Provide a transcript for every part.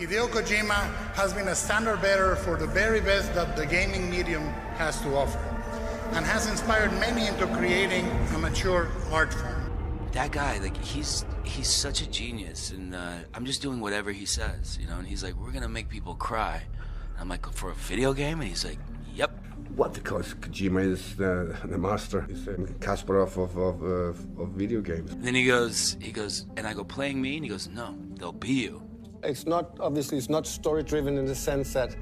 Hideo Kojima has been a standard bearer for the very best that the gaming medium has to offer and has inspired many into creating a mature art form. That guy, like he's he's such a genius, and uh, I'm just doing whatever he says, you know. And he's like, "We're gonna make people cry." I'm like, "For a video game?" And he's like, "Yep." What? Because Kojima is the, the master. He's the Kasparov of of, uh, of video games. And then he goes, he goes, and I go, "Playing me?" And he goes, "No, they'll be you." It's not obviously it's not story driven in the sense that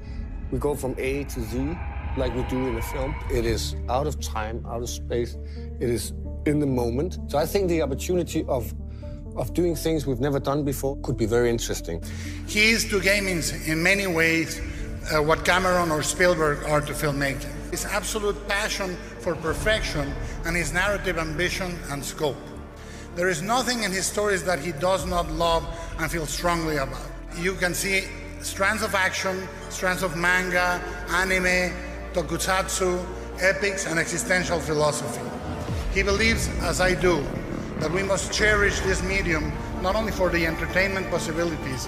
we go from A to Z like we do in a film. It is out of time, out of space. It is in the moment. So I think the opportunity of of doing things we've never done before could be very interesting. He is to gaming in many ways uh, what Cameron or Spielberg are to filmmaking. His absolute passion for perfection and his narrative ambition and scope. There is nothing in his stories that he does not love and feel strongly about. You can see strands of action, strands of manga, anime, tokusatsu, epics, and existential philosophy. He believes, as I do, that we must cherish this medium not only for the entertainment possibilities,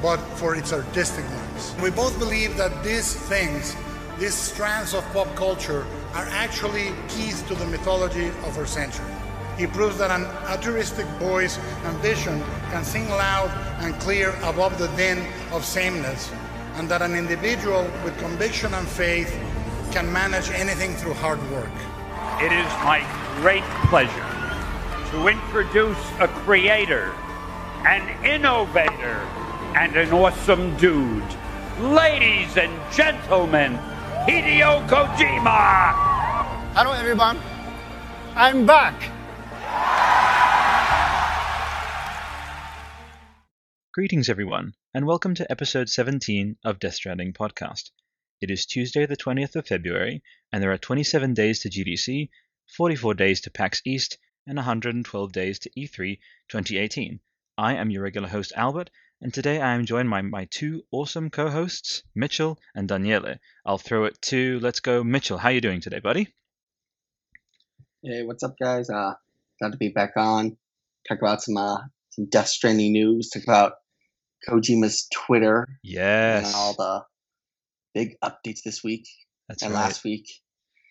but for its artistic ones. We both believe that these things, these strands of pop culture, are actually keys to the mythology of our century. He proves that an altruistic voice and vision can sing loud and clear above the din of sameness, and that an individual with conviction and faith can manage anything through hard work. It is my great pleasure to introduce a creator, an innovator, and an awesome dude. Ladies and gentlemen, Hideo Kojima! Hello everyone. I'm back. Greetings, everyone, and welcome to episode 17 of Death Stranding Podcast. It is Tuesday, the 20th of February, and there are 27 days to GDC, 44 days to PAX East, and 112 days to E3 2018. I am your regular host, Albert, and today I am joined by my two awesome co hosts, Mitchell and Daniele. I'll throw it to, let's go, Mitchell. How are you doing today, buddy? Hey, what's up, guys? Uh, glad to be back on. Talk about some uh, some Death Stranding news. Talk about Kojima's Twitter Yes. and all the big updates this week That's and right. last week.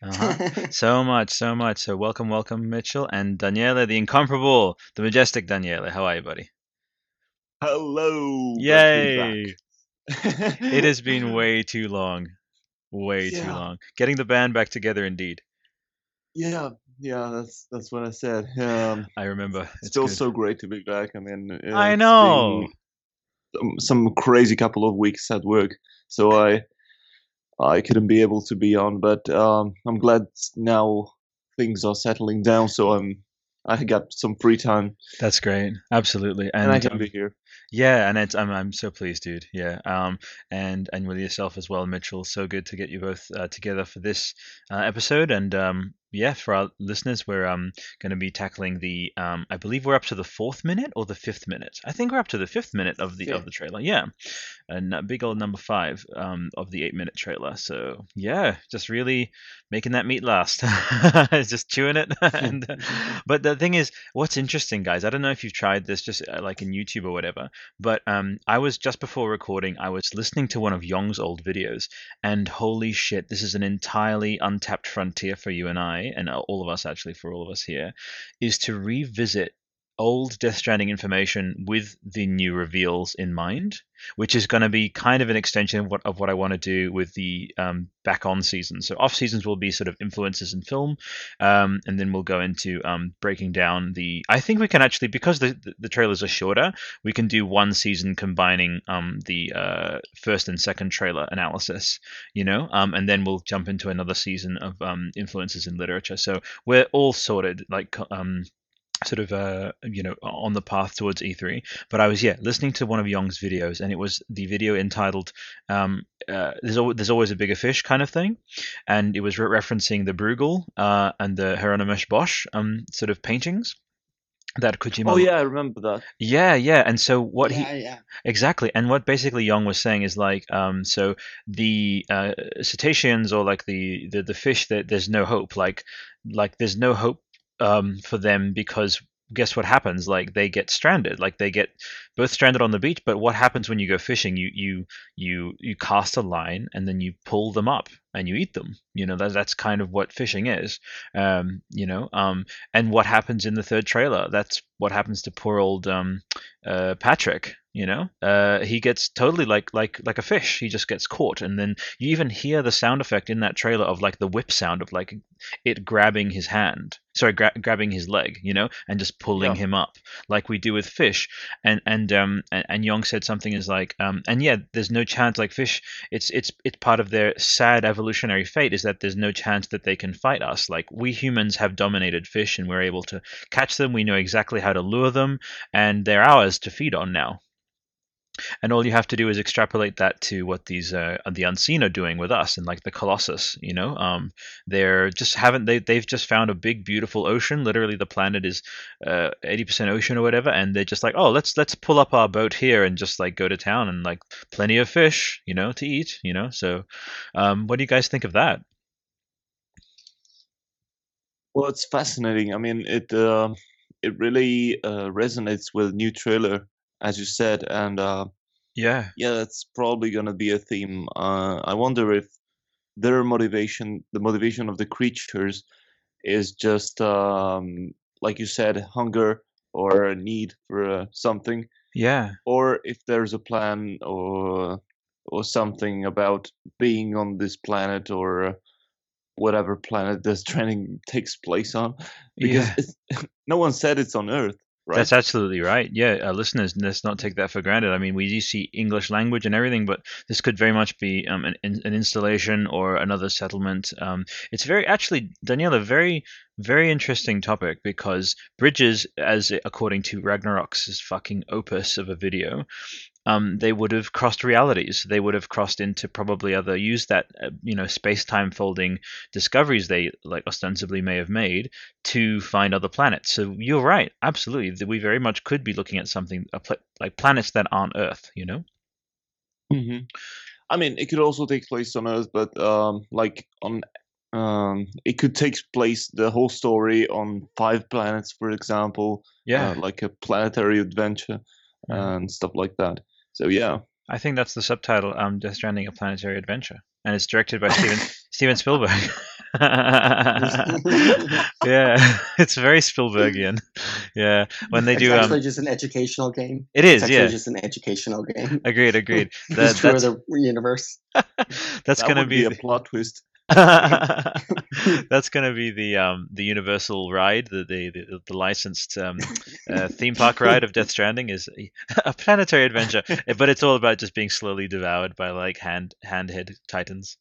Uh-huh. so much, so much. So welcome, welcome, Mitchell and Daniele, the incomparable, the majestic Daniele. How are you, buddy? Hello. Yay! It It has been way too long. Way too long. Getting the band back together, indeed. Yeah, yeah. That's that's what I said. Um, I remember. it's still good. so great to be back. I mean, uh, I know. Some, some crazy couple of weeks at work, so I I couldn't be able to be on. But um, I'm glad now things are settling down. So I'm I got some free time That's great. Absolutely. and, And, I can um, be here. yeah, and it's, I'm I'm so pleased, dude. Yeah. Um, and and with yourself as well, Mitchell. So good to get you both uh, together for this uh, episode. And um, yeah, for our listeners, we're um going to be tackling the um I believe we're up to the fourth minute or the fifth minute. I think we're up to the fifth minute of the of the trailer. Yeah, and uh, big old number five um of the eight minute trailer. So yeah, just really making that meat last. just chewing it. and uh, but the thing is, what's interesting, guys. I don't know if you've tried this, just uh, like in YouTube or whatever. But um, I was just before recording, I was listening to one of Yong's old videos, and holy shit, this is an entirely untapped frontier for you and I, and uh, all of us actually, for all of us here, is to revisit old Death Stranding information with the new reveals in mind, which is going to be kind of an extension of what, of what I want to do with the um, back on season. So off seasons will be sort of influences in film, um, and then we'll go into um, breaking down the. I think we can actually because the the, the trailers are shorter, we can do one season combining um, the uh, first and second trailer analysis, you know, um, and then we'll jump into another season of um, influences in literature. So we're all sorted, like. Um, sort of uh you know on the path towards E3 but I was yeah listening to one of Yong's videos and it was the video entitled um uh, there's always, there's always a bigger fish kind of thing and it was re- referencing the Bruegel uh and the Hieronymus Bosch um sort of paintings that Kojima Oh yeah, I remember that. yeah yeah and so what he yeah, yeah. Exactly, and what basically Yong was saying is like, um, so the uh, cetaceans or like the, the the fish that there's no hope, like like there's no hope um, for them because guess what happens? Like they get stranded. Like they get both stranded on the beach. But what happens when you go fishing? You you you you cast a line and then you pull them up and you eat them. You know that that's kind of what fishing is. Um, you know, um, and what happens in the third trailer? That's what happens to poor old um, uh, Patrick. You know, uh, he gets totally like like like a fish. He just gets caught, and then you even hear the sound effect in that trailer of like the whip sound of like it grabbing his hand, sorry, gra- grabbing his leg, you know, and just pulling Yeah. him up, like we do with fish. And and um and, and Yong said something is like um and yeah, there's no chance like fish. It's it's it's part of their sad evolutionary fate is that there's no chance that they can fight us. Like we humans have dominated fish, and we're able to catch them. We know exactly how to lure them, and they're ours to feed on now and all you have to do is extrapolate that to what these uh, the unseen are doing with us and like the colossus you know? Um they're just haven't they they've just found a big beautiful ocean. Literally the planet is uh, 80% ocean or whatever and they're just like oh let's let's pull up our boat here and just like go to town and like plenty of fish you know to eat you know? So um what do you guys think of that? Well, it's fascinating. I mean, it uh, it really uh, resonates with new trailer, as you said, and uh, yeah yeah, that's probably gonna be a theme. Uh, I wonder if their motivation, the motivation of the creatures, is just um, like you said, hunger or a need for uh, something, yeah or if there's a plan or or something about being on this planet or uh, whatever planet this training takes place on because Yeah. it's, no one said it's on earth right That's absolutely right. Yeah, uh, listeners, let's not take that for granted. I mean, we do see English language and everything, but this could very much be um, an, an installation or another settlement. Um, it's very, actually, Daniela, very, very interesting topic because bridges, as according to Ragnarok's fucking opus of a video, um, they would have crossed realities. They would have crossed into probably other used that uh, you know space time folding discoveries they like ostensibly may have made to find other planets. So you're right, absolutely. that We very much could be looking at something like planets that aren't Earth. You know? hmm I mean, it could also take place on Earth, but um, like on, um, it could take place the whole story on five planets, for example. Yeah. uh, like a planetary adventure and stuff like that. So yeah, I think that's the subtitle. Um, Death Stranding: A Planetary Adventure, and it's directed by Steven Steven Spielberg. yeah, it's very Spielbergian. Yeah, when they it's do actually um, just an educational game. it It's actually yeah. just an educational game. Agreed, agreed. Just That, tour that's the universe. that's that gonna would be, a plot twist. that's gonna be the um the Universal ride, the the the, the licensed um, uh, theme park ride of Death Stranding is a, planetary adventure, but it's all about just being slowly devoured by like hand handhead titans.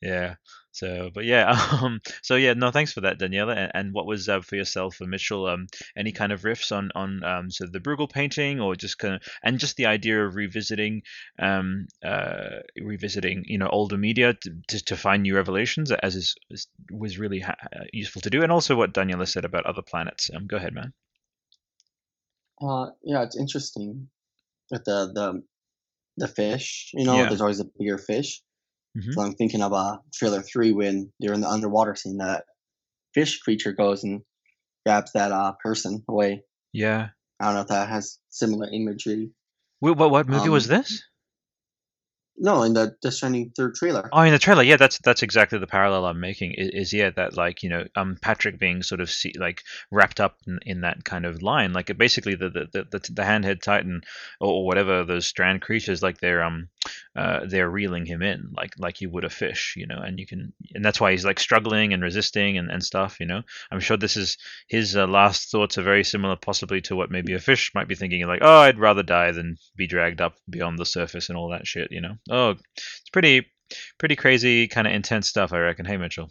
Yeah. So, but yeah, um, so yeah, no, thanks for that, Daniela. And, and what was uh, for yourself, uh, Mitchell? Um, any kind of riffs on on um, so the Bruegel painting, or just kind of, and just the idea of revisiting, um, uh, revisiting, you know, older media to, to, to find new revelations, as is, is was really ha- uh, useful to do. And also what Daniela said about other planets. Um, go ahead, man. Uh, yeah, it's interesting the the the fish. You know, Yeah. there's always a bigger fish. Mhm. So I'm thinking of uh, trailer three when they're in the underwater scene. That fish creature goes and grabs that uh person away. Yeah. I don't know if that has similar imagery. Wait, what what movie was Um, this? No, in the Death Stranding third trailer. Oh, in the trailer, yeah, that's that's exactly the parallel I'm making. Is, is yeah, that like you know, um, Patrick being sort of see, like wrapped up in, in that kind of line, like it basically the the the, the, the handhead titan or, or whatever those strand creatures, like they're um, uh, they're reeling him in, like like you would a fish, you know, and you can, and that's why he's like struggling and resisting and, and stuff, you know. I'm sure this is his uh, last thoughts are very similar, possibly to what maybe a fish might be thinking, like, oh, I'd rather die than be dragged up beyond the surface and all that shit, you know. Oh, it's pretty pretty crazy kind of intense stuff i reckon. Hey mitchell.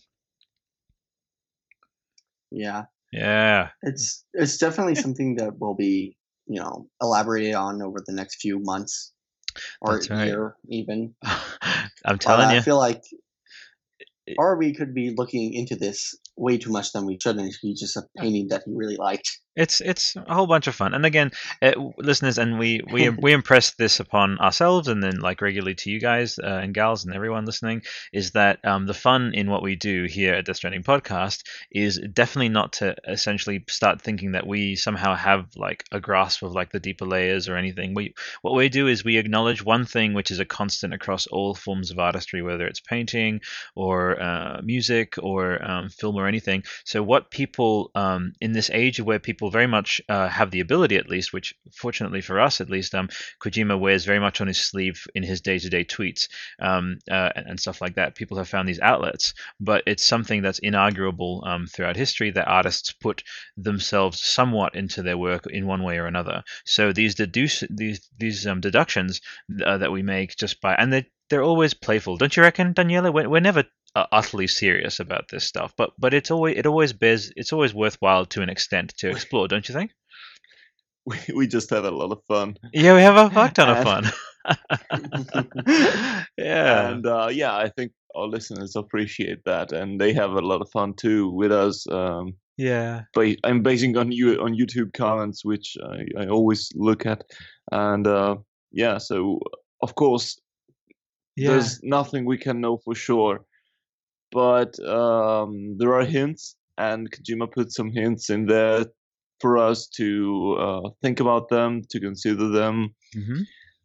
Yeah, yeah. It's it's definitely something that will be you know elaborated on over the next few months or right. year even. i'm But telling I feel like, we could be looking into this way too much than we should, and he's just a painting that he really liked. It's it's a whole bunch of fun, and again, uh, listeners, and we we we impress this upon ourselves, and then like regularly to you guys uh, and gals and everyone listening, is that um, the fun in what we do here at the Stranding Podcast is definitely not to essentially start thinking that we somehow have like a grasp of like the deeper layers or anything. We what we do is we acknowledge one thing which is a constant across all forms of artistry, whether it's painting or uh, music or um, film or anything. So what people um, in this age where people very much uh, have the ability, at least, which fortunately for us, at least, um, Kojima wears very much on his sleeve in his day-to-day tweets um, uh, and, and, stuff like that. People have found these outlets, but it's something that's inarguable um, throughout history that artists put themselves somewhat into their work in one way or another. So these deduce these these um, deductions uh, that we make just by and they they're always playful, don't you reckon, Daniela? We're, we're never uh, utterly serious about this stuff, but but it's always it always bears it's always worthwhile to an extent to explore, don't you think? We we just have a lot of fun. Yeah, we have a fuck ton of fun. yeah, and uh, yeah, I think our listeners appreciate that, and they have a lot of fun too with us. Um, yeah, but I'm basing on you on YouTube comments, which I, I always look at, and uh, yeah, so of course, yeah. there's nothing we can know for sure but um, there are hints, and Kojima put some hints in there for us to uh, think about them, to consider them. Mm-hmm.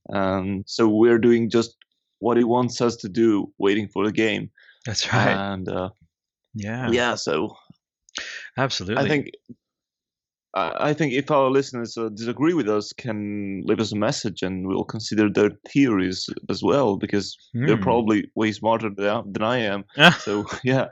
And so we're doing just what he wants us to do, waiting for the game. That's right. And uh, yeah, yeah. So absolutely, I think I think if our listeners uh, disagree with us, can leave us a message, and we'll consider their theories as well, because mm. they're hmm. probably way smarter than, than I am. so yeah,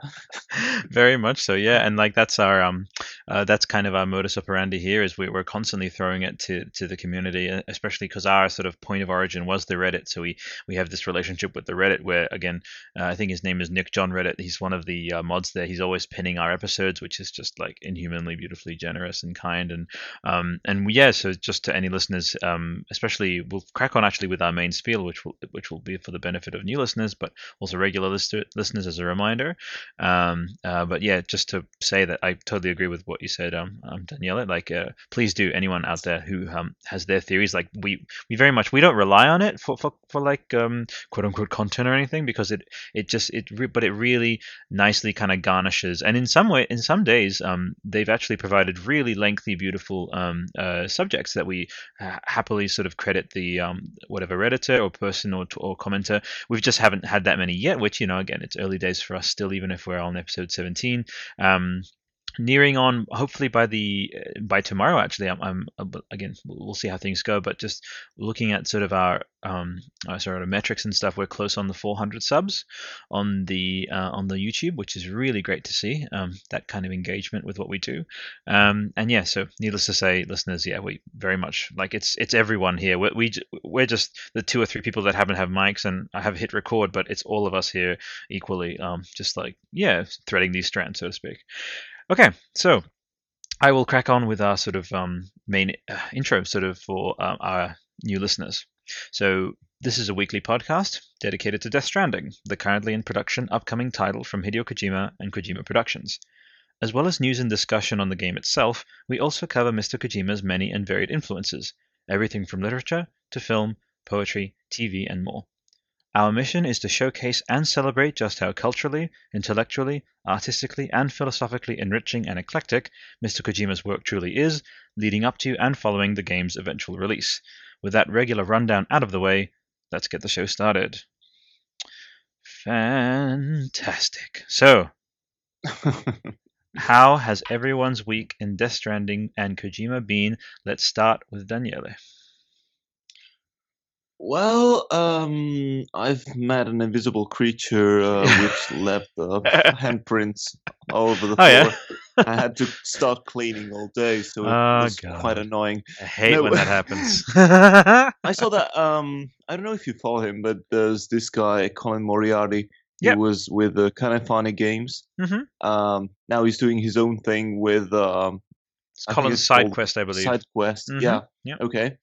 very much so. Yeah, and like that's our um, uh, that's kind of our modus operandi here is we, we're constantly throwing it to to the community, especially because our sort of point of origin was the Reddit. So we we have this relationship with the Reddit where again, uh, I think his name is Nick John Reddit. He's one of the uh, mods there. He's always pinning our episodes, which is just like inhumanly beautifully generous and kind And um, and yeah, so just to any listeners, um, especially we'll crack on actually with our main spiel, which will which will be for the benefit of new listeners, but also regular listeners as a reminder. Um, uh, but yeah, just to say that I totally agree with what you said, um, um Daniela. Like, uh, please do anyone out there who um, has their theories. Like we we very much we don't rely on it for for, for like um, quote unquote content or anything because it it just it re- but it really nicely kind of garnishes and in some way in some days um, they've actually provided really lengthy lengthy, beautiful um, uh, subjects that we ha- happily sort of credit the um, whatever editor or person or, or commenter. We just haven't had that many yet, which you know, again, it's early days for us still, even if we're on episode 17. Um, nearing on hopefully by the by tomorrow actually. I'm, I'm uh, again we'll see how things go but just looking at sort of our um our uh, sort of metrics and stuff we're close on the 400 subs on the uh, on the youtube which is really great to see um that kind of engagement with what we do. Um and yeah so needless to say listeners yeah we very much like it's it's everyone here. We, we we're just the two or three people that haven't have mics and i have hit record but it's all of us here equally um just like yeah threading these strands so to speak Okay, so I will crack on with our sort of um, main uh, intro, sort of for um, our new listeners. So this is a weekly podcast dedicated to Death Stranding, the currently in production upcoming title from Hideo Kojima and Kojima Productions. As well as news and discussion on the game itself, we also cover Mr. Kojima's many and varied influences, everything from literature to film, poetry, TV, and more. Our mission is to showcase and celebrate just how culturally, intellectually, artistically, and philosophically enriching and eclectic Mr. Kojima's work truly is, leading up to and following the game's eventual release. With that regular rundown out of the way, let's get the show started. Fantastic. So, how has everyone's week in Death Stranding and Kojima been? Let's start with Daniele. Well, um, I've met an invisible creature uh, which left uh, handprints all over the floor. Oh, yeah? I had to start cleaning all day, so it oh, was God. quite annoying. I hate no, when that happens. I saw that. Um, I don't know if you follow him, but there's this guy, Colin Moriarty. He yep. was with the uh, Kind of Funny Games. Mm-hmm. Um, now he's doing his own thing with. Um, it's Colin's Side Quest, I believe. Side Quest, mm-hmm. yeah. Yep. Okay.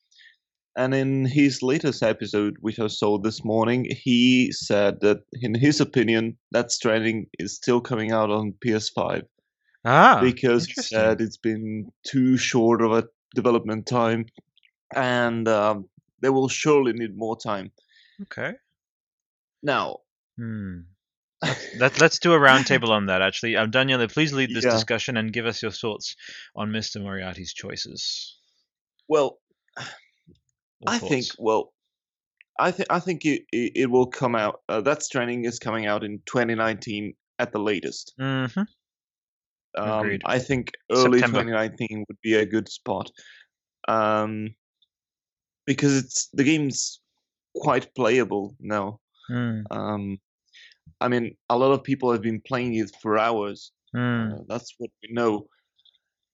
And in his latest episode, which I saw this morning, he said that, in his opinion, Death Stranding is still coming out on PS5. Ah, because he said it's been too short of a development time, and um, they will surely need more time. Okay. Now, Hmm. Let, let's do a roundtable on that, actually. Um, Daniela, please lead this Yeah. discussion and give us your thoughts on Mr. Moriarty's choices. well, I think well, I think I think it, it, it will come out. Uh, Death Stranding is coming out in 2019 at the latest. Mhm. Um, I think early September. 2019 would be a good spot, um, because it's the game's quite playable now. Mm, Um, I mean, a lot of people have been playing it for hours. mm. Uh, that's what we know.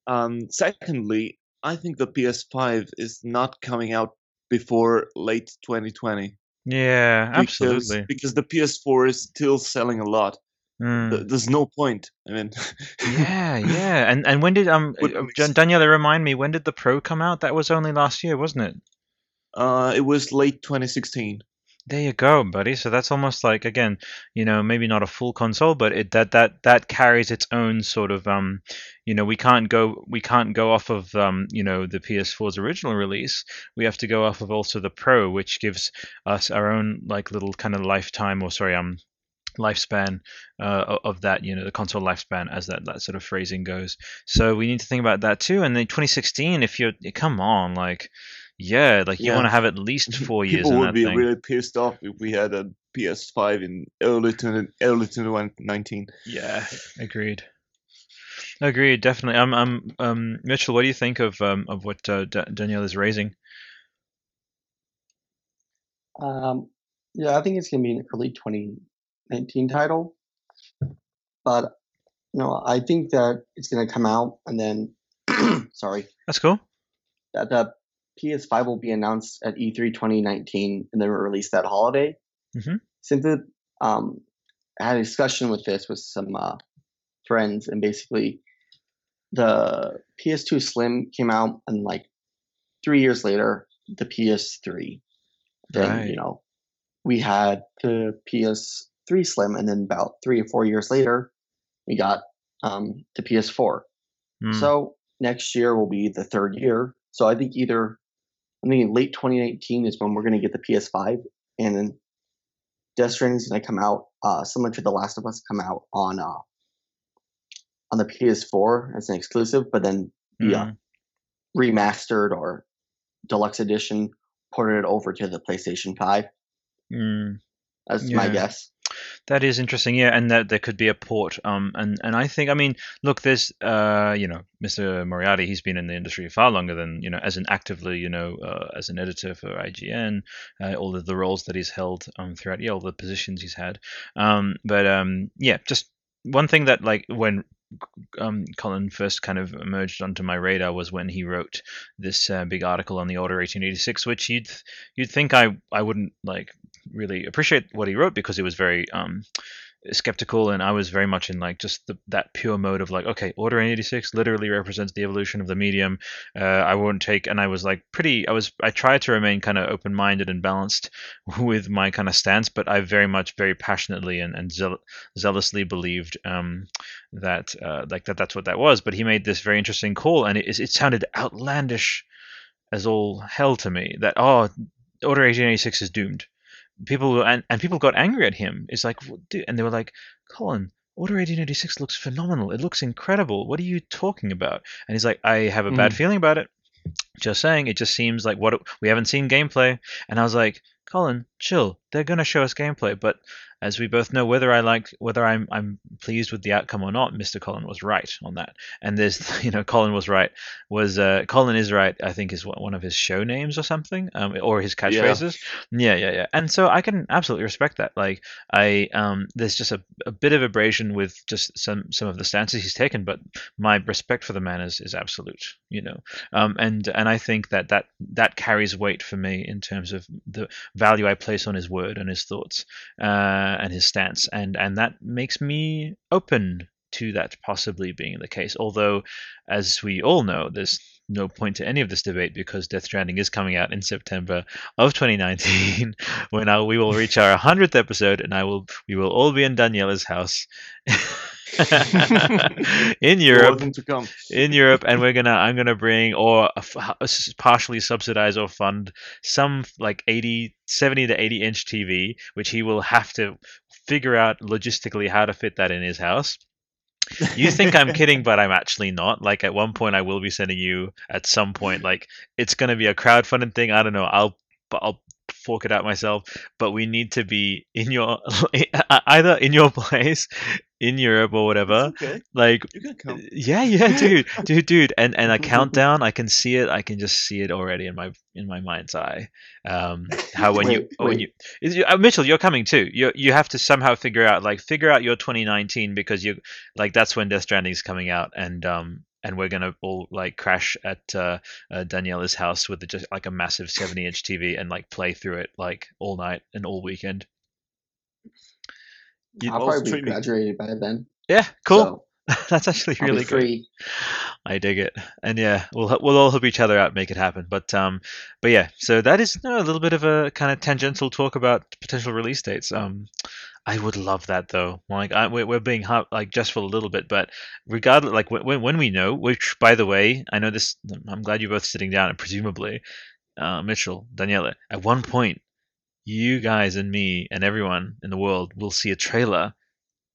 Um, secondly, I think the PS5 is not coming out before late 2020. Yeah, Because, absolutely. Because the PS4 is still selling a lot. Mm. There's no point. I mean, Yeah, yeah. And and when did um uh, make Dan- sense. Daniela remind me when did the Pro come out? That was only last year, wasn't it? uh, it was late 2016. There you go, buddy. So that's almost like again, you know, maybe not a full console, but it that that that carries its own sort of um, you know, we can't go we can't go off of um, you know, the PS4's original release. We have to go off of also the Pro, which gives us our own like little kind of lifetime or sorry, um lifespan uh, of that you know the console lifespan as that, that sort of phrasing goes so we need to think about that too and then 2016 if you're come on like yeah like you Yeah. want to have at least four years People in would that be thing really pissed off if we had a PS5 in early 20, early 2019. Yeah, agreed. Agreed, definitely. I'm, I'm, um, Mitchell. What do you think of um, of what uh, Da- Danielle is raising? Um, yeah, I think it's gonna be an early 2019 title, but you know, I think that it's gonna come out and then, sorry, That's cool. that the PS5 will be announced at E E3 2019 and then released that holiday. Mhm. Simply, um, I had a discussion with this with some uh, friends, and basically, the PS2 Slim came out, and like three years later, the PS3. Then Right. you know, we had the PS3 Slim, and then about three or four years later, we got um, the PS4. Mm, So next year will be the third year. So I think either I mean late 2019 is when we're going to get the PS5, and then Death Stranding is going to come out uh, similar to The Last of Us, come out on uh, on the PS4 as an exclusive, but then be uh, mm. remastered or deluxe edition ported over to the PlayStation 5. Mm. That's my guess. That is interesting, yeah, and that there could be a port. Um, and and I think, I mean, look, there's, uh, you know, Mr. Moriarty. He's been in the industry far longer than you know, as an actively, you know, uh, as an editor for IGN, uh, all of the roles that he's held um throughout, yeah, all the positions he's had. Um, but um, yeah, just one thing that like when um, Colin first kind of emerged onto my radar was when he wrote this uh, big article on the Order 1886, which you'd you'd think I I wouldn't like really appreciate what he wrote because it was very um, skeptical and I was very much in like just the, that pure mode of like okay Order 86 literally represents the evolution of the medium. Uh, I won't take and I was like pretty I was I tried to remain kind of open minded and balanced with my kind of stance but I very much very passionately and, and zeal- zealously believed um, that uh, like that that's what that was. But he made this very interesting call and it, it sounded outlandish as all hell to me that oh Order 1886 is doomed people and, and people got angry at him. It's like, "What dude, and they were like, Colin, Order 1886 looks phenomenal. It looks incredible. What are you talking about? And he's like, I have a bad Mm. feeling about it. Just saying, it just seems like what we haven't seen gameplay. And I was like, Colin, chill. They're gonna show us gameplay, but as we both know, whether I like whether I'm I'm pleased with the outcome or not, Mr. Colin was right on that. And there's you know, Colin was right. Was uh, Colin is right? I think is one one of his show names or something, um, or his catchphrases. Yeah, yeah, yeah. And so I can absolutely respect that. Like I um there's just a, a bit of abrasion with just some some of the stances he's taken, but my respect for the man is, is absolute, you know. Um and and I think that that that carries weight for me in terms of the value I place on his word and his thoughts uh and his stance and and that makes me open to that possibly being the case. Although as we all know, there's no point to any of this debate because Death Stranding is coming out in September of 2019 when I, we will reach our 100th episode and I will we will all be in Daniela's house in Europe. to in Europe, and we're gonna I'm gonna bring or a a partially subsidize or fund some like 80, 70 to 80 inch TV, which he will have to figure out logistically how to fit that in his house. You think I'm kidding, but I'm actually not. Like at one point, I will be sending you at some point. Like it's gonna be a crowdfunding thing. I don't know. I'll I'll fork it out myself. But we need to be in your either in your place in Europe or whatever. Okay. Like You can come. yeah, yeah, dude, dude, dude, and and a countdown. I can see it. I can just see it already in my in my mind's eye. Um, how when you Wait, when you is you- uh, Mitchell, you're coming too. You you have to somehow figure out like figure out your 2019 because you like that's when Death Stranding is coming out, and um and we're gonna all like crash at uh, uh, Daniela's house with just like a massive 70 inch TV and like play through it like all night and all weekend. You- I'll Well, probably be graduated by then. yeah, cool. so that's actually I'll really be good. I dig it, and yeah, we'll we'll all help each other out, make it happen. But um, but yeah, so that is you know, a little bit of a kind of tangential talk about potential release dates. Um, I would love that though. Like I, we're we're being hot, like just for a little bit, but regardless, like when when we know, which by the way, I know this. I'm glad you're both sitting down, and presumably, uh, Mitchell, Daniela, at one point, you guys and me and everyone in the world will see a trailer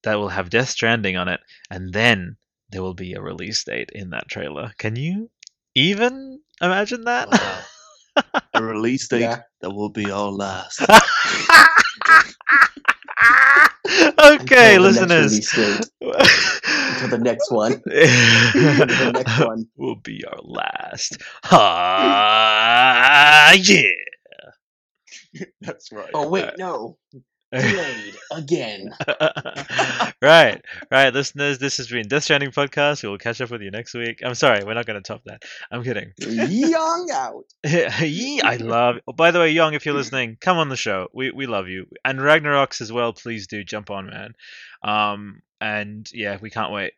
that will have Death Stranding on it, and then there will be a release date in that trailer. Can you even imagine that? Wow. A release date Yeah. that will be our last. okay, Until the listeners. Until the next one. the next one. will be our last. Ah, yeah. That's right. Oh wait, no. Delayed again. right, right, listeners. This has been Death Stranding podcast. We will catch up with you next week. I'm sorry, we're not going to top that. I'm kidding. Yong out. Yee, I love. Oh, by the way, Yong, if you're listening, come on the show. We we love you, and Ragnaroks as well. Please do jump on, man. Um, and yeah, we can't wait.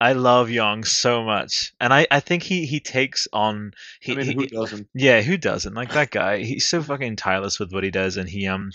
I love Yong so much, and I I think he he takes on. He, I mean, he- who doesn't? yeah, who doesn't? Like that guy, he's so fucking tireless with what he does, and he um,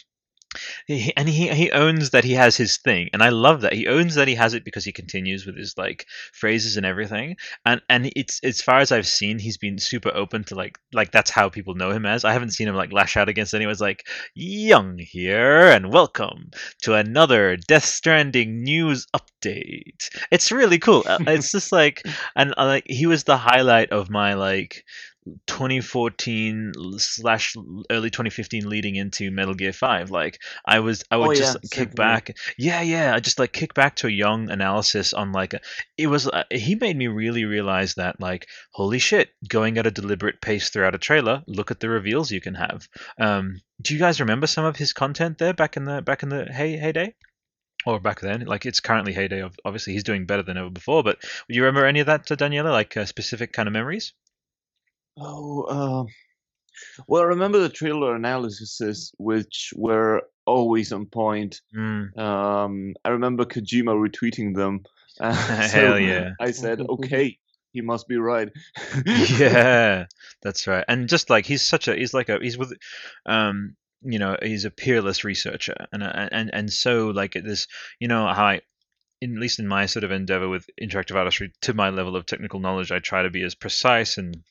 he, and he he owns that he has his thing, and I love that he owns that he has it because he continues with his like phrases and everything, and and it's as far as I've seen, he's been super open to like like that's how people know him as. I haven't seen him like lash out against anyone. It's like Yong here, and welcome to another Death Stranding news update. It's really cool. Uh, it's just like and uh, like he was the highlight of my like 2014 slash early 2015 leading into Metal Gear 5 like I was I would Oh, just yeah, kick back. Yeah yeah I just like kick back to a Yong analysis on like a, it was uh, he made me really realize that like holy shit going at a deliberate pace throughout a trailer look at the reveals you can have. Um do you guys remember some of his content there back in the back in the hey heyday? Or back then? Like it's currently heyday obviously he's doing better than ever before but do you remember any of that uh, Daniela? Like uh, specific kind of memories Oh, um, well, I remember the trailer analyses, which were always on point. mm. Um, I remember Kojima retweeting them. Uh, Hell yeah. I said, okay, he must be right. yeah that's right and just like he's such a he's like a he's with um you know he's a peerless researcher and uh, and and so like this you know how I in, at least in my sort of endeavor with interactive artistry to my level of technical knowledge I try to be as precise and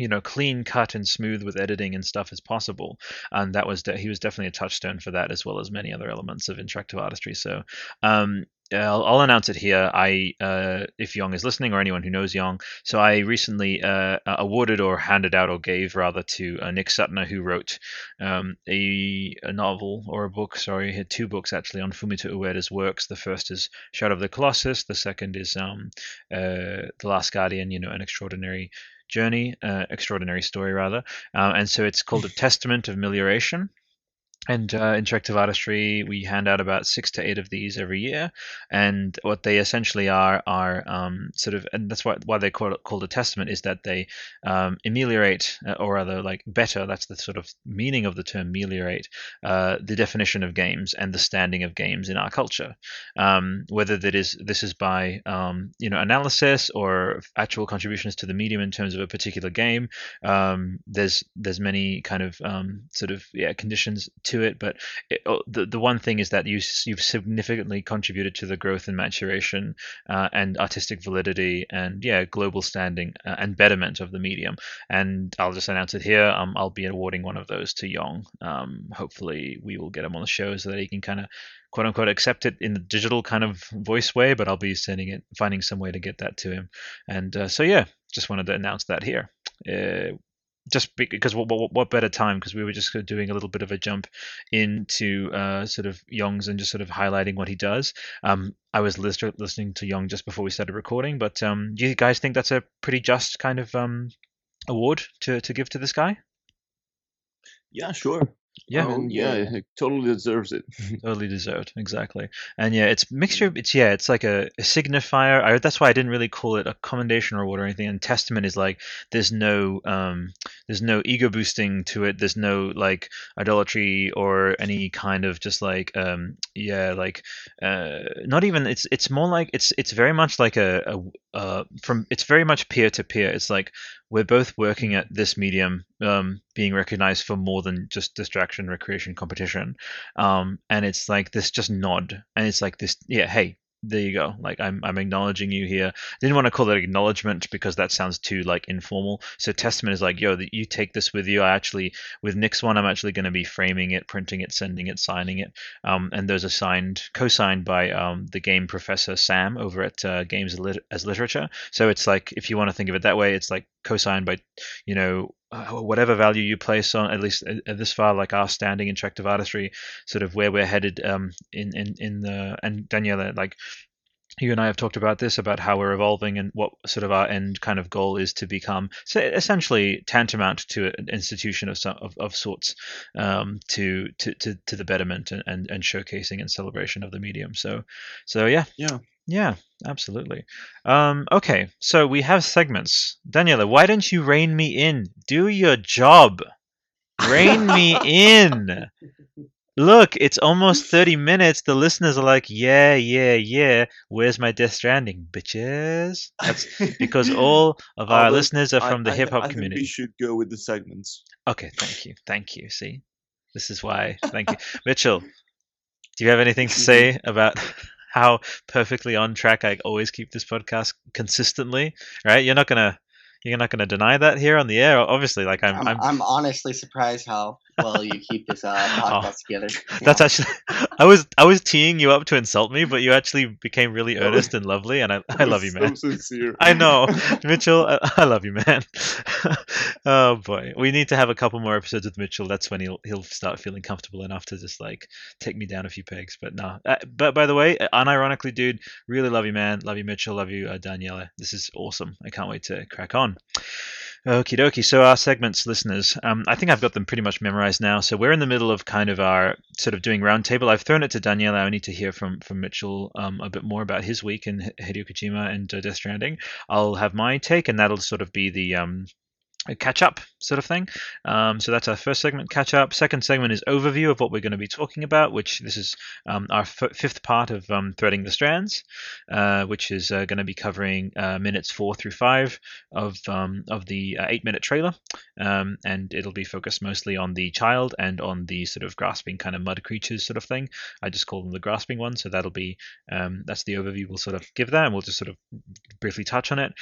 you know clean cut and smooth with editing and stuff as possible and that was de- he was definitely a touchstone for that as well as many other elements of interactive artistry so um I'll, I'll announce it here. I, uh, if Yong is listening or anyone who knows Yong, so I recently uh, awarded or handed out or gave rather to uh, Nick Suttner, who wrote um, a, a novel or a book. Sorry, he had two books actually on Fumito Ueda's works. The first is Shadow of the Colossus. The second is um, uh, The Last Guardian. You know, an extraordinary journey, uh, extraordinary story rather. Uh, and so it's called A Testament of Melioration. And uh, interactive artistry, we hand out about six to eight of these every year, and what they essentially are are um, sort of, and that's why why they call it called a testament is that they um, ameliorate, uh, or rather, like better. That's the sort of meaning of the term ameliorate, uh, the definition of games and the standing of games in our culture. Um, whether that is this is by um, you know analysis or actual contributions to the medium in terms of a particular game. Um, there's there's many kind of um, sort of yeah conditions to it, but it, oh, the the one thing is that you you've significantly contributed to the growth and maturation uh, and artistic validity and yeah global standing uh, and betterment of the medium. And I'll just announce it here. Um, I'll be awarding one of those to Yong. Um, hopefully we will get him on the show so that he can kind of quote unquote accept it in the digital kind of voice way, but I'll be sending it, finding some way to get that to him. And uh, so yeah, just wanted to announce that here. Uh, just because what, what, what better time because we were just doing a little bit of a jump into uh, sort of Yong's and just sort of highlighting what he does. Um, I was list- listening to Yong just before we started recording, but um, do you guys think that's a pretty just kind of um, award to, to give to this guy? Yeah, sure. Yeah. I mean, yeah, it totally deserves it. totally deserved. Exactly. And yeah it's mixture it's yeah it's like a, a signifier. I, that's why i didn't really call it a commendation or award or anything. And testament is like there's no um there's no ego boosting to it. There's no like idolatry or any kind of just like um yeah like uh not even it's it's more like it's it's very much like a, a uh from it's very much peer to peer. It's like we're both working at this medium um, being recognized for more than just distraction recreation competition. Um, and it's like this just nod and it's like this yeah hey there you go. Like i'm i'm acknowledging you here. I didn't want to call it acknowledgement because that sounds too like informal. So testament is like yo that you take this with you. I actually with nick's one i'm actually going to be framing it printing it sending it signing it. Um, and those are signed co-signed by um, the game professor sam over at uh, games as literature. So it's like if you want to think of it that way it's like co-signed by you know uh, whatever value you place on at least at this far like our standing in Tractive artistry sort of where we're headed um in in in the and daniela like you and I have talked about this about how we're evolving and what sort of our end kind of goal is to become so essentially tantamount to an institution of some of, of sorts um, to, to to to the betterment and, and and showcasing and celebration of the medium. So so yeah. Yeah yeah, absolutely. Um, okay, so we have segments. Daniela, why don't you rein me in? Do your job. Rein me in. Look, it's almost 30 minutes. The listeners are like, yeah, yeah, yeah. Where's my Death Stranding, bitches? That's because all of our listeners are from I, the hip hop I, I community. we should go with the segments. Okay, thank you. Thank you. See, this is why. Thank you. Mitchell, do you have anything to say about how perfectly on track I always keep this podcast consistently, right? You're not gonna you're not gonna deny that here on the air. Obviously, like I'm I'm, I'm, I'm honestly surprised how well you keep this uh, podcast together. That's actually I was I was teeing you up to insult me, but you actually became really earnest and lovely, and I, I love you, man. So sincere. I know, Mitchell. I, I love you, man. oh boy, we need to have a couple more episodes with Mitchell. That's when he'll he'll start feeling comfortable enough to just like take me down a few pegs. But no, uh, but by the way, unironically, dude, really love you, man. Love you, Mitchell. Love you, uh, Daniela. This is awesome. I can't wait to crack on. Okie dokie. So our segments, listeners, um, I think I've got them pretty much memorized now. So we're in the middle of kind of our sort of doing roundtable. I've thrown it to Daniela. I need to hear from from Mitchell um, a bit more about his week in Hideo Kojima and uh, Death Stranding. I'll have my take, and that'll sort of be the um, catch up sort of thing. Um, so that's our first segment, catch up. Second segment is overview of what we're going to be talking about, which this is um, our f- fifth part of um, threading the strands, uh, which is uh, going to be covering uh, minutes four through five of um, of the uh, eight minute trailer, um, and it'll be focused mostly on the child and on the sort of grasping kind of mud creatures sort of thing. I just call them the grasping ones, so that'll be um, that's the overview we'll sort of give that, and we'll just sort of briefly touch on it.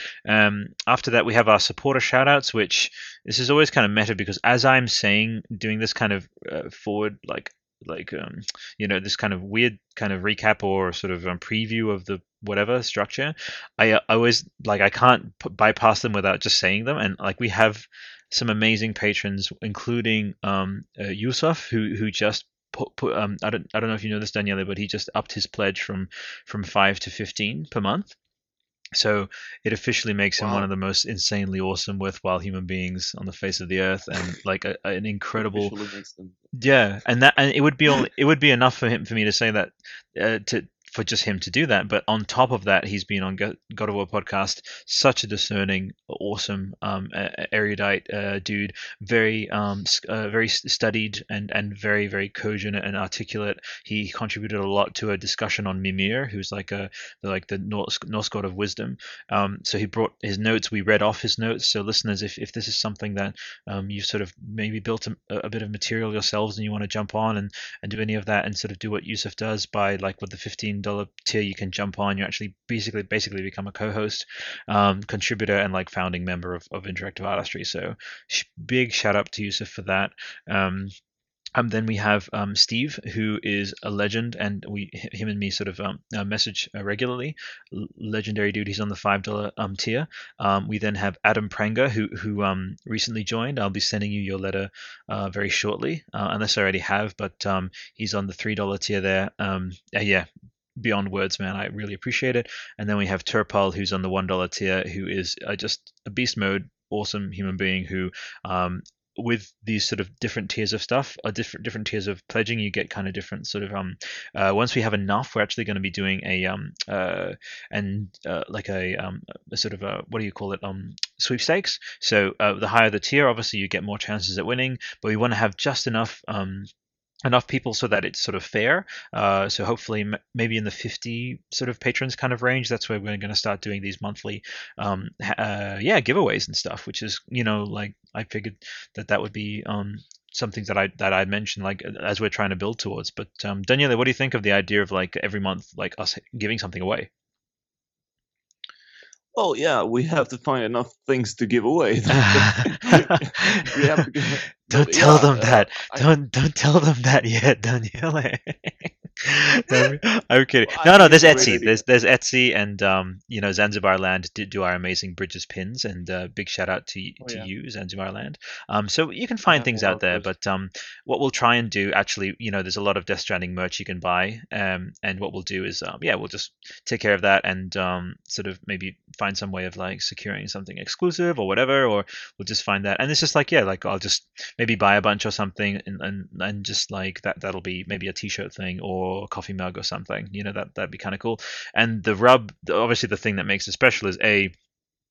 after that, we have our supporter shoutouts, which which this is always kind of meta because as I'm saying, doing this kind of uh, forward, like like um, you know this kind of weird kind of recap or sort of um, preview of the whatever structure I, I always like i can't p- bypass them without just saying them. And like we have some amazing patrons including um uh, yusuf who who just put, put um i don't i don't know if you know this daniela but he just upped his pledge from from 5 to 15 per month so it officially makes him one of the most insanely awesome, worthwhile human beings on the face of the earth, and like a, an incredible. Yeah, and that and it would be only, it would be enough for him for me to say that uh, to for just him to do that. But on top of that, he's been on God of War podcast. Such a discerning, awesome, um, erudite uh, dude. Very, um, uh, very studied and and very very cogent and articulate. He contributed a lot to a discussion on Mimir, who's like a like the Norse, Norse god of wisdom. Um, so he brought his notes. We read off his notes. So listeners, if, if this is something that um, you sort of maybe built a, a bit of material yourselves and you want to jump on and, and do any of that and sort of do what Yusuf does by like with the fifteen tier, you can jump on. You actually basically basically become a co-host, um, contributor, and like founding member of, of Interactive Artistry. So sh- big shout out to Yusuf for that. Um, um, then we have um, Steve, who is a legend, and we him and me sort of um, uh, message uh, regularly. L- legendary dude. He's on the five dollar um, tier. Um, we then have Adam Pranger, who who um, recently joined. I'll be sending you your letter uh, very shortly, uh, unless I already have. But um, he's on the three dollar tier there. Um, uh, yeah, beyond words, man. I really appreciate it. And then we have Turpal, who's on the one dollar tier, who is uh, just a beast mode awesome human being who um, with these sort of different tiers of stuff, or different different tiers of pledging, you get kind of different sort of um. Uh, once we have enough, we're actually going to be doing a um uh and uh, like a um a sort of a what do you call it um sweepstakes. So uh, the higher the tier, obviously you get more chances at winning, but we want to have just enough um enough people so that it's sort of fair. Uh, so hopefully, m- maybe in the 50 sort of patrons kind of range, that's where we're going to start doing these monthly, um, uh, yeah, giveaways and stuff. Which is, you know, like I figured that that would be um, something that I that I'd mentioned, like as we're trying to build towards. But um, Daniele, what do you think of the idea of like every month, like us giving something away? Well, yeah, we have to find enough things to give away. we have to give, don't tell yeah, them uh, that. I, don't don't tell them that yet, Daniele. I'm kidding. Well, no, no. There's Etsy. There's there's Etsy, and um, you know, Zanzibar Land did do our amazing bridges pins, and uh, big shout out to oh, to yeah. you, Zanzibar Land. Um, so you can find yeah, things out there, but um, what we'll try and do, actually, you know, there's a lot of Death Stranding merch you can buy, um, and what we'll do is, um, yeah, we'll just take care of that, and um, sort of maybe find some way of like securing something exclusive or whatever, or we'll just find that, and it's just like, yeah, like I'll just maybe buy a bunch or something, and and, and just like that, that'll be maybe a T-shirt thing or or a coffee mug or something. You know that that'd be kind of cool. And the rub, obviously, the thing that makes it special is a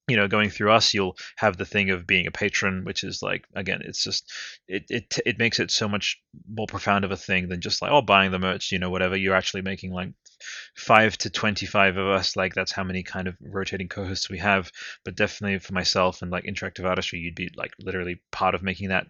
you know going through us you'll have the thing of being a patron which is like again it's just it it it makes it so much more profound of a thing than just like oh buying the merch you know whatever you're actually making like 5 to 25 of us like that's how many kind of rotating co-hosts we have but definitely for myself and like interactive artistry you'd be like literally part of making that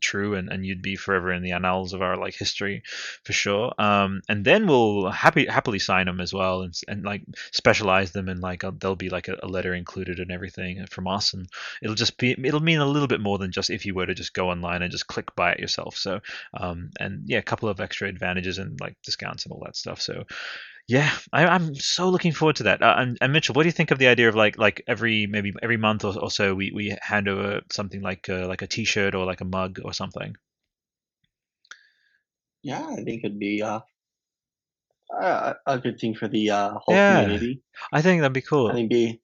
true and, and you'd be forever in the annals of our like history for sure. Um and then we'll happy happily sign them as well and, and like specialize them and like a, there'll be like a, a, letter included and everything from us and it'll just be it'll mean a little bit more than just if you were to just go online and just click buy it yourself. So um and yeah a couple of extra advantages and like discounts and all that stuff. So yeah, I, am so looking forward to that. Uh, and, and, Mitchell, what do you think of the idea of like like every maybe every month or, or so we, we hand over something like uh, like a T-shirt or like a mug or something? Yeah, I think it'd be uh, a, a good thing for the uh, whole yeah, community. I think that'd be cool. I think be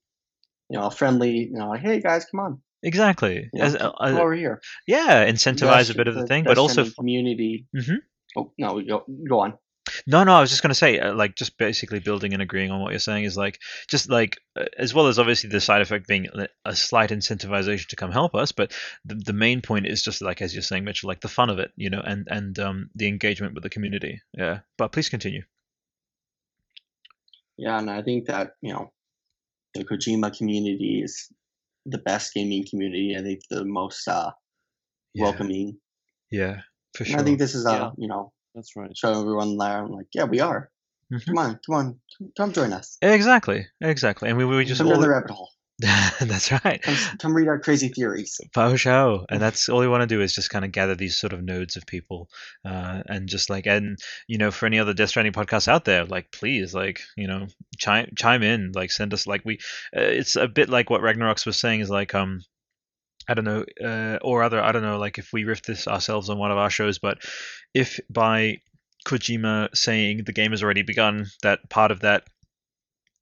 you know friendly. You know, like hey guys, come on. Exactly. As, uh, come over here. Yeah, incentivize a bit of the, the thing, but also community. Mm-hmm. Oh no, go go on. No, no, I was just going to say, uh, like, just basically building and agreeing on what you're saying is like, just like, uh, as well as obviously the side effect being a slight incentivization to come help us, but the, the main point is just like, as you're saying, Mitchell, like the fun of it, you know, and and um, the engagement with the community. Yeah, but please continue. Yeah, and I think that you know, the Kojima community is the best gaming community. I think the most uh, yeah. welcoming. Yeah, for sure. And I think this is a yeah. you know that's right. Show everyone there. I'm like, yeah, we are. Mm-hmm. Come on, come on, come join us. Exactly, exactly. And we, we just come all... down the rabbit hole. that's right. Come, come, read our crazy theories. For show. And that's all we want to do is just kind of gather these sort of nodes of people, uh, and just like, and you know, for any other Death Stranding podcasts out there, like, please, like, you know, chime chime in, like, send us, like, we. Uh, it's a bit like what Ragnarox was saying is like, um, I don't know, uh, or other, I don't know, like if we riff this ourselves on one of our shows, but if by Kojima saying the game has already begun, that part of that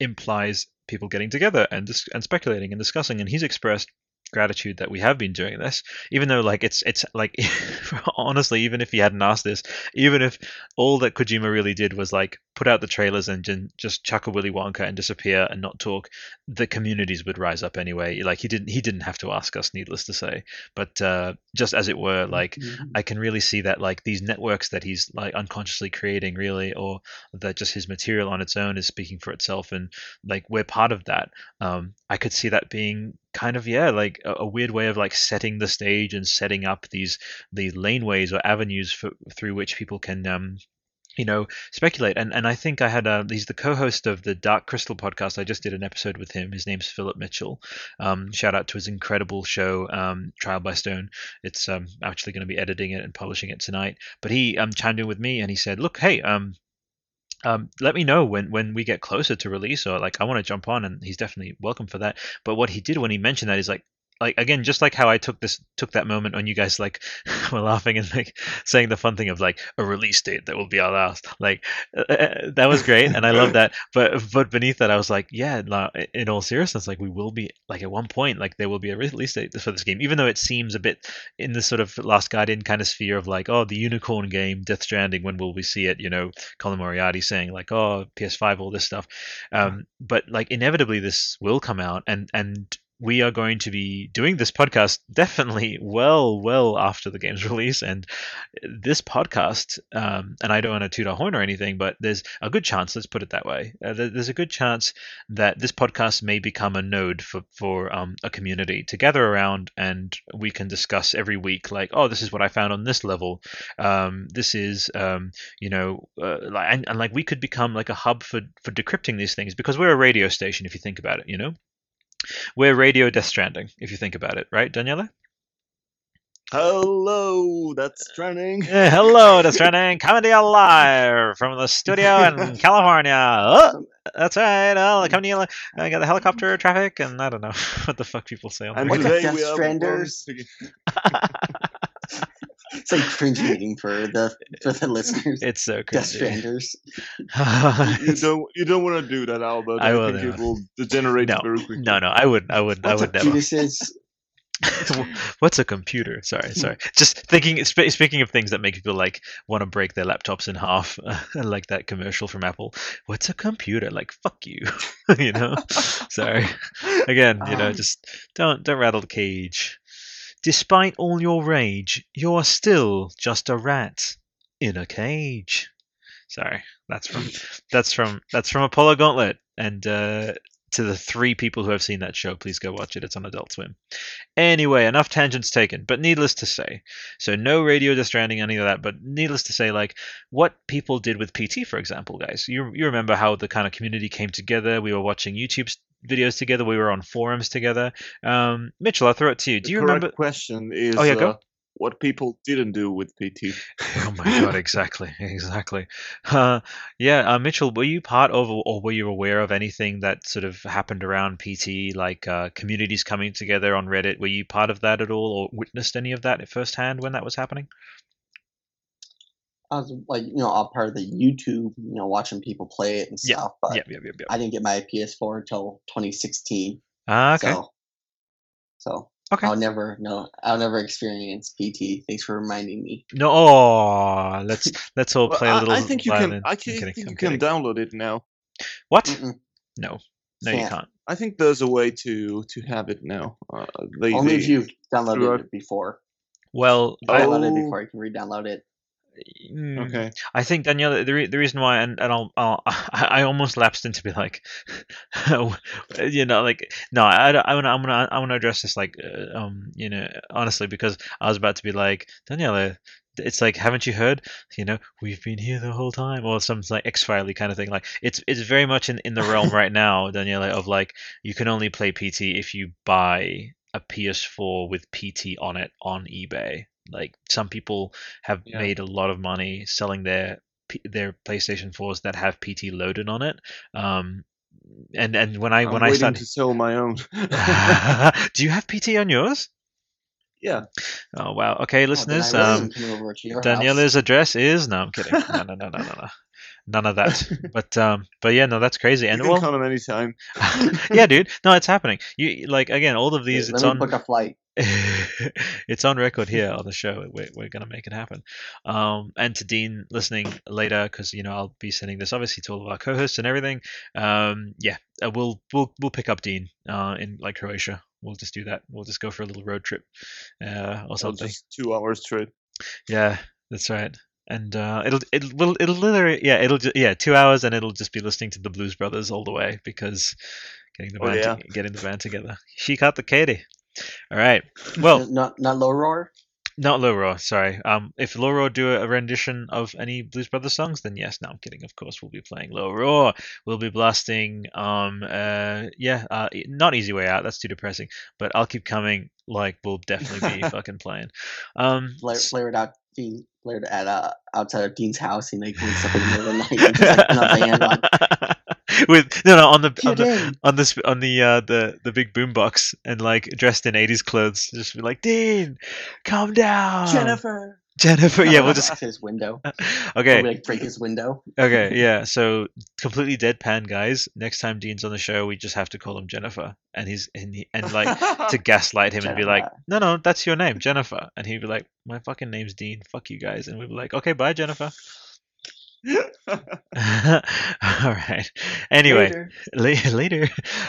implies people getting together and dis- and speculating and discussing, and he's expressed gratitude that we have been doing this even though like it's it's like honestly even if he hadn't asked this even if all that kojima really did was like put out the trailers and just chuck a willy wonka and disappear and not talk the communities would rise up anyway. Like he didn't he didn't have to ask us needless to say. But uh just as it were like Mhm. i can really see that like these networks that he's like unconsciously creating really or that just his material on its own is speaking for itself and like we're part of that. Um i could see that being kind of yeah like a, a weird way of like setting the stage and setting up these these laneways or avenues for, through which people can um you know speculate. And and i think i had uh he's the co-host of the dark crystal podcast. I just did an episode with him. His name's philip mitchell. Um shout out to his incredible show um trial by stone. It's um actually going to be editing it and publishing it tonight. But he um chimed in with me and he said look hey um um, let me know when when we get closer to release or like I want to jump on and he's definitely welcome for that. But what he did when he mentioned that is like like again just like how I took this took that moment when you guys like were laughing and like saying the fun thing of like a release date that will be our last. Like uh, uh, that was great and I love that. But but beneath that I was like yeah in all seriousness like we will be like at one point like there will be a release date for this game even though it seems a bit in the sort of Last Guardian kind of sphere of like oh the unicorn game Death Stranding when will we see it? You know Colin Moriarty saying like oh PS5 all this stuff. Um, but like inevitably this will come out and and we are going to be doing this podcast definitely well well after the game's release. And this podcast um, and i don't want to toot our horn or anything but there's a good chance let's put it that way uh, there's a good chance that this podcast may become a node for for um, a community to gather around and we can discuss every week like oh this is what i found on this level. Um, this is um, you know uh, like and, and like we could become like a hub for for decrypting these things because we're a radio station if you think about it you know we're radio death stranding if you think about it right daniela? Hello, that's uh, trending. Yeah, hello that's stranding. Coming to you live from the studio in california. Oh, that's right. Oh, coming to you li- i got the helicopter traffic and i don't know what the fuck people say on And the What the today Death we are Stranders? It's like cringe meeting for the for the listeners. it's so Death crazy Stranders. you don't you don't want to do that, Albert. I I, will think do it it. will degenerate no very quickly. no no i wouldn't i would i would up, never Judases? What's a computer? Sorry, sorry. Just thinking. sp- Speaking of things that make people like want to break their laptops in half, like that commercial from Apple. What's a computer? Like fuck you, you know. sorry. Again, you know, Um, just don't don't rattle the cage. Despite all your rage, you are still just a rat in a cage. Sorry, that's from that's from that's from Apollo Gauntlet, and uh, to the three people who have seen that show, please go watch it. It's on Adult Swim. Anyway, enough tangents taken. But needless to say, so no radio Death Stranding, any of that. But needless to say, like what people did with PT, for example, guys. You you remember how the kind of community came together? We were watching YouTube videos together. We were on forums together. Um, Mitchell, I'll throw it to you. Do The you remember? question is Oh, yeah, go. uh, what people didn't do with PT. Oh my god, exactly, exactly. Uh, yeah, uh, Mitchell, were you part of or were you aware of anything that sort of happened around PT, like uh, communities coming together on Reddit? Were you part of that at all or witnessed any of that firsthand when that was happening? I was like, you know, all part of the YouTube, you know, watching people play it and Yeah, stuff. But Yep, yep, yep, yep. I didn't get my PS4 until 2016. Ah, okay, So, so okay. I'll never know. I'll never experience PT. Thanks for reminding me. No, oh, let's let's all Well, play a I, little I think you violin. can. I can, kidding, think you can download it now. What? Mm-mm. No, no, you Can't. can't. I think there's a way to to have it now. Uh, they, Only they, if you've downloaded it before. Well, If I, download it Oh. before you can re-download it. Mm, Okay. I think Danielle, the, re- the reason why, and, and I'll, I'll, I almost lapsed into be like, you know, like, no, I, I want to, I'm gonna, I want to address this like, uh, um, you know, honestly, because I was about to be like, Daniela, it's like, haven't you heard? You know, we've been here the whole time, or some like X Filey kind of thing. Like, it's, it's very much in, in the realm right now, Daniela, of like, you can only play PT if you buy a PS4 with PT on it on eBay. Like, some people have Yeah. made a lot of money selling their their PlayStation 4s that have PT loaded on it. Um, and and when I I'm when I started, to sell my own. do you have PT on yours? yeah. Oh wow. Okay, Oh, listeners. Um, come your house. Daniela's address is no. I'm kidding. No, no, no, no, no, no. none of that. but um, but yeah, no, that's crazy. And you can well, them anytime. yeah, dude, no, it's happening. You like again, all of these, Let it's me on. book a flight. it's on record here on the show. We're, we're gonna make it happen. Um, and to Dean listening later, because you know I'll be sending this obviously to all of our co-hosts and everything. Um, yeah, uh, we'll we'll we'll pick up Dean uh, in like Croatia. We'll just do that. We'll just go for a little road trip uh, or something. just two hours trip. Yeah, that's right. And uh, it'll it'll it'll literally yeah it'll ju- yeah two hours and it'll just be listening to the Blues Brothers all the way because getting the Oh, band yeah. to, getting the band together. She got the Katie. All right. Well, not not low roar. not low roar. sorry. Um, if low roar do a rendition of any Blues Brothers songs, then yes. No, I'm kidding. Of course, we'll be playing low roar. We'll be blasting. Um, uh, yeah. Uh, not Easy Way Out. That's too depressing. But I'll keep coming. Like, we'll definitely be fucking playing. Um, Flare, s- flared out Dean flared at uh outside of Dean's house. He like wakes up in the middle of the night and just like put a band on. with no no on the on the on this on the uh the the big boombox and like dressed in 80s clothes just be like dean calm down. Jennifer. jennifer yeah we'll just to his window. okay. We, like break his window. okay yeah so completely deadpan guys. Next time dean's on the show we just have to call him jennifer. And he's and, he, and like to gaslight him and be like no no that's your name jennifer. And he'd be like my fucking name's dean. Fuck you guys. And we'd be like okay bye jennifer all right anyway Later. La- later.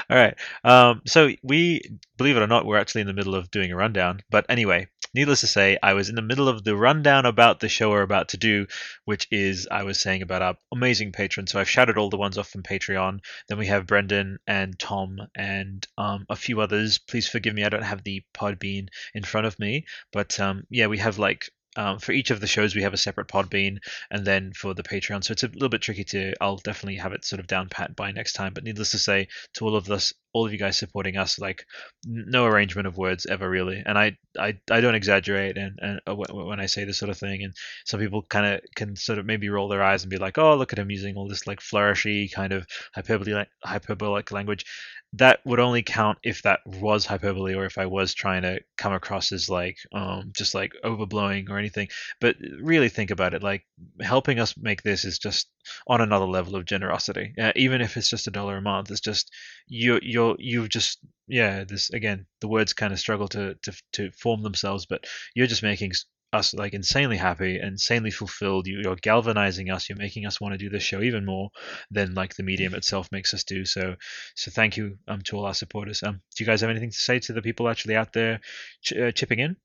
All right. Um, so we, believe it or not, we're actually in the middle of doing a rundown. But anyway, needless to say, I was in the middle of the rundown about the show we're about to do, which is I was saying about our amazing patrons. So I've shouted all the ones off from Patreon. Then we have Brendan and Tom and um, a few others. Please forgive me, I don't have the Podbean in front of me, but um, yeah, we have like. Um, for each of the shows, we have a separate Podbean, and then for the Patreon, so it's a little bit tricky to. I'll definitely have it sort of down pat by next time. But needless to say, to all of us, all of you guys supporting us, like no arrangement of words ever really, and I I, I don't exaggerate and, and uh, when I say this sort of thing, and some people kind of can sort of maybe roll their eyes and be like, oh look at him using all this like flourishy kind of hyperbole hyperbolic language. That would only count if that was hyperbole or if I was trying to come across as like um just like overblowing or anything. But really think about it, like helping us make this is just on another level of generosity. Uh, even if it's just a dollar a month, it's just you you're you've just yeah this again the words kind of struggle to to to form themselves, but you're just making us like insanely happy, insanely fulfilled. You, you're galvanizing us. You're making us want to do this show even more than like the medium itself makes us do. So so thank you um to all our supporters. Um, do you guys have anything to say to the people actually out there ch- uh, chipping in?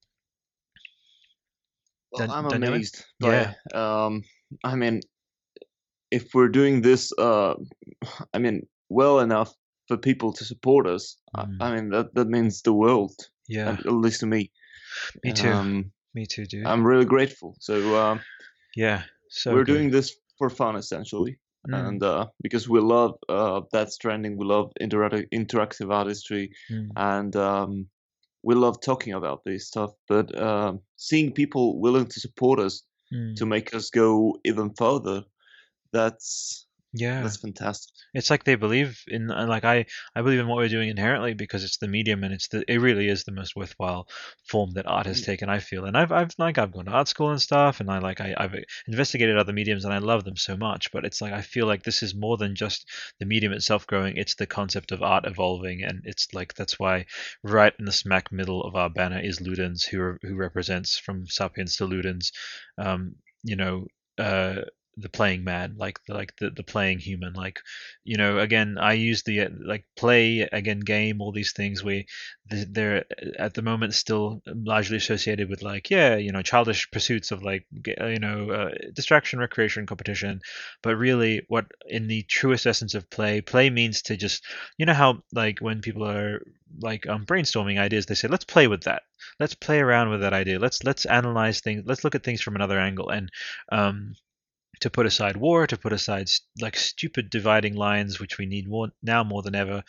Well, Dan- I'm Daniele? amazed. By, um, I mean, if we're doing this, uh, I mean, well enough for people to support us, I- Mm. I mean that that means the world, Yeah, at at least to me. me too. Um, me too, dude. I'm really grateful. So um, yeah, so we're good. doing this for fun, essentially, Mm, and uh, because we love uh, Death Stranding, we love interactive interactive artistry, mm, and um, we love talking about this stuff. But um, seeing people willing to support us mm. to make us go even further, that's yeah. that's fantastic. it's like they believe in and like i i believe in what we're doing inherently because it's the medium and it's the it really is the most worthwhile form that art has taken i feel and i've i've like i've gone to art school and stuff and i like I, i've investigated other mediums and i love them so much but it's like i feel like this is more than just the medium itself growing it's the concept of art evolving and it's like that's why right in the smack middle of our banner is ludens who who represents from sapiens to ludens um you know uh the playing man like like the, the playing human like you know again i use the uh, like play again game all these things where they're uh, at the moment still largely associated with like yeah you know childish pursuits of like uh, you know uh, distraction recreation competition. But really what in the truest essence of play play means to just you know how like when people are like um, brainstorming ideas they say let's play with that. Let's play around with that idea. Let's let's analyze things let's look at things from another angle. And um to put aside war, to put aside like stupid dividing lines, which we need more now more than ever,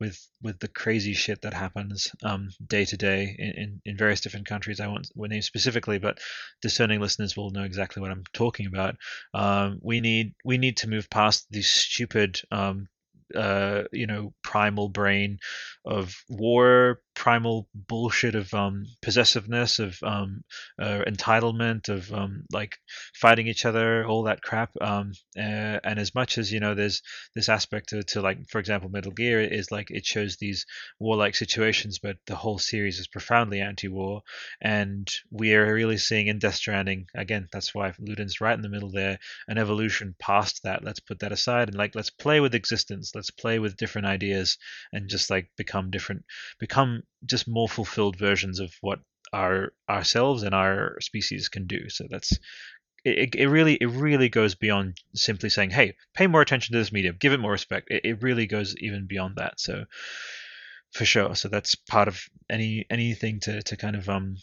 with with the crazy shit that happens um, day to day in, in, in various different countries. I won't name specifically, but discerning listeners will know exactly what I'm talking about. Um, we need we need to move past these stupid. Um, uh, you know, primal brain of war, primal bullshit of um, possessiveness, of um, uh, entitlement, of um, like fighting each other, all that crap. Um, uh, and as much as you know, there's this aspect to, to like, for example, Metal Gear is like it shows these warlike situations, but the whole series is profoundly anti-war, and we are really seeing in Death Stranding again. That's why Ludens right in the middle there, an evolution past that. Let's put that aside and like let's play with existence. Let's play with different ideas and just like become different, become just more fulfilled versions of what our ourselves and our species can do. So that's it, it really it really goes beyond simply saying, hey, pay more attention to this medium, give it more respect. It, it really goes even beyond that. So for sure. So that's part of any anything to to kind of um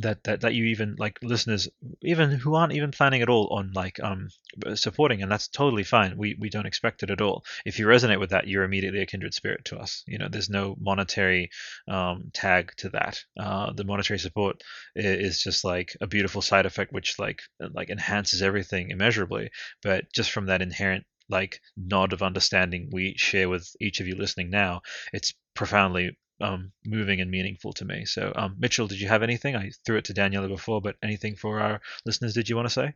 that that that you even like listeners even who aren't even planning at all on like um supporting and that's totally fine. We we don't expect it at all. If you resonate with that you're immediately a kindred spirit to us. You know there's no monetary um tag to that. Uh the monetary support is just like a beautiful side effect which like like enhances everything immeasurably. But just from that inherent like nod of understanding we share with each of you listening now it's profoundly um, moving and meaningful to me. So, um, Mitchell, did you have anything? I threw it to Daniela before, but anything for our listeners? Did you want to say?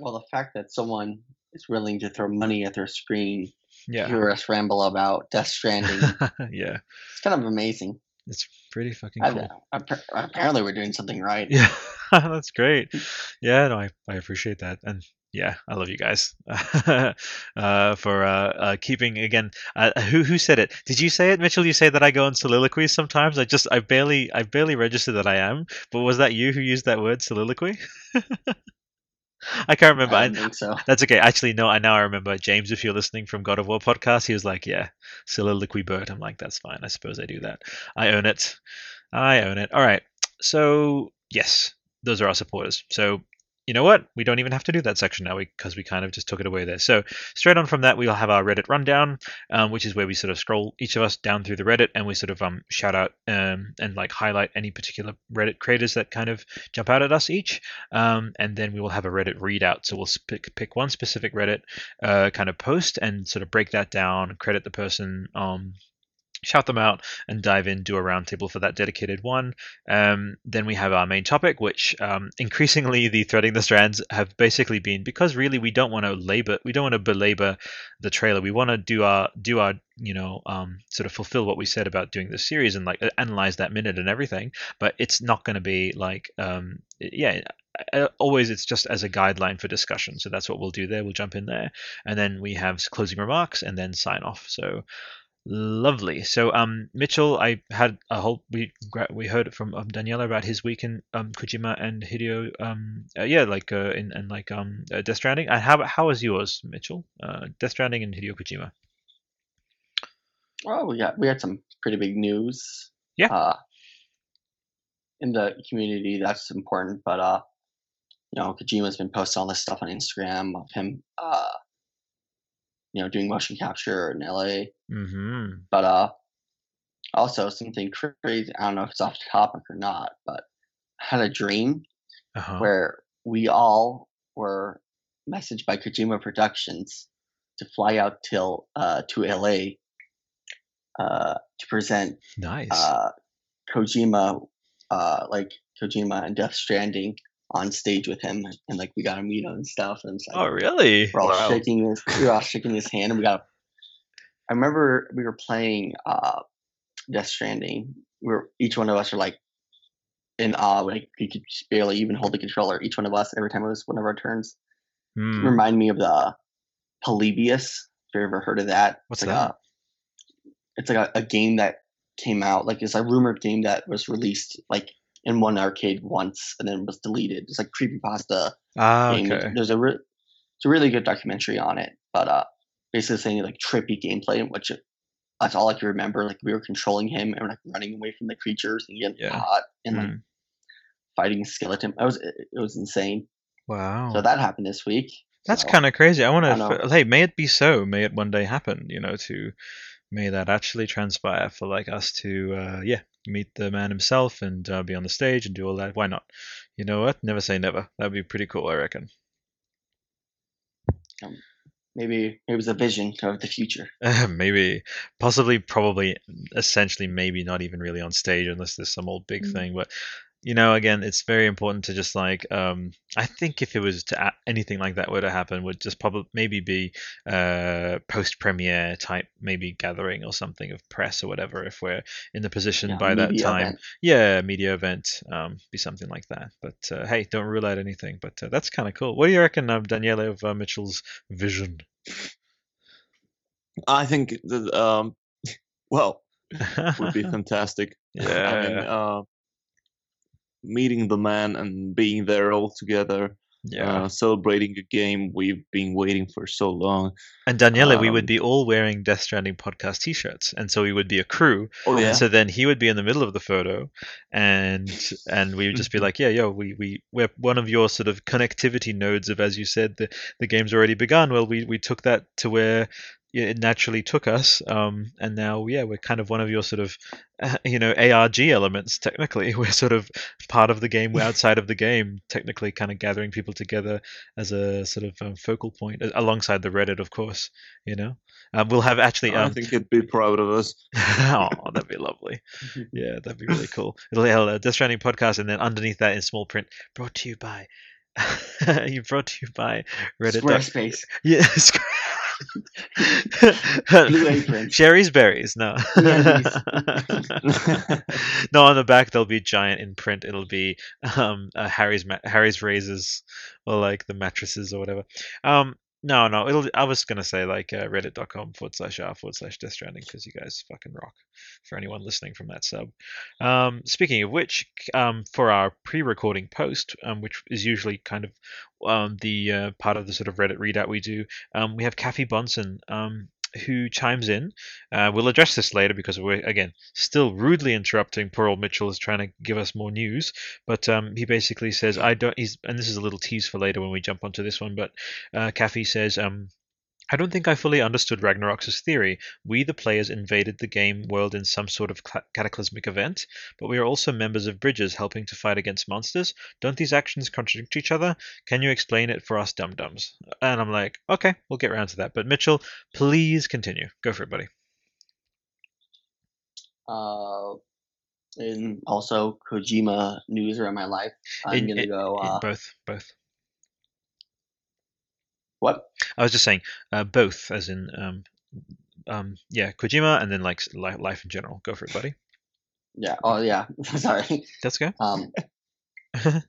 Well, the fact that someone is willing to throw money at their screen yeah. to hear us ramble about Death Stranding, yeah, it's kind of amazing. It's pretty fucking I- cool. I- apparently, we're doing something right. Yeah, that's great. Yeah, no, I, I appreciate that, and yeah, I love you guys uh, for uh, uh, keeping again. Uh, who who said it? Did you say it, Mitchell? You say that I go on soliloquies sometimes. I just I barely I barely register that I am. But was that you who used that word soliloquy? I can't remember. I don't think so. That's okay. Actually, no. I now I remember James. If you're listening from God of War podcast, he was like, "Yeah, soliloquy bird." I'm like, "That's fine. I suppose I do that. I own it. I own it." All right. So yes, those are our supporters. So you know what? We don't even have to do that section now because we kind of just took it away there. So straight on from that, we'll have our Reddit rundown, um, which is where we sort of scroll each of us down through the Reddit and we sort of um, shout out um, and like highlight any particular Reddit creators that kind of jump out at us each. Um, and then we will have a Reddit readout. So we'll pick, pick one specific Reddit uh, kind of post and sort of break that down, credit the person um, shout them out and dive in, do a roundtable for that dedicated one. Um, then we have our main topic, which um, increasingly the threading the strands have basically been because really we don't want to labor, we don't want to belabor the trailer. We want to do our do our you know um, sort of fulfill what we said about doing this series and like analyze that minute and everything. But it's not going to be like um, yeah always it's just as a guideline for discussion so that's what we'll do there we'll jump in there and then we have closing remarks and then sign off so Lovely. So, um, Mitchell, I had a whole we we heard from um, Daniela about his week in um, Kojima and Hideo. Um, uh, yeah, like uh, in and like um, uh, Death Stranding. And how how was yours, Mitchell? Uh, Death Stranding and Hideo Kojima. Well, we got we had some pretty big news. Yeah. Uh, in the community, that's important. But uh, you know, Kojima's been posting all this stuff on Instagram of him uh, you know, doing motion capture in LA. Mm-hmm. But uh, also something crazy. I don't know if it's off topic or not, but I had a dream Uh-huh. where we all were messaged by Kojima Productions to fly out till uh, to LA uh, to present Nice. uh, Kojima, uh, like Kojima and Death Stranding on stage with him, and like we got to meet him and stuff. And like, oh, really? we're all Wow. shaking his, we were all shaking his hand, and we got. I remember we were playing uh, Death Stranding. We were each one of us were like in awe, like we could just barely even hold the controller. Each one of us, every time it was one of our turns, Hmm. remind me of the Polybius. Have you ever heard of that? What's it's like that? A, it's like a, a game that came out, like it's a rumored game that was released like in one arcade once and then was deleted. It's like creepypasta Ah, game. okay. There's a re- it's a really good documentary on it, but uh, basically saying like trippy gameplay, in which it, that's all I can remember. Like we were controlling him and like running away from the creatures and getting Yeah. caught and like Mm. fighting a skeleton. It was it, was insane. Wow. So that happened this week. That's So, kind of crazy. I want I to. Hey, may it be so. May it one day happen. You know, to may that actually transpire for like us to, uh, yeah, meet the man himself and uh, be on the stage and do all that. Why not? You know what? Never say never. That'd be pretty cool. I reckon. um, maybe it was a vision of the future. maybe, possibly, probably, essentially, maybe not even really on stage unless there's some old big Mm. thing. But you know, again, it's very important to just like. Um, I think if it was to a- anything like that were to happen, would just probably maybe be uh, post premiere type, maybe gathering or something of press or whatever. If we're in the position Yeah, by that time, event. yeah, media event, um, be something like that. But uh, hey, don't rule out anything. But uh, that's kind of cool. What do you reckon, um, Daniele, of uh, Mitchell's vision? I think that um, well, would be fantastic. I mean, yeah, uh, meeting the man and being there all together, yeah. uh, celebrating a game we've been waiting for so long. And Daniela, we would Um, be all wearing Death Stranding podcast T-shirts, and so we would be a crew. Oh yeah, And so then he would be in the middle of the photo, and and we would just be like, yeah, yo, we we we're one of your sort of connectivity nodes of, as you said, the the game's already begun. Well, we we took that to where it naturally took us, um, and now yeah, we're kind of one of your sort of uh, you know ARG elements. Technically, we're sort of part of the game. We're outside of the game, technically, kind of gathering people together as a sort of um, focal point, alongside the Reddit, of course. You know, um, we'll have actually. I Um, think he'd be proud of us. oh, that'd be lovely. Yeah, that'd be really cool. It'll have a Death Stranding podcast, and then underneath that in small print, brought to you by. you brought to you by Reddit. Squarespace. Yeah. Blue Apron. Shari's Berries. No. No, on the back there'll be giant in print. It'll be um uh, Harry's ma- Harry's razors or like the mattresses or whatever. Um. No, no. It'll. I was gonna say like uh, reddit.com forward slash r forward slash Death Stranding because you guys fucking rock. For anyone listening from that sub. Um. Speaking of which, um, for our pre-recording post, um, which is usually kind of um the uh, part of the sort of Reddit readout we do, um, we have Kathy Bonson, um, who chimes in. Uh, we'll address this later because we're again still rudely interrupting. Poor old Mitchell is trying to give us more news, but um, he basically says, "I don't." He's and this is a little tease for later when we jump onto this one. But uh, Kathy says, um, I don't think I fully understood Ragnarok's theory. We, the players, invaded the game world in some sort of cataclysmic event, but we are also members of Bridges helping to fight against monsters. Don't these actions contradict each other? Can you explain it for us dum dums? And I'm like, okay, we'll get around to that. But Mitchell, please continue. Go for it, buddy. Uh, and also Kojima news around my life. I'm In- gonna in- go. Uh, both, both. What? I was just saying, uh, both, as in, um, um, yeah, Kojima, and then like li- life in general. Go for it, buddy. Yeah. Oh yeah. Sorry. Let's go. Um,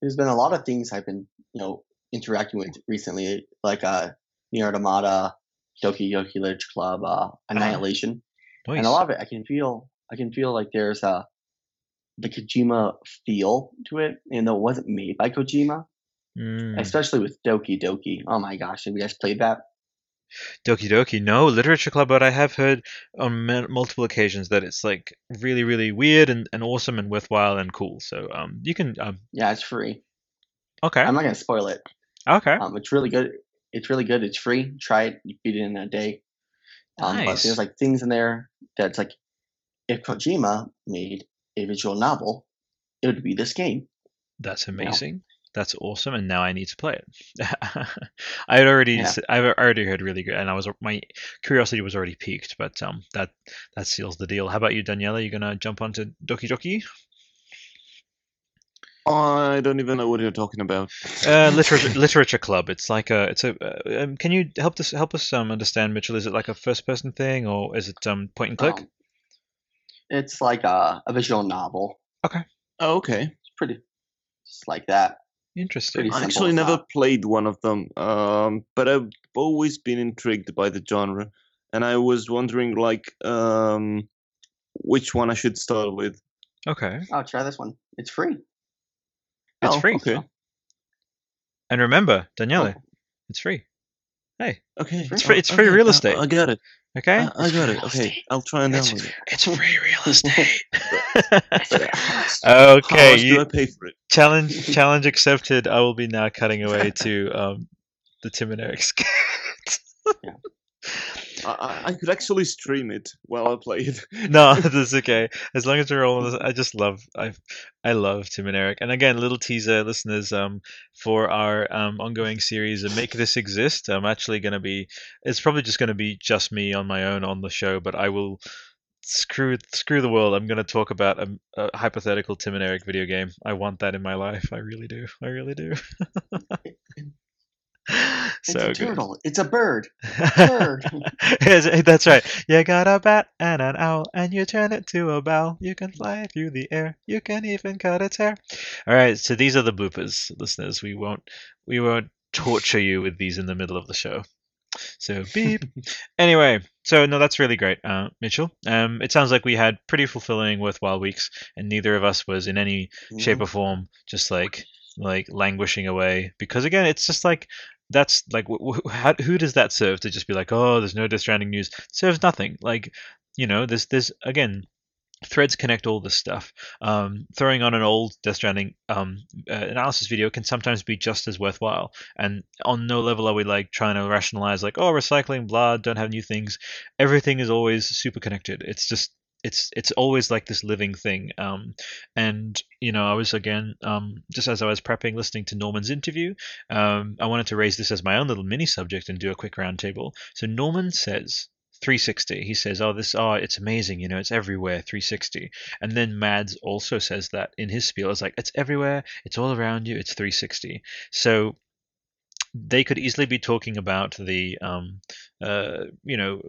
there's been a lot of things I've been, you know, interacting with recently, like uh, Nier Automata, Doki Doki Literature Club, uh, Annihilation, Nice. and a lot of it I can feel. I can feel like there's a the Kojima feel to it, even though it wasn't made by Kojima. Mm. Especially with Doki Doki. Oh my gosh, have you guys played that? Doki Doki, no literature club, but I have heard on multiple occasions that it's like really, really weird and, and awesome and worthwhile and cool. So um, you can um, Yeah, it's free. okay, I'm not gonna spoil it. okay, Um, it's really good. It's really good. It's free. Try it. You beat it in a day. Um, But Nice. there's like things in there that's like, if Kojima made a visual novel, it would be this game. that's amazing. That's awesome, and now I need to play it. I had already, Yeah. s- I've already heard really good, and I was my curiosity was already piqued, but um, that that seals the deal. How about you, Daniela? You gonna jump onto Doki Doki? I don't even know what you're talking about. Uh, literature literature club. It's like a. It's a. Uh, um, can you help us help us um understand, Mitchell? Is it like a first person thing or is it um point and click? Um, it's like a, a visual novel. Oh, okay. It's pretty, just like that. Interesting. I actually never that. played one of them, um, but I've always been intrigued by the genre, and I was wondering, like, um, which one I should start with. Okay. I'll try this one. It's free. It's Oh, free. Okay. And remember, Daniele, Oh. it's free. Hey, Okay. It's free- uh, it's free okay, real estate. I, got it. okay? I, I got it. Okay, I'll try and It's, it. it's free real estate. Okay, much do I pay for it? challenge challenge accepted. I will be now cutting away to um the Tim and Eric skit. I, I could actually stream it while I play it. no, that's okay. As long as we're all, I just love, I, I love Tim and Eric. And again, little teaser, listeners, um, for our um ongoing series and make this exist. I'm actually going to be. It's probably just going to be just me on my own on the show, but I will screw screw the world. I'm going to talk about a, a hypothetical Tim and Eric video game. I want that in my life. I really do. I really do. It's so a good. turtle. It's a bird. Bird. That's right. You got a bat and an owl, and you turn it to a bell. You can fly through the air. You can even cut its hair. All right. So these are the bloopers, listeners. We won't we won't torture you with these in the middle of the show. So beep. anyway, so no, that's really great, uh, Mitchell. Um, it sounds like we had pretty fulfilling, worthwhile weeks, and neither of us was in any shape or form just like like languishing away. Because again, it's just like that's like wh- wh- how, who does that serve to just be like, oh, there's no Death Stranding news? serves nothing. Like you know, there's there's again threads connect all this stuff. Um, throwing on an old Death Stranding um, uh, analysis video can sometimes be just as worthwhile. And on no level are we like trying to rationalize like, oh, recycling, blah, don't have new things. Everything is always super connected. It's just it's it's always like this living thing. Um, and you know, I was again um, just as I was prepping, listening to Norman's interview. Um, I wanted to raise this as my own little mini subject and do a quick roundtable. So Norman says 360. He says, "Oh, this, oh, it's amazing. You know, it's everywhere. 360." And then Mads also says that in his spiel. It's like it's everywhere. It's all around you. It's 360. So they could easily be talking about the, um, uh, you know,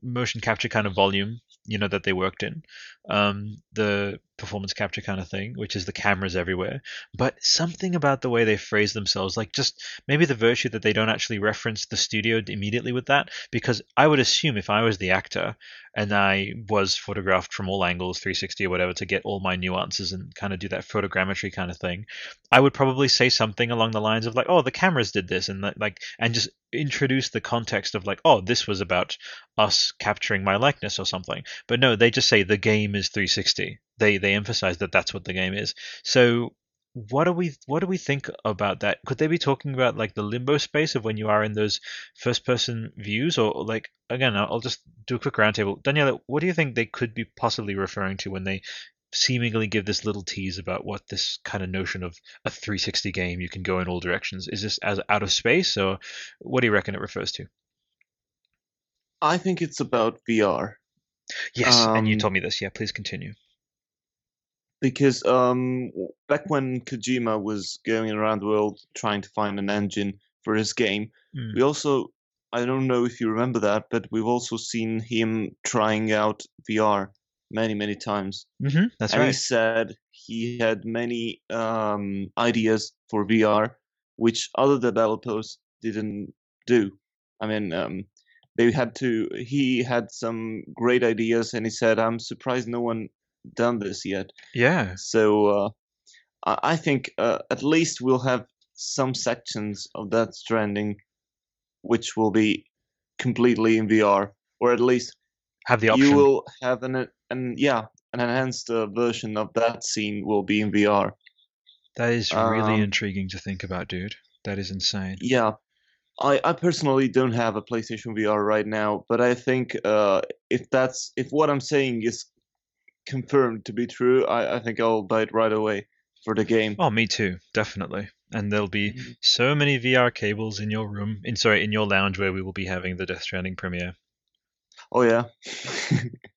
motion capture kind of volume, you know, that they worked in, um, the performance capture kind of thing, which is the cameras everywhere. But something about the way they phrase themselves, like just maybe the virtue that they don't actually reference the studio immediately with that, because I would assume if I was the actor and I was photographed from all angles, 360 or whatever, to get all my nuances and kind of do that photogrammetry kind of thing, I would probably say something along the lines of like, "Oh, the cameras did this," and like, and just introduce the context of like, "Oh, this was about us capturing my likeness or something." But no, they just say the game is 360. They they emphasize that that's what the game is. So what do we what do we think about that? Could they be talking about like the limbo space of when you are in those first person views, or like again? I'll just do a quick roundtable. Daniela, what do you think they could be possibly referring to when they seemingly give this little tease about what this kind of notion of a 360 game you can go in all directions is this as out of space or what do you reckon it refers to? I think it's about VR yes and you Um, told me this. Yeah please continue. Because um, back when Kojima was going around the world trying to find an engine for his game, Mm. we also I don't know if you remember that, but we've also seen him trying out VR many many times. hmm that's and he said he had many um, ideas for VR, which other developers didn't do. I mean, um, they had to. He had some great ideas, and he said, "I'm surprised no one done this yet." yeah So uh, I, I think uh, at least we'll have some sections of Death Stranding, which will be completely in VR, or at least have the option you will have an an yeah an enhanced uh, version of that scene will be in VR. that is really um, intriguing to think about dude that is insane Yeah, I I personally don't have a PlayStation VR right now, but I think uh, if that's if what I'm saying is confirmed to be true, I, I think I'll buy it right away for the game. Oh, me too, definitely. And there'll be Mm-hmm. so many VR cables in your room, in sorry, in your lounge where we will be having the Death Stranding premiere. Oh yeah.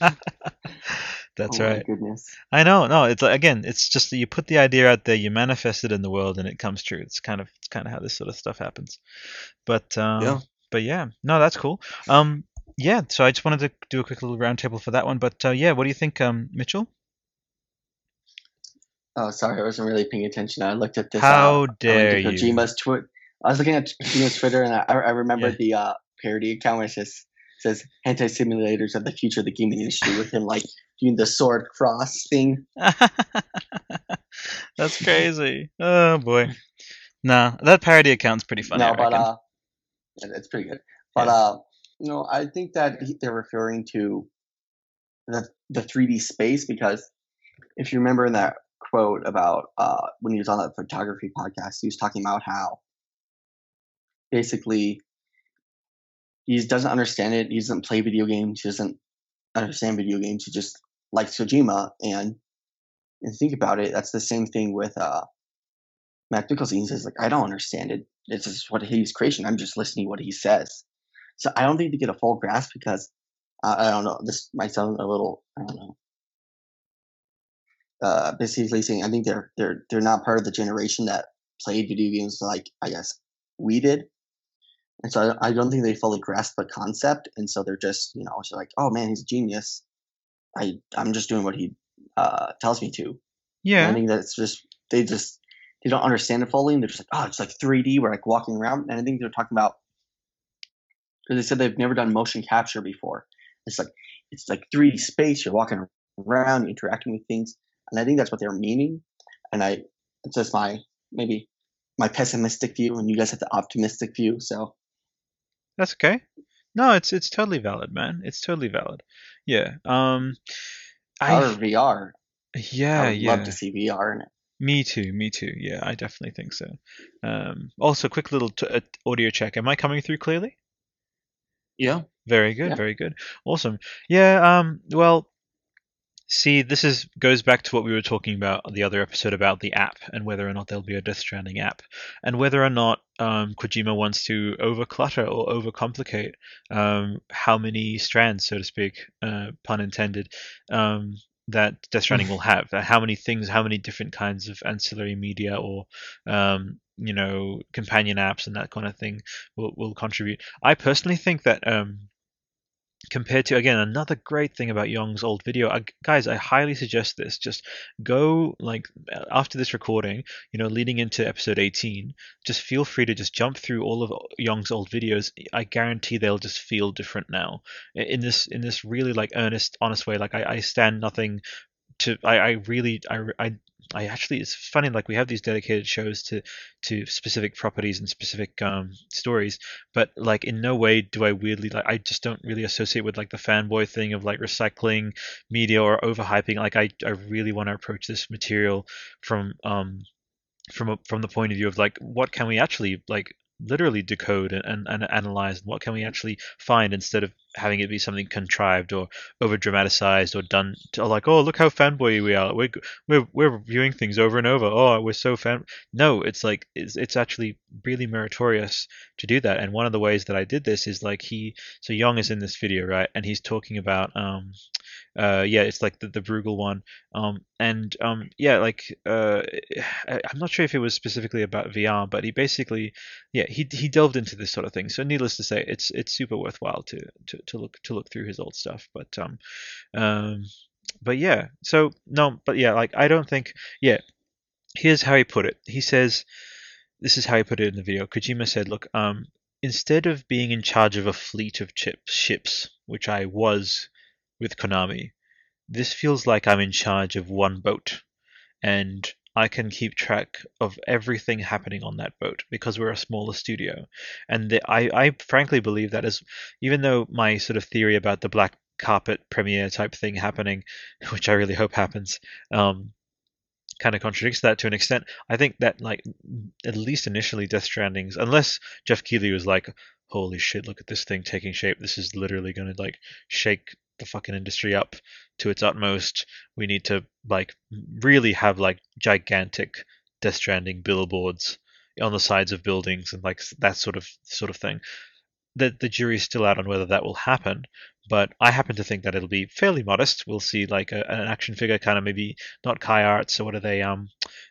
That's oh right. goodness. I know. No, it's like, again, it's just that you put the idea out there, you manifest it in the world, and it comes true. It's kind of it's kind of how this sort of stuff happens. But um, Yeah. but yeah, no, that's cool. Um, yeah. So I just wanted to do a quick little roundtable for that one. But uh, yeah, what do you think, um, Mitchell? Oh, sorry, I wasn't really paying attention. I looked at this. How uh, I dare you. Kojima's Twitter. I was looking at Kojima's Twitter, and I, I remember Yeah. the uh, parody account where it says anti simulators of the future of the gaming industry with him like doing the sword cross thing. That's crazy. Oh boy. Nah, that parody account's pretty funny. no, but uh, it's pretty good. But Yeah. uh, you know, I think that they're referring to the the 3D space because if you remember in that quote about uh when he was on that photography podcast, he was talking about how basically he doesn't understand it. He doesn't play video games. He doesn't understand video games. He just likes Kojima. And, and think about it, that's the same thing with uh, Mads Mikkelsen. He says, like, I don't understand it. It's just what he's creation. I'm just listening to what he says. So I don't think they get a full grasp because uh, I don't know. This might sound a little, I don't know. Uh, basically saying I think they're they're they're not part of the generation that played video games like I guess we did, and so I, I don't think they fully grasp the concept, and so they're just you know like oh man he's a genius, I I'm just doing what he uh, tells me to. And Yeah. I think that's just they just they don't understand it fully, and they're just like oh it's like 3D we're like walking around, and I think they're talking about because they said they've never done motion capture before. It's like it's like 3D space. You're walking around, interacting with things, and I think that's what they're meaning. And I, it's just my maybe my pessimistic view, and you guys have the optimistic view. So That's okay. No, it's it's totally valid, man. It's totally valid. Yeah. Um or I VR, yeah, I would yeah. love to see VR in it. Me too, me too. Yeah, I definitely think so. Um also quick little t- uh, audio check. Am I coming through clearly? Yeah. Very good, Yeah. very good. Awesome. Yeah, um well see this is goes back to what we were talking about the other episode about the app and whether or not there'll be a Death Stranding app and whether or not um, Kojima wants to overclutter or overcomplicate um, how many strands, so to speak, uh, pun intended, um, that Death Stranding will have. Uh, How many things, how many different kinds of ancillary media or um, you know companion apps and that kind of thing will will contribute. I personally think that um, compared to again another great thing about Yong's old video, I, guys, I highly suggest this. Just go like after this recording, you know, leading into episode 18. Just feel free to just jump through all of Yong's old videos. I guarantee they'll just feel different now in this in this really like earnest, honest way. Like I, I stand nothing to. I, I really I, I I actually it's funny like we have these dedicated shows to to specific properties and specific um stories but like in no way do I weirdly like I just don't really associate with like the fanboy thing of like recycling media or overhyping like I I really want to approach this material from um from a, from the point of view of like what can we actually like literally decode and, and, and analyze and what can we actually find instead of having it be something contrived or over dramatized or done to, like oh look how fanboy we are. We're, we're we're viewing things over and over. Oh we're so fan no it's like it's, it's actually really meritorious to do that. And one of the ways that i did this is like he so Yong is in this video right? And he's talking about um uh yeah it's like the, the bruegel one. Um and um yeah like uh I, i'm not sure if it was specifically about vr but he basically yeah he he delved into this sort of thing. So needless to say it's it's super worthwhile to to, to look to look through his old stuff but um um but yeah so no but yeah like i don't think yeah here's how he put it. He says this is how he put it in the video. Kojima said look um instead of being in charge of a fleet of chips ships which i was with konami this feels like i'm in charge of one boat and I can keep track of everything happening on that boat because we're a smaller studio. And the, I, I frankly believe that is, even though my sort of theory about the black carpet premiere type thing happening, which I really hope happens, um, kind of contradicts that to an extent. I think that like at least initially Death Stranding's unless Geoff Keighley was like, holy shit, look at this thing taking shape. This is literally gonna like shake the fucking industry up to its utmost. We need to like really have like gigantic Death Stranding billboards on the sides of buildings and like that sort of sort of thing. The the jury's still out on whether that will happen, but I happen to think that it'll be fairly modest. We'll see like a, an action figure, kind of maybe not Kai Arts or what are they, um,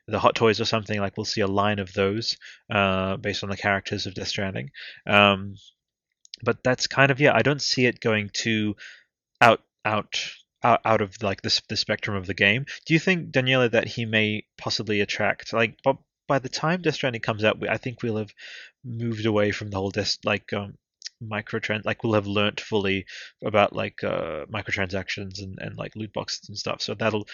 the Hot Toys or something. Like we'll see a line of those, uh, based on the characters of Death Stranding. Um, but that's kind of yeah. I don't see it going too out out out, out of like the, the spectrum of the game. Do you think Daniela that he may possibly attract like but by the time Death Stranding comes out, I think we'll have moved away from the whole like um microtrans like we'll have learnt fully about like uh microtransactions and, and like loot boxes and stuff. So that'll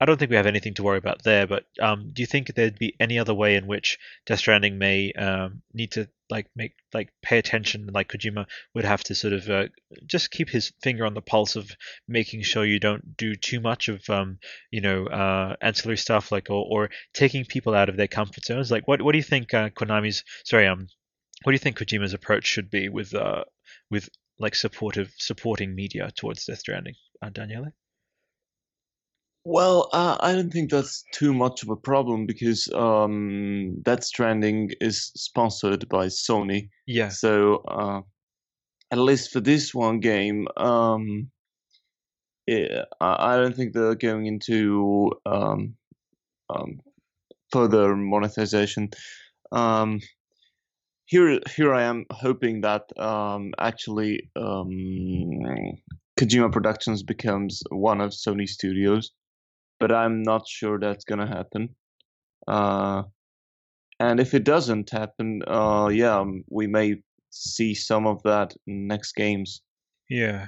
I don't think we have anything to worry about there, but um, do you think there'd be any other way in which Death Stranding may um, need to like make like pay attention? And like Kojima would have to sort of uh, just keep his finger on the pulse of making sure you don't do too much of um, you know uh, ancillary stuff, like or, or taking people out of their comfort zones. Like what what do you think uh, Konami's sorry um what do you think Kojima's approach should be with uh, with like supportive supporting media towards Death Stranding, uh, Daniele? Well, uh, I don't think that's too much of a problem because um, Death Stranding is sponsored by Sony. Yeah. So uh, at least for this one game, um, yeah, I I don't think they're going into um, um, further monetization. Um, here, here I am hoping that um, actually um, Kojima Productions becomes one of Sony Studios, but I'm not sure that's gonna happen. Uh, and if it doesn't happen, uh, yeah, um, we may see some of that in next games. Yeah.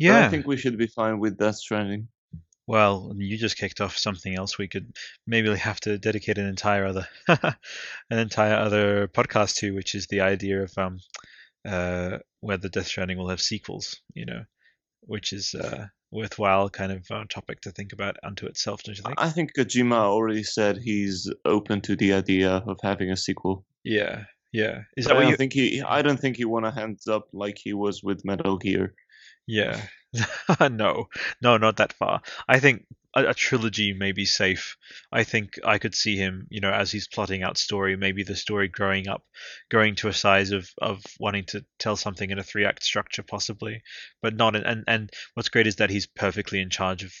But Yeah. I think we should be fine with Death Stranding. Well, you just kicked off something else we could maybe have to dedicate an entire other an entire other podcast to, which is the idea of um uh whether Death Stranding will have sequels, you know, which is uh worthwhile kind of uh, topic to think about unto itself, don't you think? I think Kojima already said he's open to the idea of having a sequel. Yeah, yeah. Is But that I what don't you? think he. I don't think he want to hands up like he was with Metal Gear. Yeah. no, no, not that far. I think a, a trilogy may be safe. I think I could see him, you know, as he's plotting out story, maybe the story growing up, growing to a size of of wanting to tell something in a three act structure, possibly, but not. In, and and what's great is that he's perfectly in charge of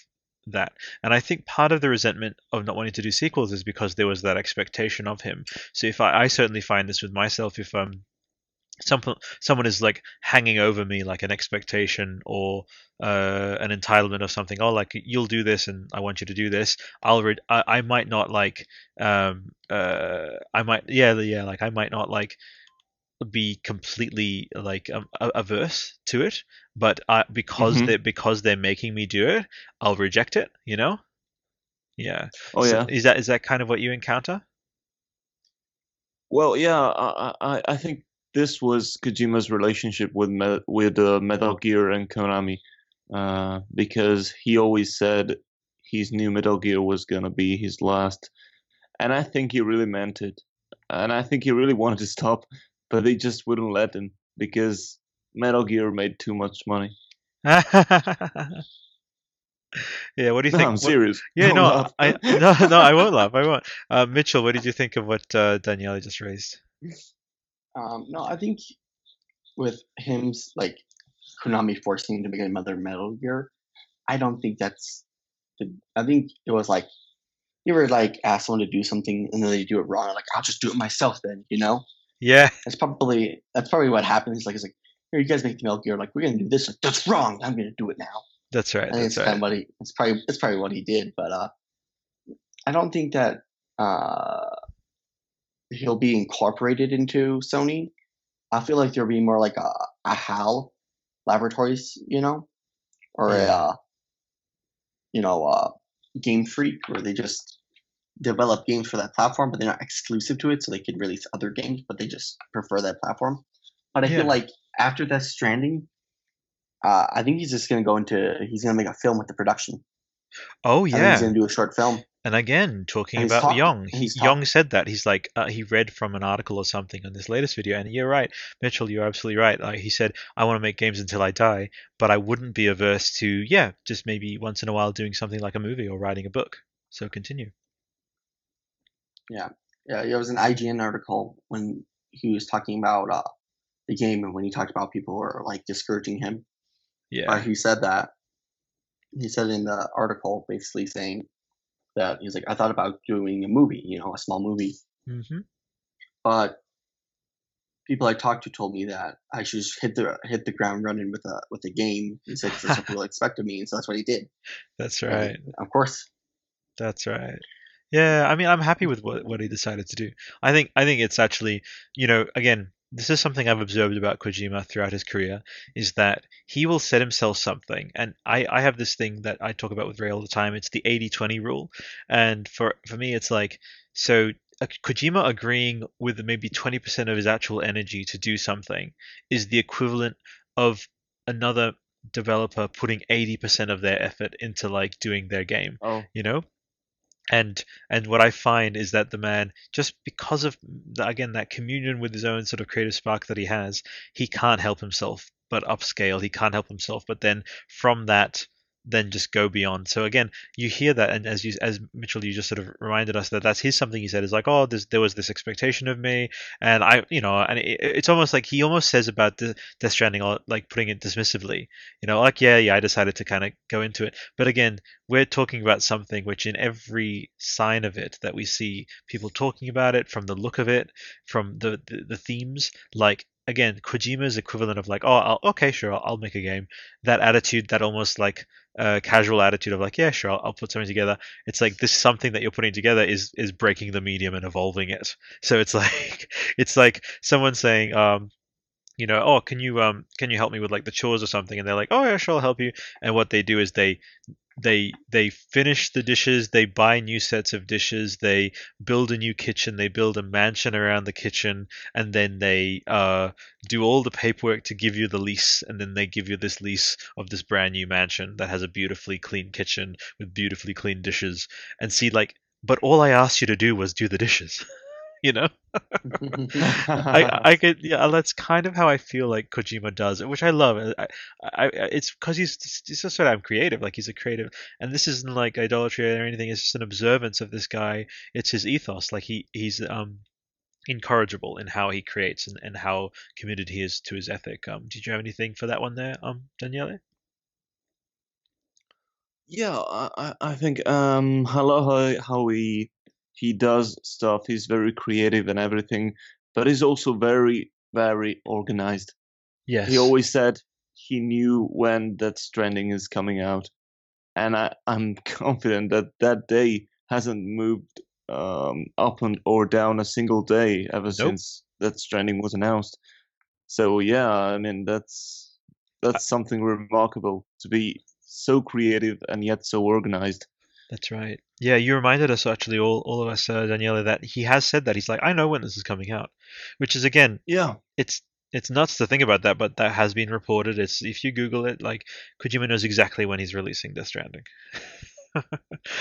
that. And I think part of the resentment of not wanting to do sequels is because there was that expectation of him. So if I, I certainly find this with myself, if um some someone is like hanging over me like an expectation or uh, an entitlement of something. Oh, like you'll do this, and I want you to do this. I'll read. I, I might not like. Um. Uh. I might. Yeah. Yeah. Like I might not like be completely like um, averse to it, but I because Mhm. they because they're making me do it, I'll reject it. You know. Yeah. Oh So yeah. Is that is that kind of what you encounter? Well, yeah. I I, I think this was Kojima's relationship with Me- with uh, Metal Gear and Konami, uh, because he always said his new Metal Gear was gonna be his last, and I think he really meant it, and I think he really wanted to stop, but they just wouldn't let him because Metal Gear made too much money. yeah. What do you No, think? I'm what- serious. Yeah, no. I no, no, I won't laugh. I won't. Uh, Mitchell, what did you think of what uh, Daniele just raised? Um, no, I think with him like Konami forcing him to make another Metal Gear, I don't think that's. The, I think it was like you ever like ask someone to do something and then they do it wrong. Like I'll just do it myself then, you know. Yeah, That's probably that's probably what happens. Like it's like here you guys make the Metal Gear. Like we're gonna do this. Like, that's wrong. I'm gonna do it now. that's right. That's it's kind right. of what he. It's probably it's probably what he did. But uh, I don't think that uh he'll be incorporated into Sony. I feel like there'll be more like a, a HAL Laboratories, you know, or a uh, you know uh, Game Freak, where they just develop games for that platform, but they're not exclusive to it, so they can release other games, but they just prefer that platform. But I Yeah. feel like after Death Stranding, uh, I think he's just gonna go into he's gonna make a film with the production. Oh yeah, he's gonna do a short film. And again, talking And about talk- Yong, he's Yong said that he's like uh, he read from an article or something on this latest video, and you're right, Mitchell, you're absolutely right. Like he said, I want to make games until I die, but I wouldn't be averse to yeah, just maybe once in a while doing something like a movie or writing a book. So continue. Yeah, yeah, it was an IGN article when he was talking about uh, the game and when he talked about people were like discouraging him. Yeah, Uh, he said that he said in the article basically saying that he's like I thought about doing a movie, you know, a small movie, hmm but people I talked to told me that I should just hit the hit the ground running with a with a game. He said that's what people expect of me, and so that's what he did. that's And, right. of course. That's right. Yeah, I mean, I'm happy with what what he decided to do. I think I think it's actually, you know, again, this is something I've observed about Kojima throughout his career is that he will set himself something, and I I have this thing that I talk about with Ray all the time. It's the 80-20 rule, and for for me, it's like so. uh, Kojima agreeing with maybe 20% of his actual energy to do something is the equivalent of another developer putting 80% of their effort into like doing their game Oh, you know and and what I find is that the man just because of the, again that communion with his own sort of creative spark that he has, he can't help himself but upscale. He can't help himself, but then from that then just go beyond. So again, you hear that, and as you, as Mitchell, you just sort of reminded us that that's his something he said is like, oh, there was this expectation of me, and I, you know, and it, it's almost like he almost says about the Death Stranding, or like putting it dismissively, you know, like yeah, yeah, I decided to kind of go into it, but again, we're talking about something which in every sign of it that we see people talking about it, from the look of it, from the the, the themes, like again, Kojima's equivalent of like, oh, I'll, okay, sure, I'll, I'll, make a game. That attitude, that almost like uh, casual attitude of like, yeah, sure, I'll, I'll, put something together. It's like this something that you're putting together is is breaking the medium and evolving it. So it's like it's like someone saying, um, you know, oh, can you um can you help me with like the chores or something? And they're like, oh yeah, sure, I'll help you. And what they do is they they they finish the dishes they buy new sets of dishes they build a new kitchen they build a mansion around the kitchen and then they uh, do all the paperwork to give you the lease and then they give you this lease of this brand new mansion that has a beautifully clean kitchen with beautifully clean dishes and see like but all i asked you to do was do the dishes you know? I, I could yeah that's kind of how i feel like kojima does it which i love. I, I it's because he's he's just sort of creative like he's a creative and this isn't like idolatry or anything it's just an observance of this guy. It's his ethos like he he's um incorrigible in how he creates and, and how committed he is to his ethic. Um did you have anything for that one there um daniele? Yeah i i think um hello how, how he he does stuff. He's very creative and everything, but he's also very, very organized. Yes. He always said he knew when Death Stranding is coming out, and I, I'm confident that that day hasn't moved um, up and or down a single day ever nope. since Death Stranding was announced. So yeah, I mean that's that's something remarkable to be so creative and yet so organized. That's right. Yeah, you reminded us actually, all, all of us, uh, Daniele, that he has said that he's like, I know when this is coming out, which is again, yeah, it's it's nuts to think about that, but that has been reported. It's if you Google it, like Kojima knows exactly when he's releasing Death Stranding.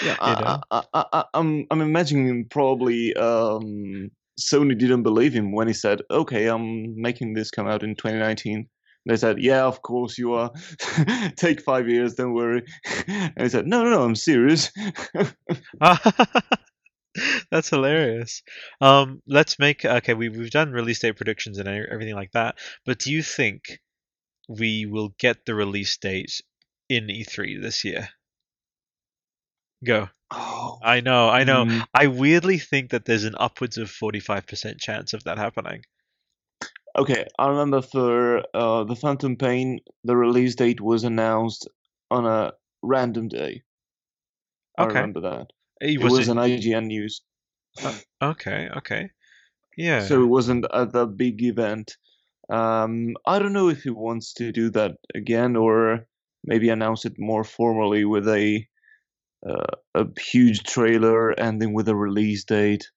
yeah, I, I, I, I'm I'm imagining probably um, Sony didn't believe him when he said, "Okay, I'm making this come out in 2019." They said, "Yeah, of course you are. Take five years, don't worry." And he said, "No, no, no, I'm serious." That's hilarious. Um, let's make okay. We we've done release date predictions and everything like that. But do you think we will get the release date in E3 this year? Go. Oh, I know, I know. Mm. I weirdly think that there's an upwards of 45% chance of that happening. Okay, I remember for uh, the Phantom Pain, the release date was announced on a random day. I okay. remember that. It, was, was an IGN news. Uh, okay, okay. Yeah. So it wasn't at the big event. Um, I don't know if he wants to do that again or maybe announce it more formally with a uh, a huge trailer ending with a release date,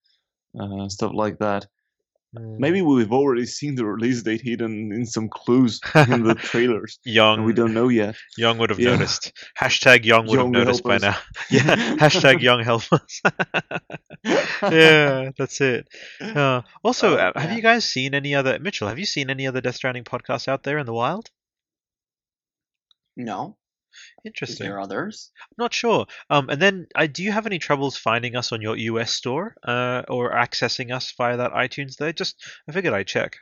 uh, stuff like that. Maybe mm. we've already seen the release date hidden in some clues in the trailers. Yong, we don't know yet. Yong would have yeah. noticed. Hashtag Yong would Yong have noticed by now. Yeah. Hashtag Yong help us. yeah, that's it. Uh, also, oh, have you guys seen any other Mitchell? Have you seen any other Death Stranding podcasts out there in the wild? No. Interesting. Is there others? I'm not sure. Um, and then, uh, do you have any troubles finding us on your US store uh, or accessing us via that iTunes there? Just, I figured I'd check.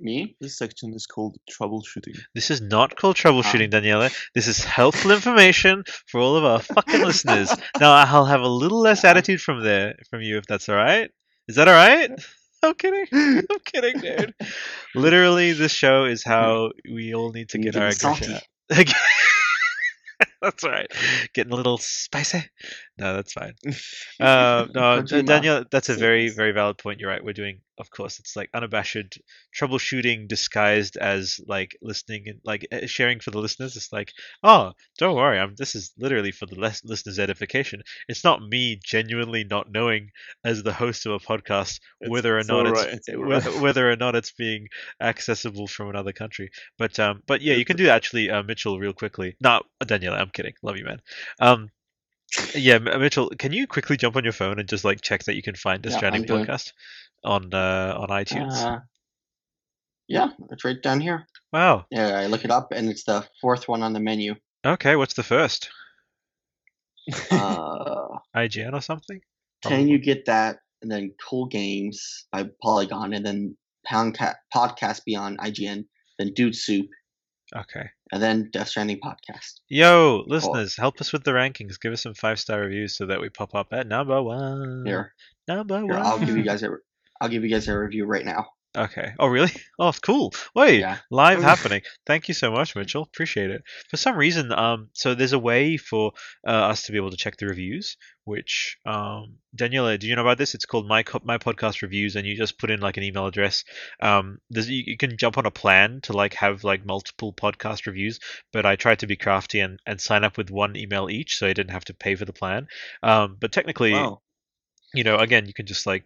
Me? This section is called troubleshooting. This is not called troubleshooting, ah. Daniela. This is helpful information for all of our fucking listeners. Now, I'll have a little less attitude from there from you, if that's all right. Is that all right? I'm kidding. I'm kidding, dude. Literally, this show is how we all need to get our aggression that's right. Getting a little spicy. No, that's fine. Uh, no, Daniel, that's a very, very valid point. You're right. We're doing, of course, it's like unabashed troubleshooting disguised as like listening and like sharing for the listeners. It's like, oh, don't worry, I'm. This is literally for the listeners' edification. It's not me genuinely not knowing as the host of a podcast it's, whether or not it's, right. it's whether, whether, or not it's being accessible from another country. But um, but yeah, you can do actually, uh, Mitchell, real quickly. No, Daniela, I'm kidding. Love you, man. Um, Yeah, Mitchell, can you quickly jump on your phone and just like check that you can find the Yeah, Stranding podcast on uh, on iTunes? Uh, yeah, it's right down here. wow. Yeah, I look it up, and it's the fourth one on the menu. Okay, what's the first? Uh, IGN or something? Can you get that? And then Cool Games by Polygon, and then Pound Cat Podcast Beyond IGN, then Dude Soup, Okay. And then Death Stranding Podcast. Yo, listeners, help us with the rankings. Give us some five star reviews so that we pop up at number one. Here, Number here, one. I'll give you guys a, I'll give you guys a review right now. Okay. Oh, really? Oh, cool. Wait, Yeah. live happening. Thank you so much, Mitchell. Appreciate it. For some reason, um, so there's a way for uh, us to be able to check the reviews. Which, um, Daniela, do you know about this? It's called my my podcast reviews, and you just put in like an email address. Um, there's you, you can jump on a plan to like have like multiple podcast reviews, but I tried to be crafty and and sign up with one email each, so I didn't have to pay for the plan. Um, but technically, Wow. you know, again, you can just like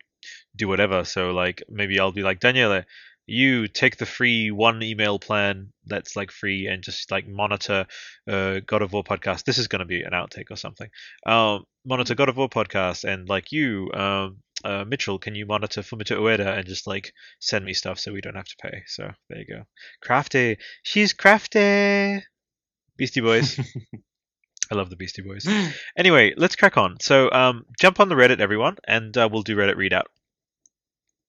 do whatever. So like maybe I'll be like Daniela, you take the free one email plan that's like free and just like monitor uh, God of War podcast. This is going to be an outtake or something. Um, monitor God of War podcast and like you, um, uh, Mitchell, can you monitor Fumito Ueda and just like send me stuff so we don't have to pay? So there you go. Crafty, she's crafty. Beastie Boys. I love the Beastie Boys. Anyway, let's crack on. So, um, jump on the Reddit, everyone, and uh, we'll do Reddit readout.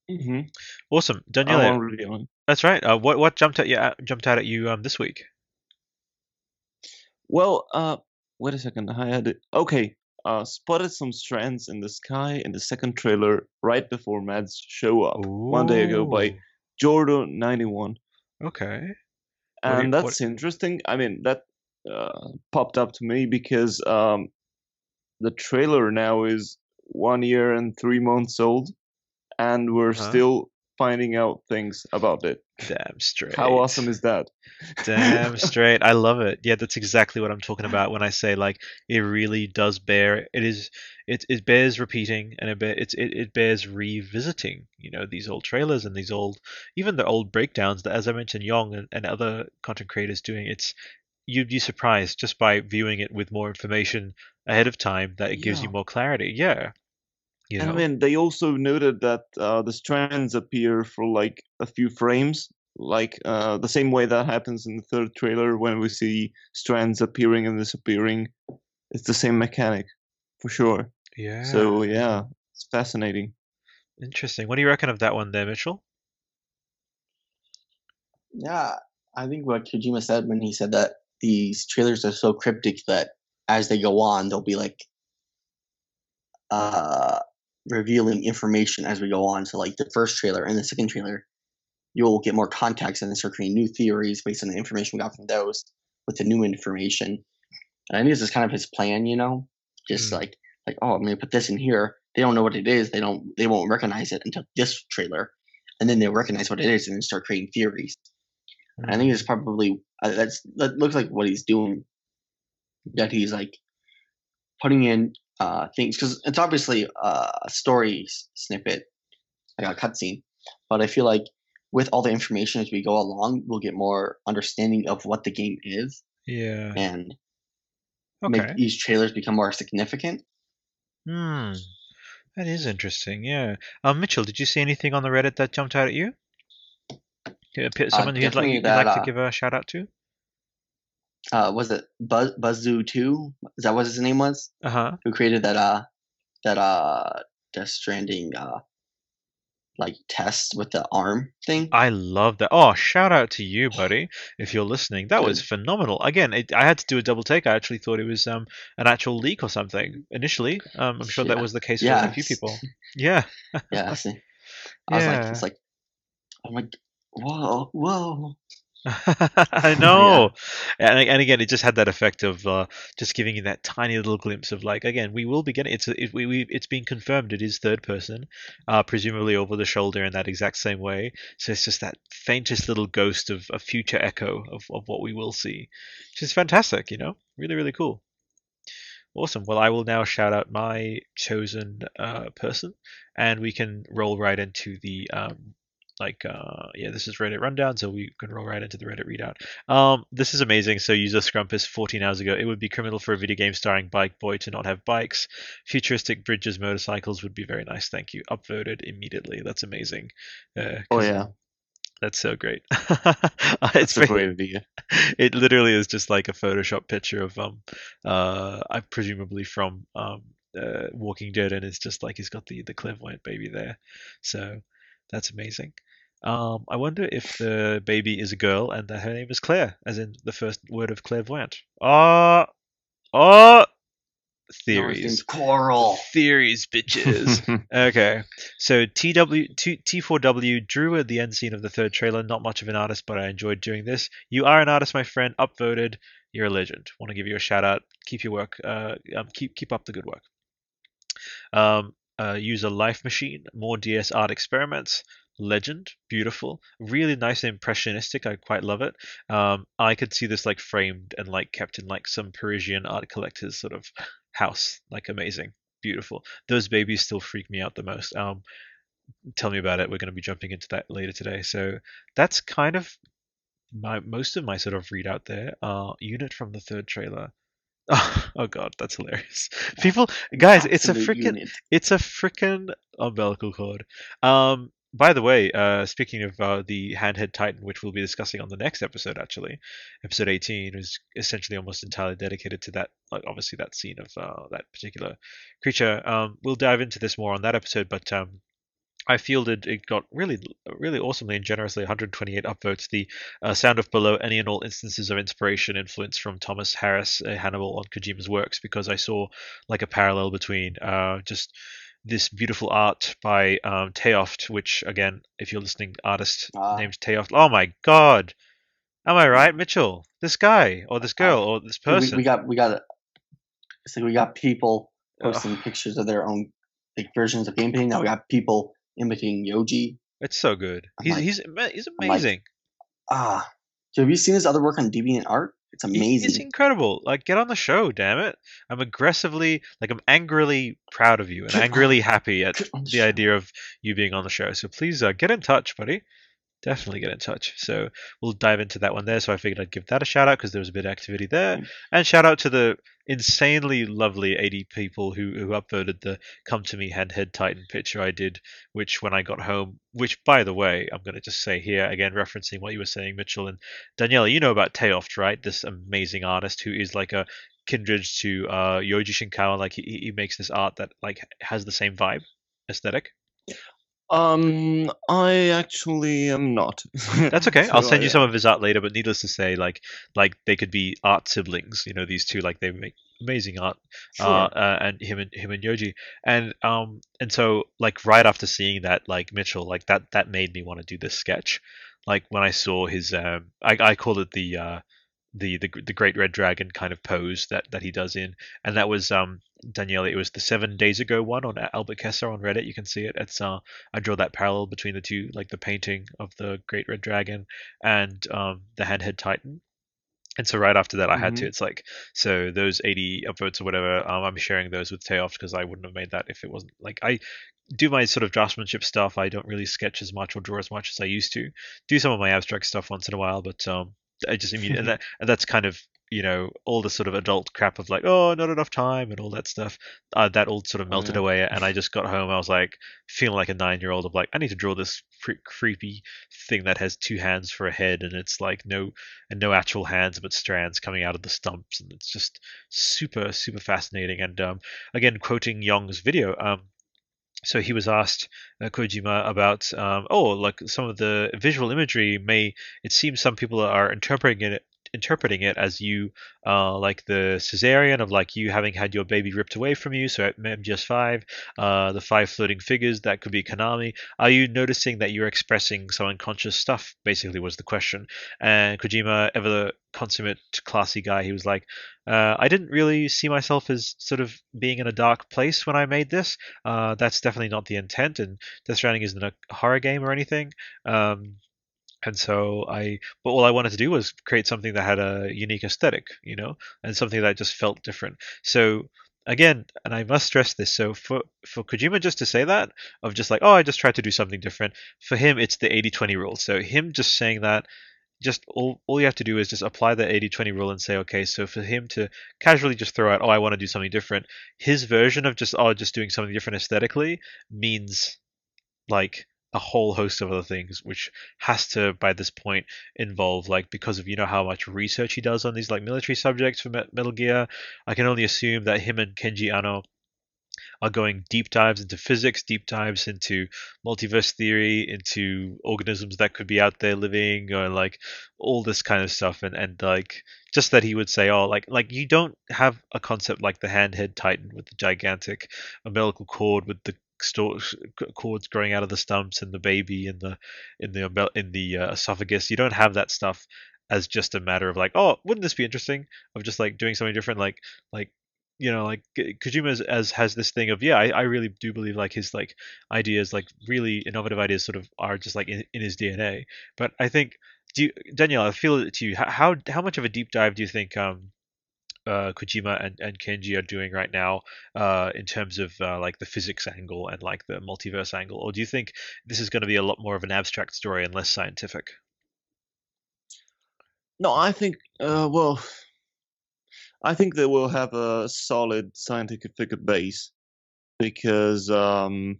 Hmm Awesome, Daniela. That's right. Uh, what what jumped at you uh, jumped out at you um this week? Well, uh, wait a second. I had it. Okay. Uh, spotted some strands in the sky in the second trailer right before Mads show up one day ago by Jordan91. Okay. What do you- and what- that's interesting. I mean, that uh, popped up to me because um, the trailer now is one year and three months old, and we're Huh? still finding out things about it. Damn straight. How awesome is that? Damn straight. I love it. Yeah, that's exactly what I'm talking about when I say like it really does bear. It is. It it bears repeating and it bear, it's it, it bears revisiting. You know these old trailers and these old even the old breakdowns that as I mentioned Yong and, and other content creators doing. It's you'd be surprised just by viewing it with more information ahead of time that it gives you more clarity. Yeah. You know. I mean, they also noted that uh, the strands appear for like a few frames, like uh, the same way that happens in the third trailer when we see strands appearing and disappearing. It's the same mechanic, for sure. yeah. So yeah, it's fascinating. Interesting. What do you reckon of that one there, Mitchell? Yeah, I think what Kojima said when he said that these trailers are so cryptic that as they go on, they'll be like uh revealing information as we go on. So like the first trailer and the second trailer, you'll get more context and then start creating new theories based on the information we got from those with the new information. And I think this is kind of his plan, you know, just Hmm. like like oh, I'm gonna put this in here. They don't know what it is. They don't. They won't recognize it until this trailer, and then they'll recognize what it is and then start creating theories. And I think it's probably uh, that's that looks like what he's doing. That he's like putting in uh, things because it's obviously uh, a story snippet, like a cutscene. But I feel like with all the information as we go along, we'll get more understanding of what the game is Yeah. and Okay. make each trailers become more significant. Hmm. That is interesting. Yeah. Um, Mitchell, did you see anything on the Reddit that jumped out at you? Someone who'd like, definitely you'd that, like to uh, give a shout out to? Uh, was it Buzz Buzzu Two? Is that what his name was? Uh huh. Who created that uh that uh Death Stranding uh like test with the arm thing? I love that. Oh, shout out to you, buddy, if you're listening. That was phenomenal. Again, it, I had to do a double take. I actually thought it was um an actual leak or something initially. Um, I'm sure that was the case for a few people. Yeah. Yeah, I see. I was Yeah. like, it's like, I'm like, whoa, whoa. I know, and and again, it just had that effect of uh, just giving you that tiny little glimpse of like again, we will be getting it's it, we, we it's been confirmed it is third person, uh, presumably over the shoulder in that exact same way. So it's just that faintest little ghost of a future echo of of what we will see, which is fantastic. You know, really really cool. Awesome. Well, I will now shout out my chosen uh, person, and we can roll right into the um, like uh, yeah, this is Reddit rundown, so we can roll right into the Reddit readout. Um, this is amazing. So user Scrumpus 14 hours ago, it would be criminal for a video game starring Bike Boy to not have bikes. Futuristic bridges, motorcycles would be very nice. Thank you. Upvoted immediately. That's amazing. Uh, Oh yeah, that's so great. it's very- it literally is just like a Photoshop picture of um uh I presumably from um uh, Walking Dead, and it's just like he's got the the clairvoyant baby there. So that's amazing. Um, I wonder if the baby is a girl and that her name is Claire, as in the first word of clairvoyant. Ah, ah, No, his theories Coral. theories, bitches. okay, so TW T- T4W drew at the end scene of the third trailer. Not much of an artist, but I enjoyed doing this. You are an artist, my friend. Upvoted. You're a legend. Want to give you a shout out. Keep your work. Uh, um, keep keep up the good work. Um, uh, user Life Machine. More DS art experiments. Legend, beautiful, really nice and impressionistic. I quite love it. Um, I could see this like framed and like kept in like some Parisian art collector's sort of house. Like amazing, beautiful. Those babies still freak me out the most. Um, tell me about it. We're going to be jumping into that later today. So that's kind of my most of my sort of readout there. Uh, unit from the third trailer. Oh, god, that's hilarious. People, guys, it's a freaking it's a freaking umbilical cord. Um, by the way, uh, speaking of uh, the handhead titan, which we'll be discussing on the next episode, actually, episode 18 is essentially almost entirely dedicated to that. Like, obviously, that scene of uh, that particular creature. Um, we'll dive into this more on that episode, but um, I fielded it got really, really awesomely and generously 128 upvotes. The uh, sound of below any and all instances of inspiration influence from Thomas Harris uh, Hannibal on Kojima's works because I saw like a parallel between uh, just this beautiful art by um, Teoft, which again, if you're listening, artist Ah. named Teoft. Oh my God, am I right, Mitchell? This guy or this girl or this person? we got we got it's like we got people posting pictures of their own like versions of gameplay. Now we got people imitating Yoji. It's so good. I'm He's like- he's he's I'm like, amazing. Ah, so have you seen his other work on Deviant Art? It's amazing. It's incredible. Like, get on the show, damn it. I'm aggressively, like, I'm angrily proud of you and angrily happy at the idea of you being on the show. So please uh, get in touch, buddy. Definitely get in touch. So we'll dive into that one there. So I figured I'd give that a shout out because there was a bit of activity there. Mm. And shout out to the insanely lovely 80 people who, who upvoted the Come to Me Handhead Titan picture I did, which when I got home, which by the way, I'm going to just say here again, referencing what you were saying, Mitchell and Daniela, you know about Teoft, right? This amazing artist who is like a kindred to uh, Yoji Shinkawa. Like he, he makes this art that like has the same vibe, aesthetic. Um, I actually am not. That's okay. I'll So send you some of his art later. But needless to say, like like they could be art siblings. You know, these two like they make amazing art. Sure. Uh, uh, and him and him and Yoji, and um and so like right after seeing that, like Mitchell, like that that made me want to do this sketch. Like when I saw his, um, I I called it the uh the the the Great Red Dragon kind of pose that that he does in, and that was um Danielle. It was the seven days ago one on Albert Chessa on Reddit. You can see it. It's uh I draw that parallel between the two, like the painting of the Great Red Dragon and um the Handhead Titan. And so right after that, I had to. Mhm. It's like so those 80 upvotes or whatever. Um, I'm sharing those with Teoft because I wouldn't have made that if it wasn't like I do my sort of draftsmanship stuff. I don't really sketch as much or draw as much as I used to. Do some of my abstract stuff once in a while, but um, I just immediately and, that, and that's kind of you know all the sort of adult crap of like oh not enough time and all that stuff. Uh, that all sort of Oh, melted yeah. away, and I just got home. I was like feeling like a nine year old of like I need to draw this cre- creepy thing that has two hands for a head, and it's like no and no actual hands but strands coming out of the stumps, and it's just super super fascinating. And um, again, quoting Yong's video. Um, so he was asked uh, Kojima about um, oh like some of the visual imagery may it seems some people are interpreting it interpreting it as you uh, like the cesarean of like you having had your baby ripped away from you so at MGS5 uh, the five floating figures that could be Konami. Are you noticing that you're expressing some unconscious stuff? Basically was the question. And Kojima ever the consummate classy guy he was like uh, I didn't really see myself as sort of being in a dark place when I made this. Uh, that's definitely not the intent, and Death Stranding isn't a horror game or anything. Um, and so I, but all I wanted to do was create something that had a unique aesthetic, you know, and something that just felt different. So again, and I must stress this. So for for Kojima just to say that of just like, oh, I just tried to do something different. For him, it's the 80-20 rule. So him just saying that, just all all you have to do is just apply the 80-20 rule and say, okay. So for him to casually just throw out, oh, I want to do something different. His version of just oh, just doing something different aesthetically means like a whole host of other things, which has to, by this point, involve like because of you know how much research he does on these like military subjects for Metal Gear. I can only assume that him and Kenji Yano are going deep dives into physics, deep dives into multiverse theory, into organisms that could be out there living, or like all this kind of stuff. And and like just that he would say, oh, like like you don't have a concept like the handhead titan with the gigantic umbilical cord with the cords growing out of the stumps and the baby in the in the in the uh, esophagus. You don't have that stuff as just a matter of like, oh, wouldn't this be interesting? Of just like doing something different, like like you know, like Kojima as, as has this thing of yeah, I, I really do believe like his like ideas, like really innovative ideas, sort of are just like in, in his DNA. But I think, do you, Danielle, I feel it to you. How how much of a deep dive do you think um uh, Kojima and, and Kenji are doing right now uh, in terms of uh, like the physics angle and like the multiverse angle, or do you think this is going to be a lot more of an abstract story and less scientific? No, I think uh, well, I think they will have a solid scientific figure base because, um,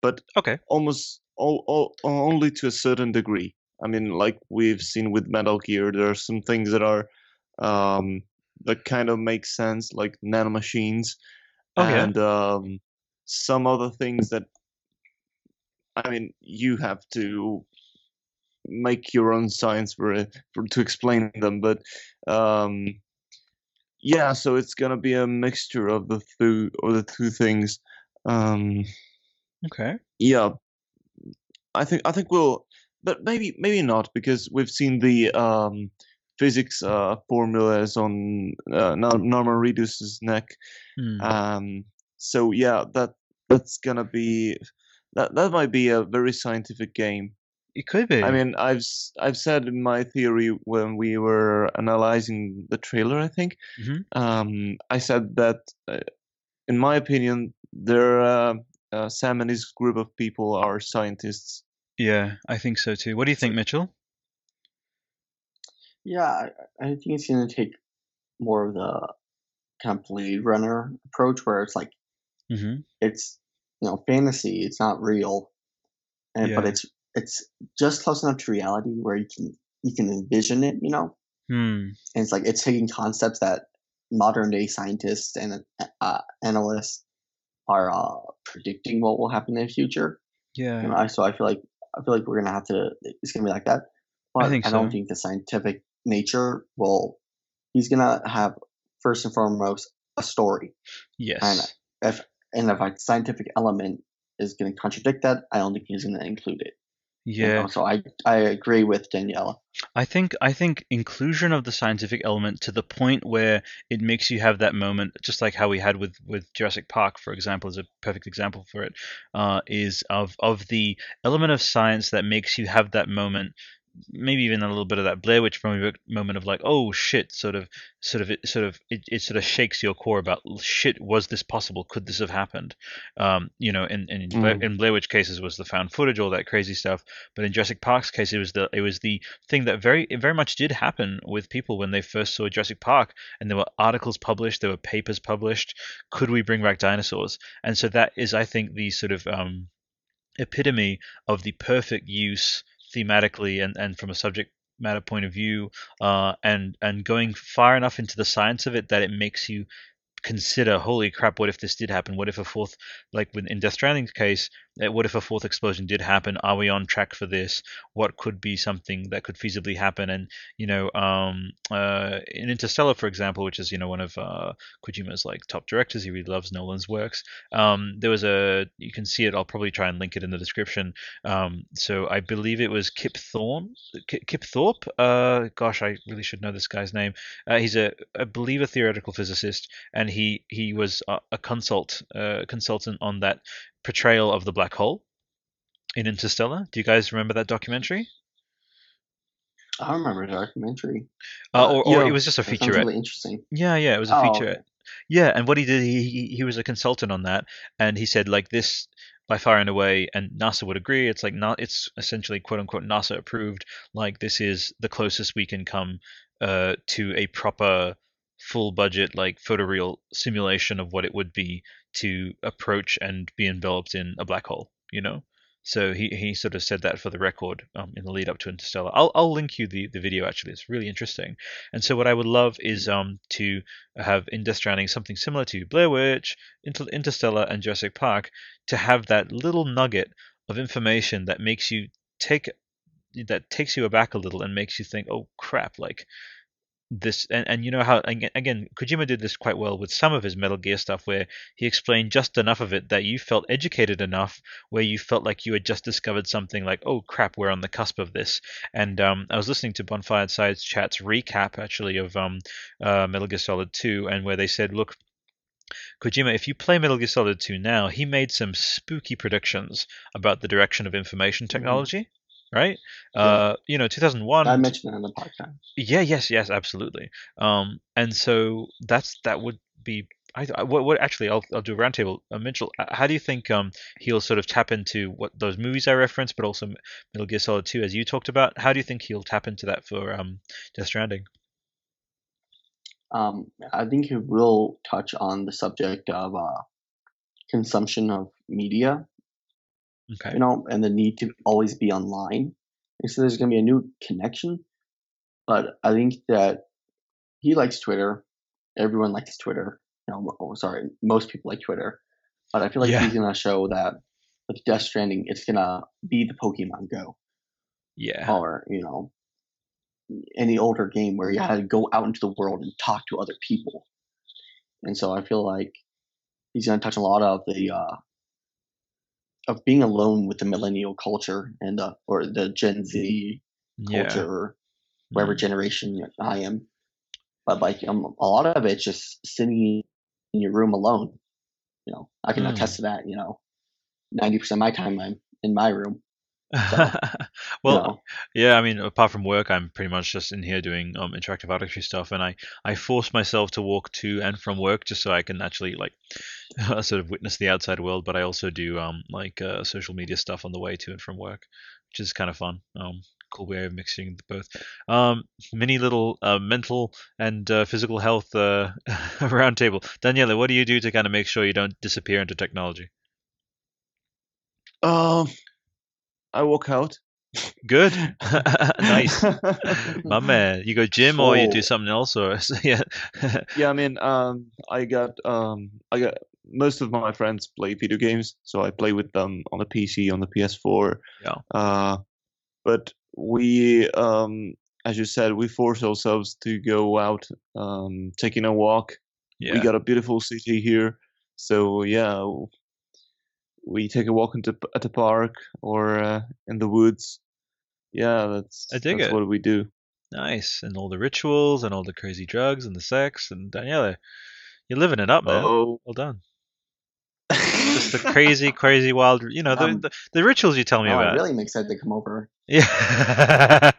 but okay, almost all, all, only to a certain degree. I mean, like we've seen with Metal Gear, there are some things that are um, that kind of makes sense, like nanomachines, oh, and um, some other things that I mean you have to make your own science for it for, to explain them, but um, yeah, so it's gonna be a mixture of the two or the two things. Um, okay. Yeah, I think I think we'll, but maybe maybe not because we've seen the um, physics uh, formulas on uh, Norman Reedus's neck. Hmm. Um, so yeah, that that's gonna be that that might be a very scientific game. It could be. I mean, I've I've said in my theory when we were analyzing the trailer, I think, mm-hmm. um, I said that, uh, in my opinion, there uh, uh, Sam and his group of people are scientists. Yeah, I think so too. What do you think, Mitchell? Yeah, I, I think it's going to take more of the kind of Blade Runner approach, where it's like mm-hmm. it's you know fantasy, it's not real, and Yeah. but it's it's just close enough to reality where you can you can envision it, you know, Hmm. and it's like it's taking concepts that modern day scientists and uh, analysts are uh, predicting what will happen in the future. Yeah. You know, so I feel like I feel like we're gonna have to. It's gonna be like that. But I think I don't so. think the scientific nature will. He's gonna have first and foremost a story, Yes. and if and if a scientific element is gonna contradict that, I don't think he's gonna include it. you Yeah. know? So I I agree with Daniela. I think I think inclusion of the scientific element to the point where it makes you have that moment, just like how we had with with Jurassic Park, for example, is a perfect example for it. Uh, is of of the element of science that makes you have that moment. Maybe even a little bit of that Blair Witch moment of like, oh shit, sort of, sort of, it sort of, it, it sort of shakes your core about shit. Was this possible? Could this have happened? Um, you know, in in, Blair, Mm. in Blair Witch cases was the found footage, all that crazy stuff. But in Jurassic Park's case, it was the it was the thing that very it very much did happen with people when they first saw Jurassic Park, and there were articles published, there were papers published. Could we bring back dinosaurs? And so that is, I think, the sort of um, epitome of the perfect use thematically and, and from a subject matter point of view, uh, and and going far enough into the science of it that it makes you consider, holy crap, what if this did happen? What if a fourth, like in Death Stranding's case, what if a fourth explosion did happen? Are we on track for this? What could be something that could feasibly happen? And you know, um, uh, in Interstellar, for example, which is you know one of uh, Kojima's like top directors, he really loves Nolan's works. Um, there was a you can see it. I'll probably try and link it in the description. Um, so I believe it was Kip Thorne, Kip, Kip Thorpe. Uh, gosh, I really should know this guy's name. Uh, he's a, I believe, a theoretical physicist, and he he was a, a consult uh, consultant on that portrayal of the black hole in Interstellar. Do you guys remember that documentary? I remember the documentary. Uh, or, or yeah, it was just a featurette. really interesting. Yeah, yeah, it was a Oh, featurette. okay. Yeah, and what he did, he, he he was a consultant on that, and he said like this by far and away, and NASA would agree. It's like not, it's essentially quote unquote NASA approved. Like this is the closest we can come uh, to a proper full budget like photoreal simulation of what it would be to approach and be enveloped in a black hole. You know. So he, he sort of said that for the record um, in the lead up to Interstellar. I'll, I'll link you the, the video actually. It's really interesting. And so what I would love is um to have in Death Stranding something similar to Blair Witch, Inter- Interstellar, and Jurassic Park to have that little nugget of information that makes you take that takes you aback a little and makes you think, oh crap, like this and, and you know how again, Kojima did this quite well with some of his Metal Gear stuff where he explained just enough of it that you felt educated enough where you felt like you had just discovered something like oh crap we're on the cusp of this. And um, I was listening to Bonfire Sides Chat's recap actually of um, uh, Metal Gear Solid 2 and where they said look Kojima, if you play Metal Gear Solid 2 now, he made some spooky predictions about the direction of information technology right? Yeah. Uh, you know, 2001. I mentioned that on the podcast. Yeah, yes, yes, absolutely. Um, and so that's that would be. I, I what, what actually I'll I'll do a roundtable. Uh, Mitchell, how do you think um he'll sort of tap into what those movies I referenced, but also Metal Gear Solid 2 as you talked about? How do you think he'll tap into that for um Death Stranding? Um, I think he will touch on the subject of uh, consumption of media Okay. you know, and the need to always be online. And so there's going to be a new connection. But I think that he likes Twitter. Everyone likes Twitter. You know, oh, sorry, most people like Twitter. But I feel like Yeah. he's going to show that with Death Stranding, it's going to be the Pokemon Go Yeah. or, you know, any older game where you had to go out into the world and talk to other people. And so I feel like he's going to touch a lot of the uh, of being alone with the millennial culture and the or the Gen Z Yeah. culture or whatever Mm. generation I am. But like um, a lot of it's just sitting in your room alone. You know, I can Mm. attest to that. You know, ninety percent of my time I'm in my room. well, you know. yeah, I mean, apart from work, I'm pretty much just in here doing um, interactive artistry stuff, and I I force myself to walk to and from work just so I can actually like sort of witness the outside world. But I also do um like uh, social media stuff on the way to and from work, which is kind of fun. Um, cool way of mixing both. Um, mini little uh, mental and uh, physical health uh, roundtable. Daniela, what do you do to kind of make sure you don't disappear into technology? Um, I walk out. Good, nice. My man, you go gym or you do something else, or yeah, yeah, I mean, um, I got um, I got most of my friends play video games, so I play with them on the PC, on the PS4. Yeah. Uh, but we, um, as you said, we force ourselves to go out, um, taking a walk. yeah, We got a beautiful city here, so yeah, we take a walk into at the park or uh, in the woods. Yeah, that's I dig that's it. what we do. nice, and all the rituals and all the crazy drugs and the sex and Daniela, you're living it up, man. Oh, Well done. Just the crazy, crazy, wild, you know, the Um, the, the rituals you tell me Oh, I about. really am excited to come over. Yeah.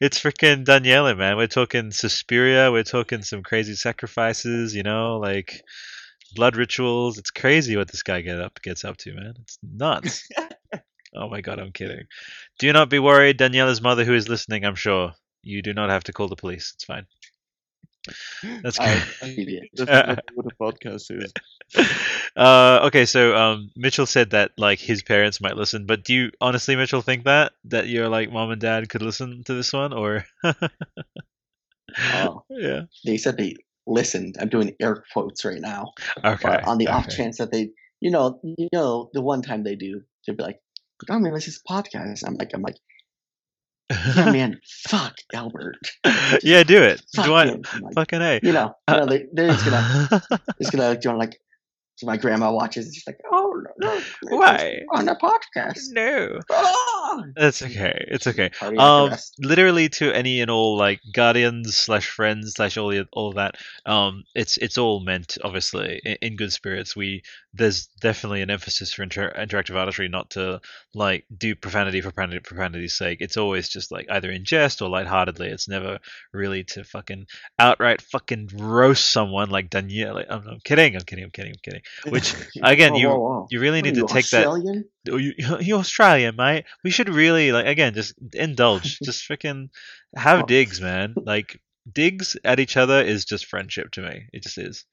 it's freaking Daniela, man. We're talking Suspiria. We're talking some crazy sacrifices, you know, like blood rituals. It's crazy what this guy get up gets up to, man. It's nuts. oh my god, I'm kidding. Do not be worried, Daniela's mother, who is listening. I'm sure you do not have to call the police. It's fine. That's good. I that's what, what a podcast is. uh, okay, so um, Mitchell said that like his parents might listen, but do you honestly, Mitchell, think that that your like mom and dad could listen to this one, or Oh, yeah? they said they listened. I'm doing air quotes right now. Okay. But on the off chance that they, you know, you know, the one time they do, they'll be like, "Oh man, this is podcast." I'm like, I'm like, yeah, man, fuck Albert. yeah, do it. Fuck do I? him. Like, Fucking a. you know, uh, you know, they, they're just gonna, just gonna, you know, like, so my grandma watches, just like, oh, no, Why? on a podcast. No. Oh, That's okay. It's okay. Party at the Um, literally to any and all like guardians slash friends slash all the, all of that. Um, it's it's all meant obviously in, in good spirits. We there's definitely an emphasis for inter- interactive artistry not to like do profanity for profanity, profanity's sake. It's always just like either in jest or lightheartedly. It's never really to fucking outright fucking roast someone like Danielle. I'm, I'm kidding. I'm kidding. I'm kidding. I'm kidding. Which again, you whoa, whoa. you really need to take that Australian? Oh, Oh, you, you're Australian, mate. We should really like again just indulge, just freaking have Oh. digs, man. Like digs at each other is just friendship to me. It just is.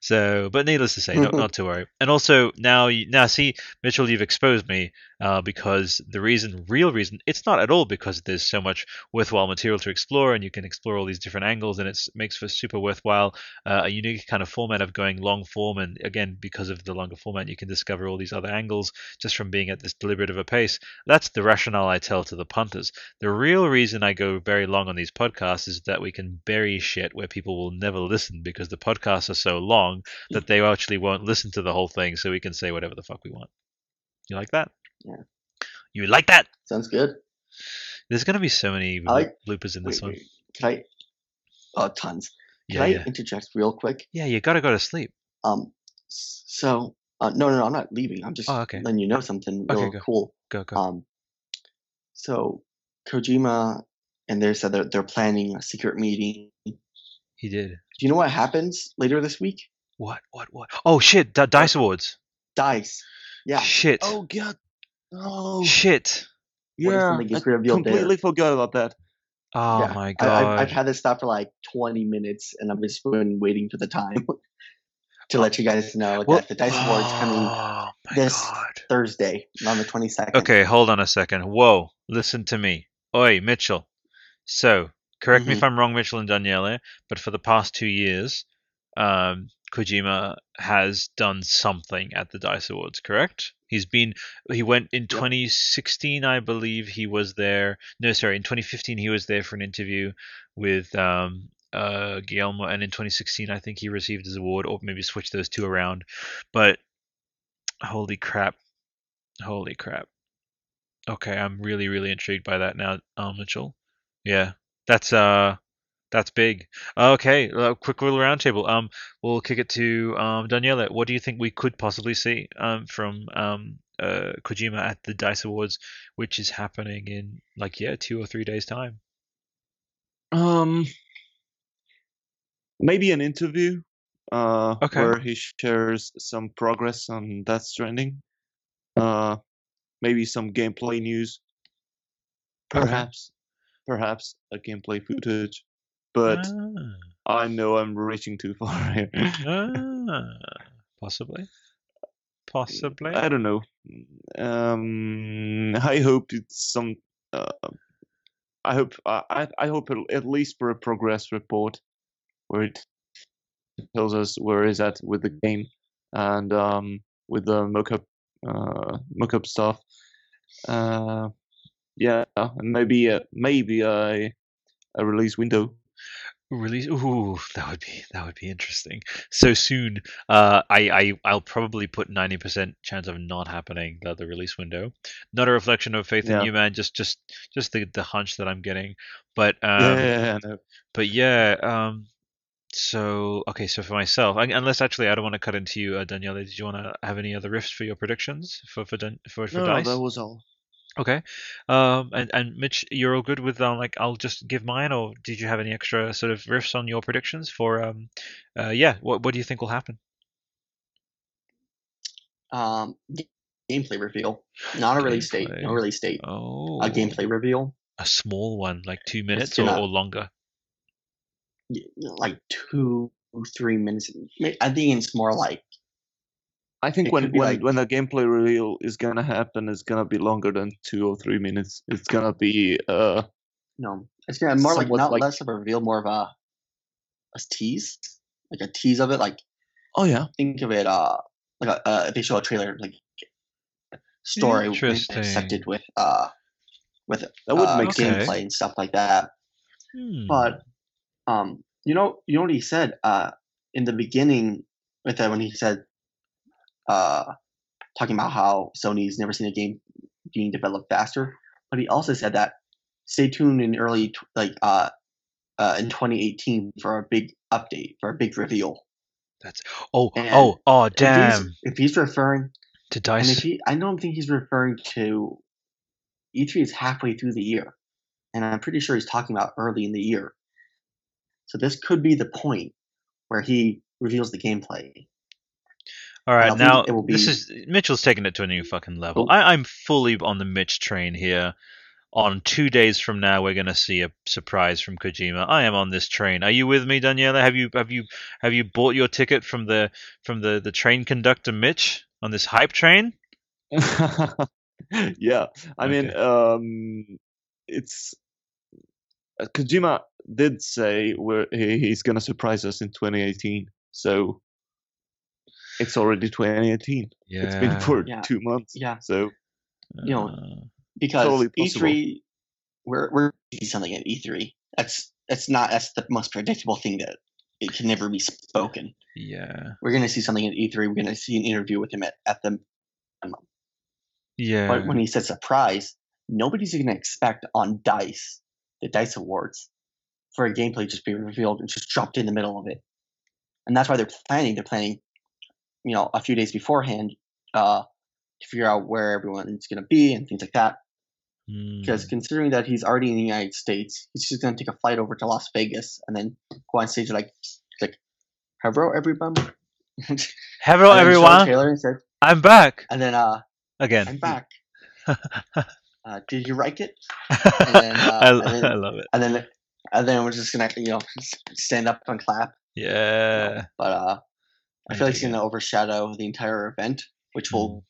So, but needless to say, not not to worry. And also now, you, now see, Mitchell, you've exposed me uh, because the reason, real reason, it's not at all because there's so much worthwhile material to explore, and you can explore all these different angles, and it makes for super worthwhile, uh, a unique kind of format of going long form. And again, because of the longer format, you can discover all these other angles just from being at this deliberate of a pace. That's the rationale I tell to the punters. The real reason I go very long on these podcasts is that we can bury shit where people will never listen because the podcasts are so long that they actually won't listen to the whole thing, so we can say whatever the fuck we want. You like that? Yeah. You like that? Sounds good. There's gonna be so many like- bloopers in this Wait, one. wait. Can I? Oh, tons. Can Yeah, I yeah. interject real quick? Yeah, you gotta go to sleep. Um, so uh, no, no, no, I'm not leaving. I'm just Oh, okay. letting you know something Okay, real go. cool. Go, go. Um, so Kojima and they said that they're planning a secret meeting. He did. Do you know what happens later this week? What? What? What? Oh shit! D- Dice Awards. Dice. Yeah. Shit. Oh god. Oh Shit. Yeah. I revealed there? completely forgot about that. Oh Yeah, my god. I've, I've had this stop for like 20 minutes, and I've just been waiting for the time to let you guys know Well- that the Dice Awards coming Oh my this god. Thursday on the 22nd. Okay, hold on a second. Whoa, listen to me. Oi, Mitchell. So, correct me if Mhm. I'm wrong, Mitchell and Daniele, but for the past two years, um, Kojima has done something at the Dice Awards, correct? He's been, he went in 2016, I believe he was there. No, sorry, in 2015 he was there for an interview with um, uh, Guillermo, and in 2016 I think he received his award, or maybe switched those two around. But holy crap, holy crap. Okay, I'm really, really intrigued by that now, uh, Mitchell. Yeah, that's uh, that's big. Okay, uh, quick little roundtable. Um, we'll kick it to um Daniela. What do you think we could possibly see um from um uh Kojima at the Dice Awards, which is happening in like yeah two or three days time? Um, maybe an interview. Uh, Okay. where he shares some progress on Death Stranding. Uh, maybe some gameplay news. Perhaps, perhaps a gameplay footage. But I know I'm reaching too far here. Ah, ah, possibly, possibly. I don't know. Um, I hope it's some. Uh, I hope I I I hope it'll, at least for a progress report, where it tells us where is at with the game and um with the mockup uh mockup stuff. Uh, yeah, and maybe uh, maybe a a release window. Release? Ooh, that would be that would be interesting. So soon, uh, I I I'll probably put ninety percent chance of not happening the, the release window. Not a reflection of faith Yeah. in you, man. Just just just the the hunch that I'm getting. But um, yeah, I but yeah. Um, so okay, so for myself, I, unless actually I don't want to cut into you, uh, Daniela. Did you want to have any other riffs for your predictions for for for for No, no, dice? that was all. Okay. Um, and, and Mitch, you're all good with um, like I'll just give mine, or did you have any extra sort of riffs on your predictions for um, uh, yeah, what what do you think will happen? Um, g- gameplay reveal, not a release date. No release date. Oh, A gameplay reveal, a small one, like two minutes or longer. like two, three minutes. I think it's more like I think It when when, like- when the gameplay reveal is gonna happen, it's gonna be longer than two or three minutes. It's gonna be uh no, it's gonna more like not like- less of a reveal, more of a a tease, like a tease of it. Like oh yeah think of it, uh, like a, uh, if they show a trailer, like story Interesting. intersected with uh with That would uh, make sense. gameplay and stuff like that. Hmm. But um, you know, you know what he said uh in the beginning with that when he said uh talking about how Sony's never seen a game being developed faster. But he also said that stay tuned in early like uh, uh in 2018 for a big update for a big reveal. That's oh And oh oh If he's- damn If he's, referring, to dice. he, I don't think he's referring to E3 is halfway through the year, and I'm pretty sure he's talking about early in the year. So this could be the point where he reveals the gameplay. All right, now will this is Mitchell's taking it to a new fucking level. I, I'm fully on the Mitch train here. On two days from now, we're gonna see a surprise from Kojima. I am on this train. Are you with me, Daniela? Have you have you have you bought your ticket from the from the the train conductor, Mitch, on this hype train? yeah, I mean, um, it's uh, Kojima did say where he's gonna surprise us in 2018, so it's already 2018. Yeah. It's been for Yeah. two months. Yeah. So you know, Uh, because Totally. E3, we're we're gonna something at E3. That's that's not that's the most predictable thing that it can never be spoken. yeah, We're gonna see something at E3. We're gonna see an interview with him at, at the. yeah. But when he said surprise, nobody's gonna expect on Dice, the Dice Awards, for a gameplay just be revealed and just dropped in the middle of it. And that's why they're planning. They're planning, you know, a few days beforehand, uh, to figure out where everyone's gonna be and things like that. Hmm. because considering that he's already in the United States, he's just gonna take a flight over to Las Vegas and then go on stage like like hello everyone. Hello, then show a everyone. and, said, I'm back and then uh again. I'm back. uh, did you like it? then, uh, I, then- I love it. And then and then we're just gonna you know stand up and clap. you know. Yeah. But uh, I feel like it's gonna overshadow the entire event, which Mm. will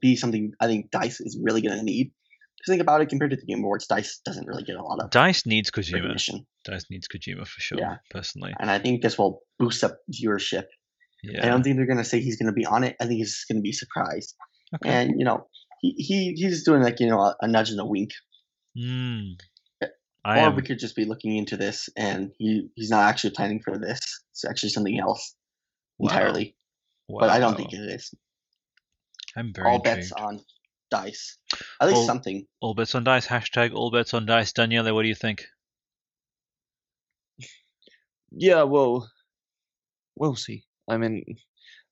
be something I think Dice is really gonna need. Because think about it, compared to the Game Awards, Dice doesn't really get a lot of Dice needs Kojima. Dice needs Kojima for sure. Yeah. Personally. and I think this will boost up viewership. Yeah. I don't think they're going to say he's going to be on it. I think he's just going to be surprised. Okay. And you know, he, he he's doing like you know a, a nudge and a wink, Mm. I or am. we could just be looking into this and he he's not actually planning for this. It's actually something else Wow. entirely. But I don't think it is. I'm very All intrigued. bets on dice. At least All- something. All bets on dice. Hashtag all bets on dice. Daniele, what do you think? yeah, well, we'll see. I mean,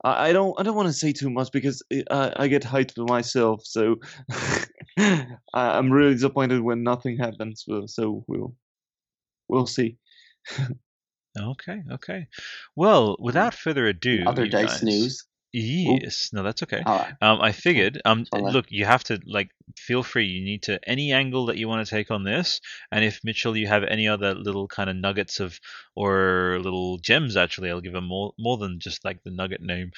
I, I don't I don't want to say too much because I I get hyped for myself. So I, I'm really disappointed when nothing happens. So, so we'll we'll see. Okay, okay. Well, without further ado, Other you dice guys- news. Yes, no, that's okay. All right. Um, I figured. Um, look, you have to like feel free. You need to any angle that you want to take on this, and if Mitchell, you have any other little kind of nuggets of or little gems, actually, I'll give them more more than just like the nugget name.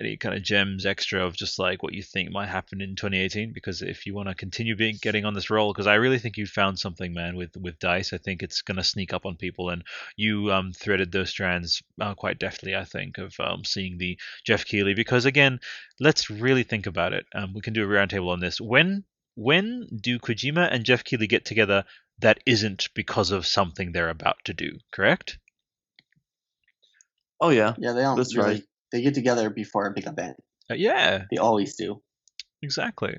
Any kind of gems extra of just like what you think might happen in 2018, because if you want to continue being getting on this roll, because I really think you found something, man, with with dice. I think it's gonna sneak up on people, and you um threaded those strands uh, quite deftly. I think of um seeing the Geoff Keighley because again, let's really think about it. Um, we can do a roundtable on this. When when do Kojima and Geoff Keighley get together that isn't because of something they're about to do? Correct? Oh yeah, Yeah, they aren't. That's really. right. They get together before a big event. Uh, yeah, They always do. exactly.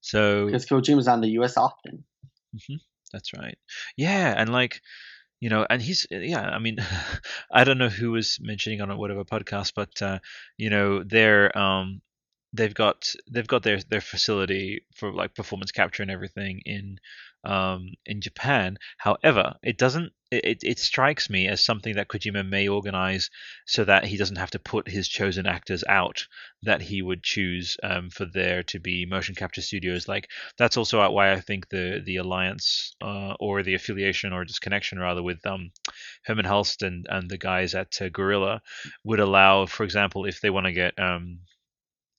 So Because Kojima's on the U.S. often. That's right. Yeah, and like, you know, and he's yeah. I mean, I don't know who was mentioning on whatever podcast, but uh, you know, they're um, they've got they've got their their facility for like performance capture and everything in um in Japan. However, it doesn't. It, it- strikes me as something that Kojima may organize so that he doesn't have to put his chosen actors out that he would choose um, for there to be motion capture studios like that's also why I think the the alliance uh, or the affiliation or just connection rather with um, Hermen Hulst and, and the guys at uh, Guerrilla would allow, for example, if they want to get um,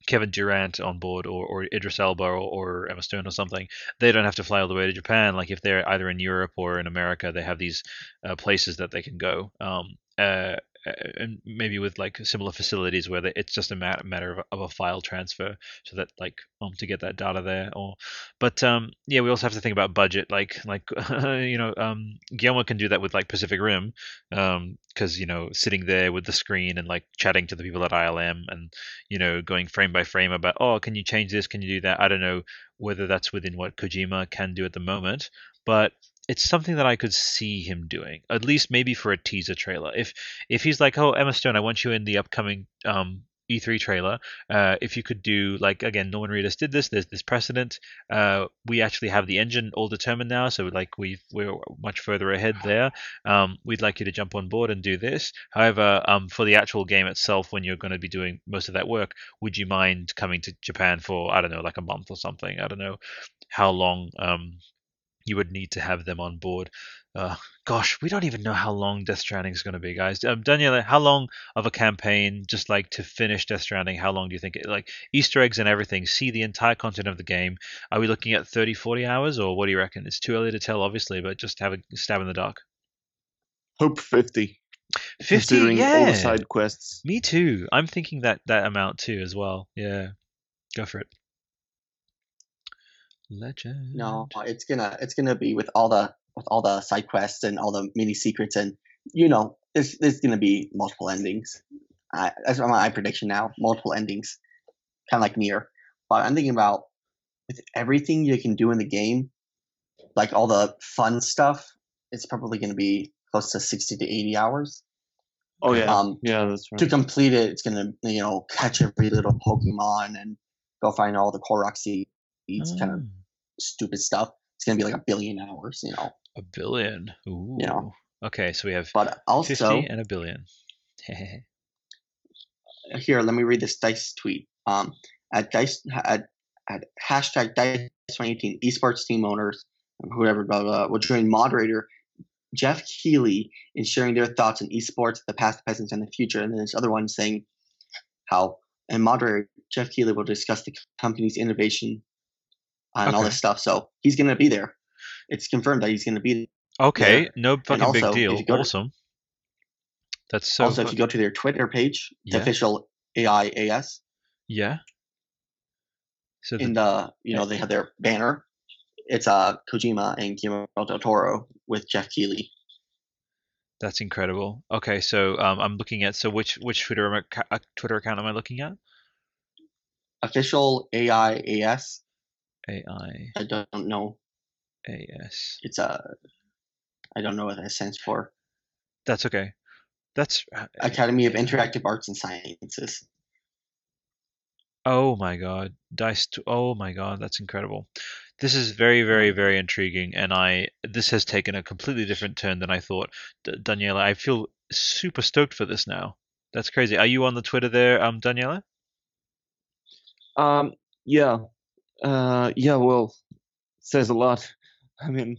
Kevin Durant on board or, or Idris Elba or, or Emma Stone or something, they don't have to fly all the way to Japan. Like if they're either in Europe or in America, they have these uh, places that they can go. Um, uh, and maybe with like similar facilities where it's just a matter, of a file transfer, so that like um to get that data there. Or, but um yeah, we also have to think about budget. Like like you know um Guillermo can do that with like Pacific Rim, um because you know sitting there with the screen and like chatting to the people at ILM and you know going frame by frame about oh can you change this can you do that I don't know whether that's within what Kojima can do at the moment, but it's something that I could see him doing, at least maybe for a teaser trailer. If if he's like, oh Emma Stone, I want you in the upcoming um, E3 trailer. Uh, if you could do like again, Norman Reedus did this. There's this precedent. Uh, we actually have the engine all determined now, so like we we're much further ahead there. Um, we'd like you to jump on board and do this. However, um, for the actual game itself, when you're going to be doing most of that work, would you mind coming to Japan for I don't know, like a month or something? I don't know how long um, you would need to have them on board. Uh, gosh, we don't even know how long Death Stranding is going to be, guys. Um, Daniela, how long of a campaign, just like to finish Death Stranding, how long do you think it, like Easter eggs and everything, see the entire content of the game? Are we looking at 30, 40 hours, or what do you reckon? It's too early to tell, obviously, but just have a stab in the dark. Hope 50. 50, considering yeah. all the side quests. Me too. I'm thinking that that amount too as well. Yeah, go for it. Legend. No, it's gonna it's gonna be with all the with all the side quests and all the mini secrets and you know there's there's gonna be multiple endings. I, that's my prediction now. Multiple endings, kind of like Nier. But I'm thinking about with everything you can do in the game, like all the fun stuff. It's probably gonna be close to sixty to eighty hours. Oh yeah, Um, yeah, that's right. To complete it, it's gonna you know catch every little Pokemon and go find all the Korok seeds, kind of Mm, stupid stuff. It's gonna be like a billion hours, you know. a billion. Ooh. know. Okay, so we have But also 50 and a billion. here, let me read this Dice tweet. Um, at Dice at, at hashtag Dice 2018 esports team owners, whoever blah, blah, will join moderator Geoff Keighley in sharing their thoughts on esports, the past, the present, and the future. And then this other one saying how and moderator Geoff Keighley will discuss the company's innovation and all this stuff. So he's going to be there. It's confirmed that he's going to be okay, Yeah. no fucking big also, if deal. go to- Awesome. That's so. also, if you go to their Twitter page, the Yeah. official AIAS, yeah. So the, in the you know they have their banner. It's uh Kojima and Guillermo del Toro with Geoff Keighley. that's incredible. Okay, so um, I'm looking at so which which Twitter uh, Twitter account am I looking at? Official AIAS. AI I don't know. AS. It's a. I don't know what that stands for. That's okay. That's uh, Academy of Interactive Arts and Sciences. Oh my god, dice! T- oh my god, that's incredible. This is very, very, very intriguing, and I this has taken a completely different turn than I thought. D- Daniela, I feel super stoked for this now. That's crazy. Are you on the Twitter there, um, Daniela? Um, yeah, uh, yeah. Well, says a lot. I mean,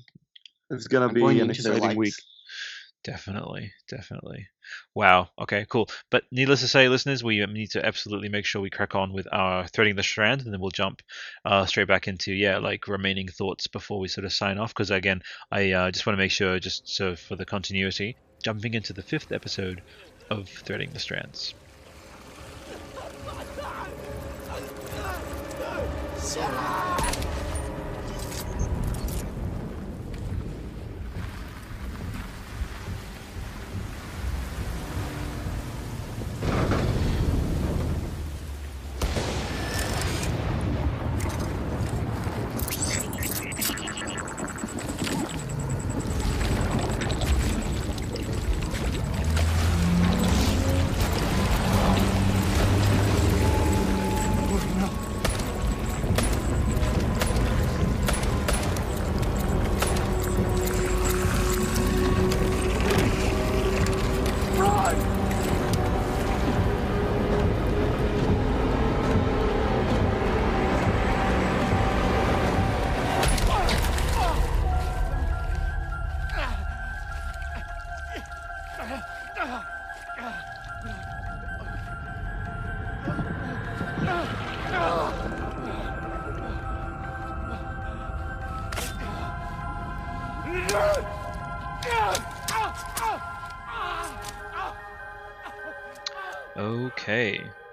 it's gonna I'm be going an exciting week. Definitely, definitely. Wow. Okay, cool. But needless to say, listeners, we um, need to absolutely make sure we crack on with our threading the strand, and then we'll jump uh, straight back into yeah, like remaining thoughts before we sort of sign off. Because again, I uh, just want to make sure, just so for the continuity, jumping into the fifth episode of threading the strands. Yes.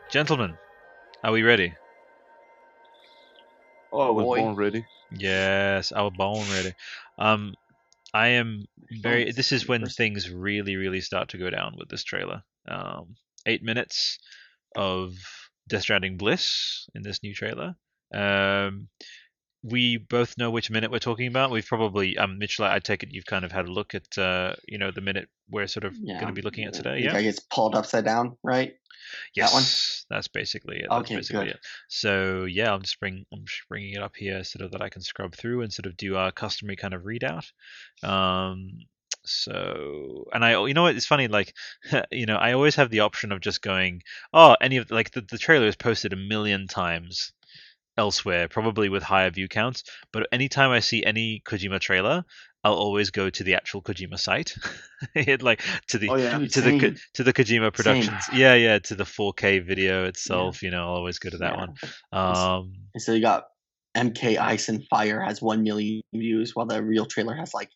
Gentlemen, are we ready? Oh, we're Boy. born ready. Yes, I was born ready. Um, I am very. This is when things really, really start to go down with this trailer. Um, eight minutes of Death Stranding bliss in this new trailer. Um, we both know which minute we're talking about. We've probably, um, Mitchell, I take it you've kind of had a look at, uh, you know, the minute we're sort of Yeah. going to be looking at today. Yeah. guy gets pulled upside down, right? Yes, That one? that's basically it. That's Okay, basically good. it. So yeah, I'm just bring I'm just bringing it up here sort of that I can scrub through and sort of do our customary kind of readout. Um, so and I you know what it's funny like you know I always have the option of just going oh any of like the, the trailer is posted a million times elsewhere probably with higher view counts but anytime I see any Kojima trailer I'll always go to the actual Kojima site it like to the Oh yeah. Dude, to the Ko- to the Kojima Same. Productions. Yeah, yeah, to the 4K video itself. You know, I'll always go to that Yeah. one. Um, And so you got MK Ice and Fire has one million views, while the real trailer has like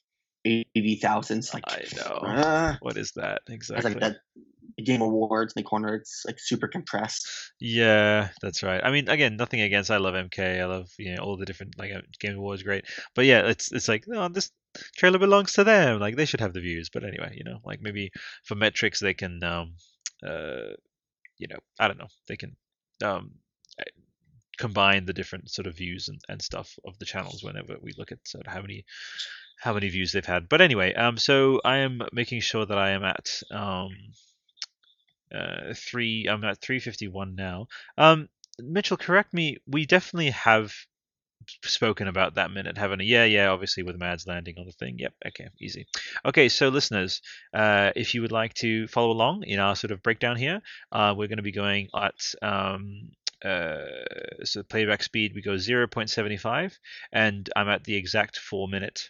eighty thousand. It's like I know. uh, What is that exactly? like that the Game Awards in the corner. It's like super compressed. Yeah, that's right. I mean, again, nothing against. I love MK. I love you know all the different like uh, Game Awards, great. But yeah, it's it's like no, this trailer belongs to them. Like they should have the views. But anyway, you know, like maybe for metrics they can, um, uh, you know, I don't know, they can, um, eh, combine the different sort of views and, and stuff of the channels whenever we look at sort of how many how many views they've had. But anyway, um, so I am making sure that I am at um, uh, three. I'm at three fifty one now. Um, Mitchell, correct me. We definitely have spoken about that minute, haven't we? Yeah, yeah. Obviously, with Mads landing on the thing. Yep. Okay. Easy. Okay. So, listeners, uh, if you would like to follow along in our sort of breakdown here, uh, we're going to be going at um, uh, so playback speed. We go zero point seventy five, and I'm at the exact four minute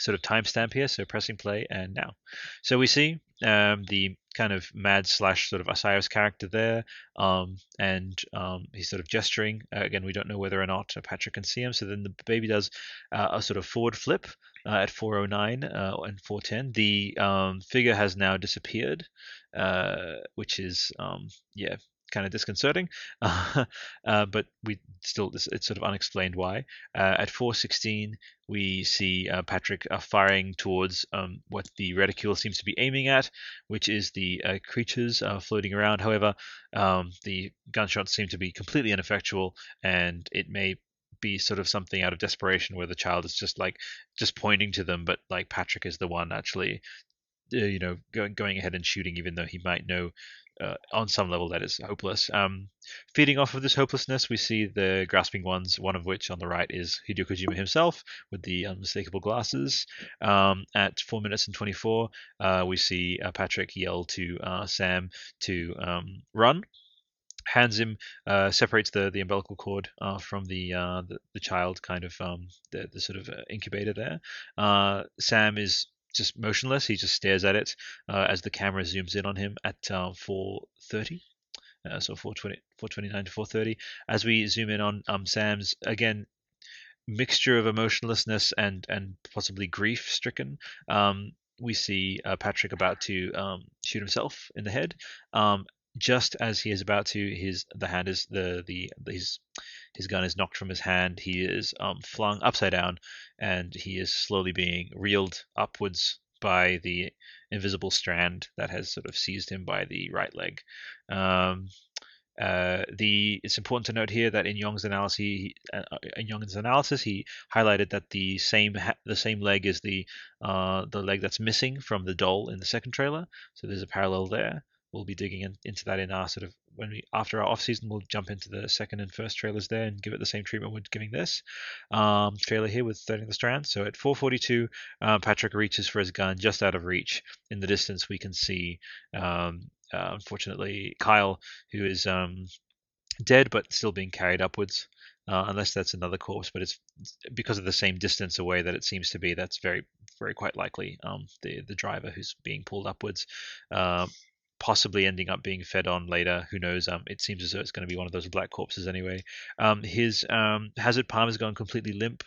sort of timestamp here. So pressing play and now. So we see um, the kind of mad slash sort of Asayos character there, um, and um, he's sort of gesturing. Uh, again, we don't know whether or not uh, Patrick can see him. So then the baby does uh, a sort of forward flip uh, at 409 uh, and 410. The um, figure has now disappeared, uh, which is um, yeah. Kind of disconcerting, uh, but we still it's sort of unexplained why. Uh, at 416, we see uh, Patrick uh, firing towards um, what the reticule seems to be aiming at, which is the uh, creatures floating around. However, um, the gunshots seem to be completely ineffectual, and it may be sort of something out of desperation where the child is just like just pointing to them, but like Patrick is the one actually, you know, going going ahead and shooting, even though he might know. Uh, on some level, that is hopeless. Um, feeding off of this hopelessness, we see the grasping ones, one of which on the right is Hideo Kojima himself with the unmistakable glasses. Um, at 4 minutes and 24, uh, we see uh, Patrick yell to uh, Sam to um, run. Hands him, uh, separates the, the umbilical cord uh, from the, the the child, kind of um, the, the sort of incubator there. Sam is just motionless. He just stares at it uh, as the camera zooms in on him at uh, 4:30. Uh, so 420, 429 to 430. As we zoom in on um, Sam's again mixture of emotionlessness and and possibly grief stricken. Um, we see uh, Patrick about to um, shoot himself in the head. Um, just as he is about to, his the hand is the the his his gun is knocked from his hand. He is um, flung upside down, and he is slowly being reeled upwards by the invisible strand that has sort of seized him by the right leg. Um, uh, the it's important to note here that in Yong's analysis, he, uh, in Yong's analysis, he highlighted that the same ha- the same leg is the uh, the leg that's missing from the doll in the second trailer. So there's a parallel there. We'll be digging in, into that in our sort of when we after our off season. We'll jump into the second and first trailers there and give it the same treatment we're giving this um, trailer here with threading the strand. So at 4:42, uh, Patrick reaches for his gun just out of reach. In the distance, we can see um, uh, unfortunately Kyle, who is um, dead but still being carried upwards. Uh, unless that's another corpse, but it's because of the same distance away that it seems to be. That's very, very quite likely um, the the driver who's being pulled upwards. Possibly ending up being fed on later. Who knows? Um, it seems as though it's going to be one of those black corpses anyway. Um, his um, hazard palm has gone completely limp,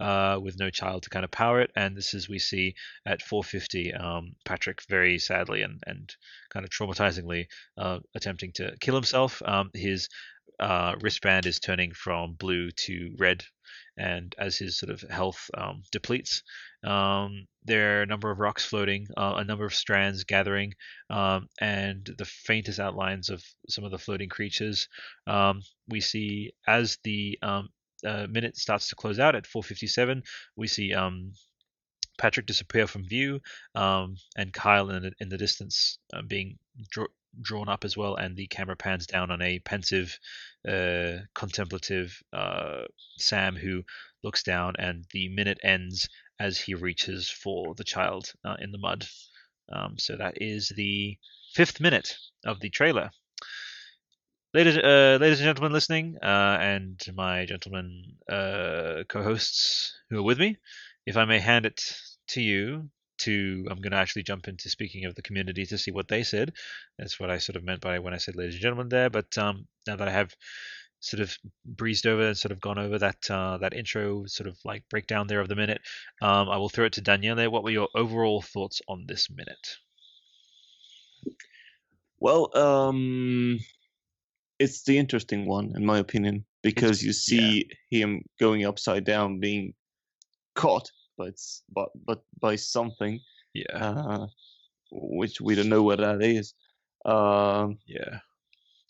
uh, with no child to kind of power it, and this is we see at 450, um, Patrick very sadly and and kind of traumatizingly uh, attempting to kill himself. Um, his uh, wristband is turning from blue to red, and as his sort of health um, depletes, um, there are a number of rocks floating, uh, a number of strands gathering, um, and the faintest outlines of some of the floating creatures. Um, we see as the um, uh, minute starts to close out at 4:57, we see um, Patrick disappear from view, and Kyle in the, in the distance uh, being drawn up as well, and the camera pans down on a pensive, uh, contemplative uh, Sam who looks down, and the minute ends as he reaches for the child uh, in the mud. Um, so that is the fifth minute of the trailer. Ladies, uh, ladies and gentlemen listening, uh, and my gentlemen uh, co-hosts who are with me, if I may hand it to you to I'm going to actually jump into speaking of the community to see what they said. That's what I sort of meant by when I said ladies and gentlemen there. But um, now that I have sort of breezed over and sort of gone over that uh, that intro sort of like breakdown there of the minute, um, I will throw it to Daniele. What were your overall thoughts on this minute? Well, um, it's the interesting one in my opinion because you see him going upside down, being caught s- but but by something, Yeah, uh, which we don't know what that is. Um, yeah.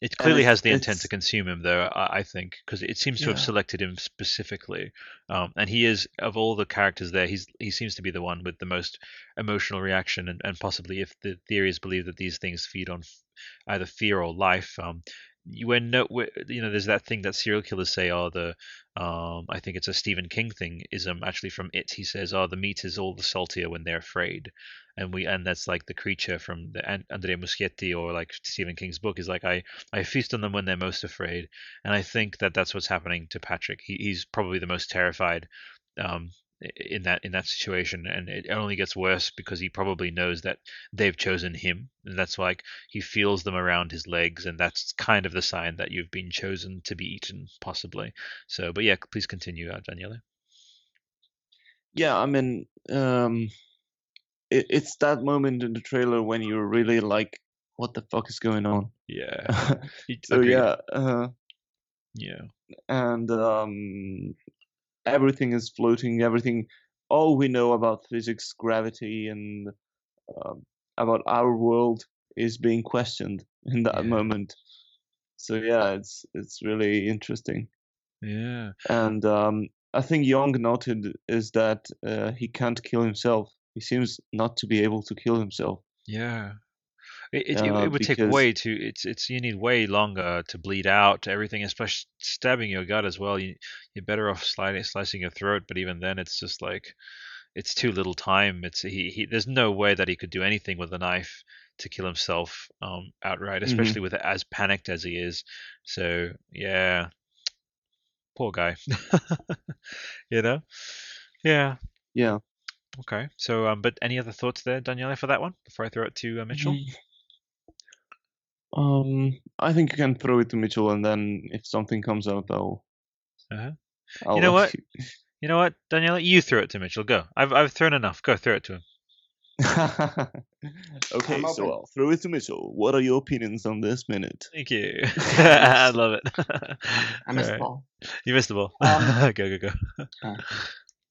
It clearly it- has the intent to consume him, though. I, I think because it seems to have selected him specifically, um, and he is of all the characters there, he's he seems to be the one with the most emotional reaction, and, and possibly if the theory is believed that these things feed on f- either fear or life. Um, you when no, you know, there's that thing that serial killers say, oh, the, um, I think it's a Stephen King thing, is um actually from it. He says, oh, the meat is all the saltier when they're afraid, and we, and that's like the creature from the An- Andrea Muschietti or like Stephen King's book is like, I, I feast on them when they're most afraid, and I think that that's what's happening to Patrick. He, he's probably the most terrified, um, in that in that situation, and it only gets worse because he probably knows that they've chosen him, and that's like he feels them around his legs, and that's kind of the sign that you've been chosen to be eaten, possibly. So, but yeah, please continue, uh, Daniele. yeah, I mean, um, it, it's that moment in the trailer when you're really like, "What the fuck is going on?" Yeah. so Agreed. yeah, uh, Yeah. and um, everything is floating. Everything, all we know about physics, gravity, and um, about our world is being questioned in that Yeah. moment. So yeah, it's it's really interesting. Yeah. And um, I think Yong noted is that uh, he can't kill himself. He seems not to be able to kill himself. Yeah. It, it, it, Uh, it would take way too. It's it's you need way longer to bleed out everything, especially stabbing your gut as well. You you're better off sliding slicing your throat, but even then, it's just like it's too little time. It's he, he there's no way that he could do anything with a knife to kill himself um outright, Mhm. especially with as panicked as he is. So yeah, poor guy. you know, yeah. Yeah. Okay. So um, but any other thoughts there, Daniela, for that one before I throw it to uh, Mitchell? Um, I think you can throw it to Mitchell, and then if something comes up, I'll. Uh-huh. I'll You know what? You know what, Daniela? You throw it to Mitchell. Go. I've I've thrown enough. Go throw it to him. okay, I'm so. I'll throw it to Mitchell. What are your opinions on this minute? Thank you. I love it. I missed Alright. the ball. You missed the ball. Um, go go go.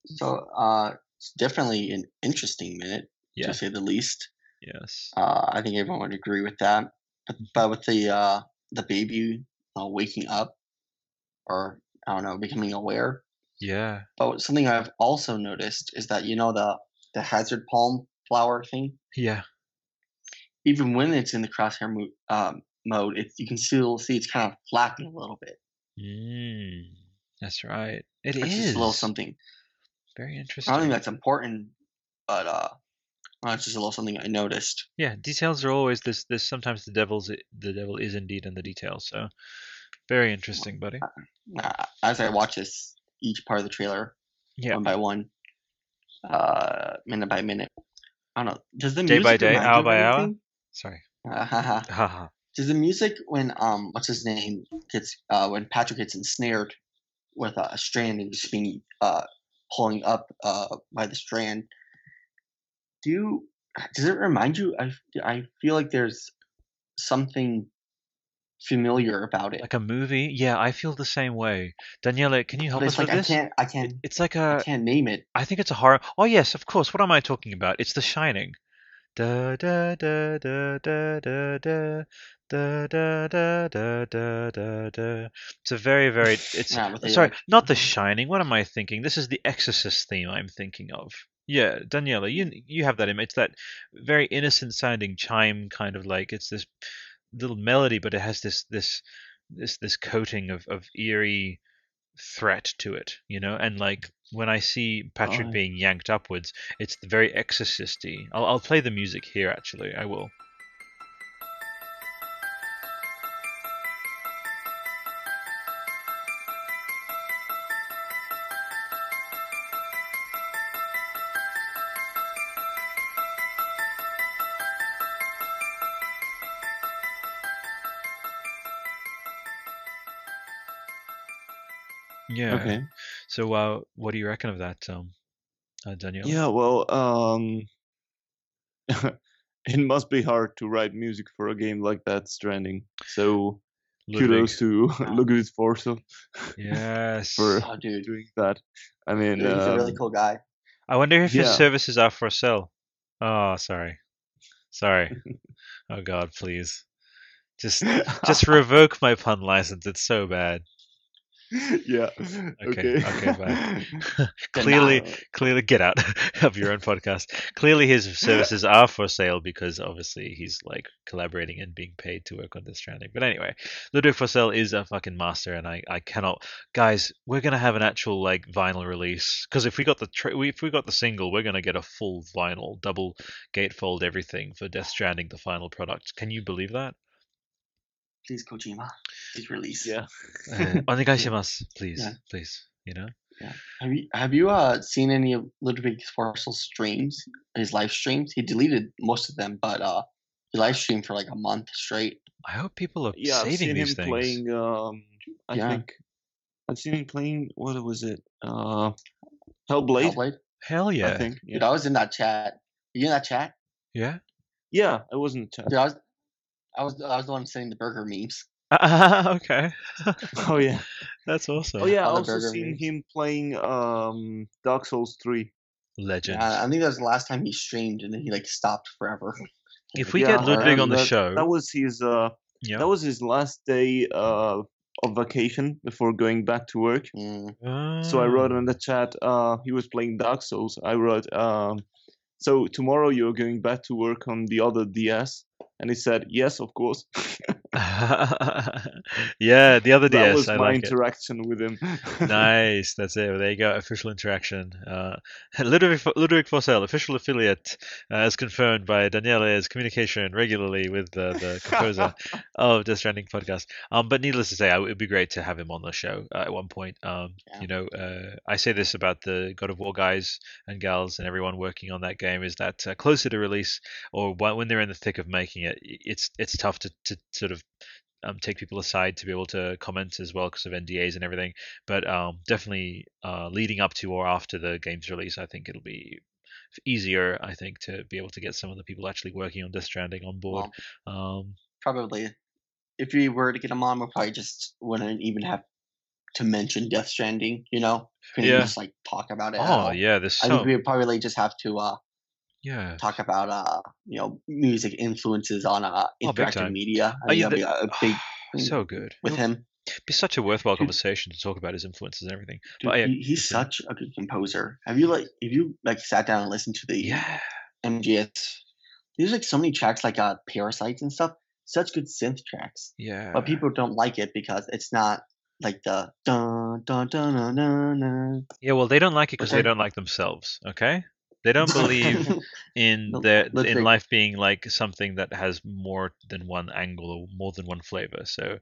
So uh, it's definitely an interesting minute, Yeah. to say the least. Yes. Uh, I think everyone would agree with that. But, with the uh, the baby uh, waking up, or I don't know, becoming aware. Yeah. But something I've also noticed is that you know the the hazard palm flower thing. Yeah. Even when it's in the crosshair mo- um, mode, it, you can still see it's kind of flapping a little bit. Mm, that's right. It is a little something. very interesting. I don't think that's important, but uh, well, it's just a little something I noticed. yeah, details are always this. This sometimes the devil's the devil is indeed in the details. So very interesting, buddy. Uh, as I watch this, each part of the trailer, Yeah. one by one, uh, minute by minute. I don't know. Does the Day by day, hour by hour? Sorry. Haha. Does the music when um what's his name gets uh when Patrick gets ensnared with a strand and just being uh pulling up uh by the strand? do does it remind you? I I feel like there's something familiar about it. Like a movie? Yeah, I feel the same way. Daniela, can you help us like, with I this? I can't. I can't. It's like a. I can't name it. I think it's a horror. Oh yes, of course. What am I talking about? It's The Shining. Da da da da da da da. Da, da, da, da, da, da, da. It's a very, very. It's sorry, not The Shining. What am I thinking? This is the Exorcist theme I'm thinking of. Yeah, Daniela, you you have that image. It's that very innocent sounding chime kind of like it's this little melody, but it has this this this this coating of of eerie threat to it, you know. And like when I see Patrick Oh. being yanked upwards, it's the very exorcisty. I'll I'll play the music here. Actually, I will. Yeah. Okay. So, uh, what do you reckon of that, um, uh, Daniel? Yeah, well, um, it must be hard to write music for a game like that, Stranding. So kudos to Ludwig Forsell Yes. for Oh dude. doing that. I mean, He's a really um, cool guy. I wonder if his services are for sale. Oh, sorry. Sorry. oh God, please. Just just revoke my pun license. It's so bad. yeah. Okay. Okay. Okay, bye. clearly, clearly, get out of your own podcast. Clearly, his services are for sale because obviously he's like collaborating and being paid to work on this stranding. But anyway, Ludwig Forsell is a fucking master, and I, I cannot, guys. We're gonna have an actual like vinyl release because if we got the tra- we, if we got the single, we're gonna get a full vinyl, double gatefold everything for Death Stranding, the final product. Can you believe that? Please Kojima. Please release. Yeah. Uh, onegaishimasu, please, Yeah. please. You know. Yeah. Have you have you uh seen any of Ludwig Forsell's streams? His live streams? He deleted most of them, but uh he live streamed for like a month straight. I hope people are Yeah, I've saving seen him things. playing. Um, I Yeah. think I've seen him playing. What was it? Uh, Hellblade. Hellblade. Hell yeah. I think. Dude, Yeah. I was in that chat. Were you in that chat? Yeah. yeah, I wasn't. Dude, I was I was I was the one saying the burger memes. okay. oh yeah. That's awesome. Oh yeah. I also seen memes. him playing um Dark Souls three. Legend. Yeah, I think that was the last time he streamed, and then he like stopped forever. if we Yeah, get Ludwig um, on the that, show, That was his. Uh, yeah. that was his last day uh of vacation before going back to work. Mm. So I wrote Ah. in the chat. Uh, he was playing Dark Souls. I wrote. Um, so tomorrow you're going back to work on the other DS, and he said yes, of course. yeah, the other day that was I my like it. interaction with him. nice. That's it. There you go. Official interaction. Uh, Ludvig, Ludvig Forssell, official affiliate, uh, as confirmed by Daniele, is communication regularly with uh, the composer of the Stranding podcast. Um, but needless to say, it would be great to have him on the show uh, at one point. Um, Yeah. you know, uh, I say this about the God of War guys and gals and everyone working on that game is that uh, closer to release or when they're in the thick of making it, it's it's tough to, to sort of um, take people aside to be able to comment as well because of NDAs and everything. But um, definitely uh, leading up to or after the game's release, I think it'll be easier. I think to be able to get some of the people actually working on Death Stranding on board. Um, Probably, if we were to get him on, we probably just wouldn't even have to mention Death Stranding. You know, couldn't Yeah. just like talk about it. oh yeah, this. I so think we would probably just have to uh yeah. talk about uh you know music influences on uh Oh, interactive time. media. I Oh, think yeah, that'd be the- big so good. with It'll him. be such a worthwhile conversation to talk about his influences and everything. Dude, but yeah, he, he's such a good composer. Have you like if you like sat down and listened to the yeah. MGS? There's like so many tracks like uh parasites and stuff. Such good synth tracks, Yeah. but people don't like it because it's not like the dun dun dun dun dun. dun. Yeah, well, they don't like it because they don't like themselves. Okay, they don't believe in their let's in life being like something that has more than one angle or more than one flavor. So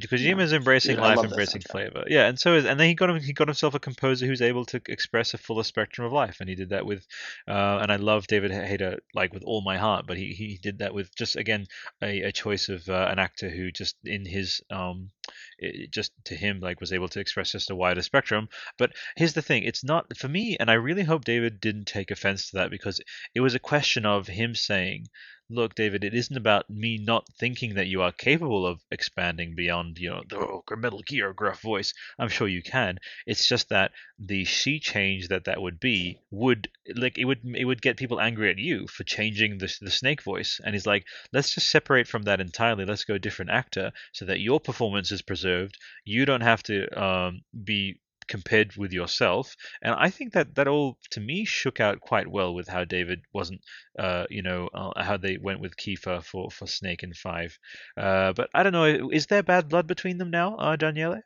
Kojima's embracing Dude, life, embracing flavor. Yeah, and so is, and then he got him. He got himself a composer who's able to express a fuller spectrum of life, and he did that with. Uh, and I love David Hayter like with all my heart, but he he did that with just again a, a choice of uh, an actor who just in his um, it, just to him like was able to express just a wider spectrum. But here's the thing: it's not for me, and I really hope David didn't take offense to that because it was a question of him saying look, David, it isn't about me not thinking that you are capable of expanding beyond, you know, the Metal Gear gruff voice. I'm sure you can. It's just that the she change that that would be would like it would it would get people angry at you for changing the the Snake voice. And he's like, let's just separate from that entirely. Let's go different actor so that your performance is preserved. You don't have to um, be compared with yourself. And i think that that all to me shook out quite well with how david wasn't uh you know uh, how they went with Kiefer for for snake and five. Uh but i don't know is there bad blood between them now uh daniele?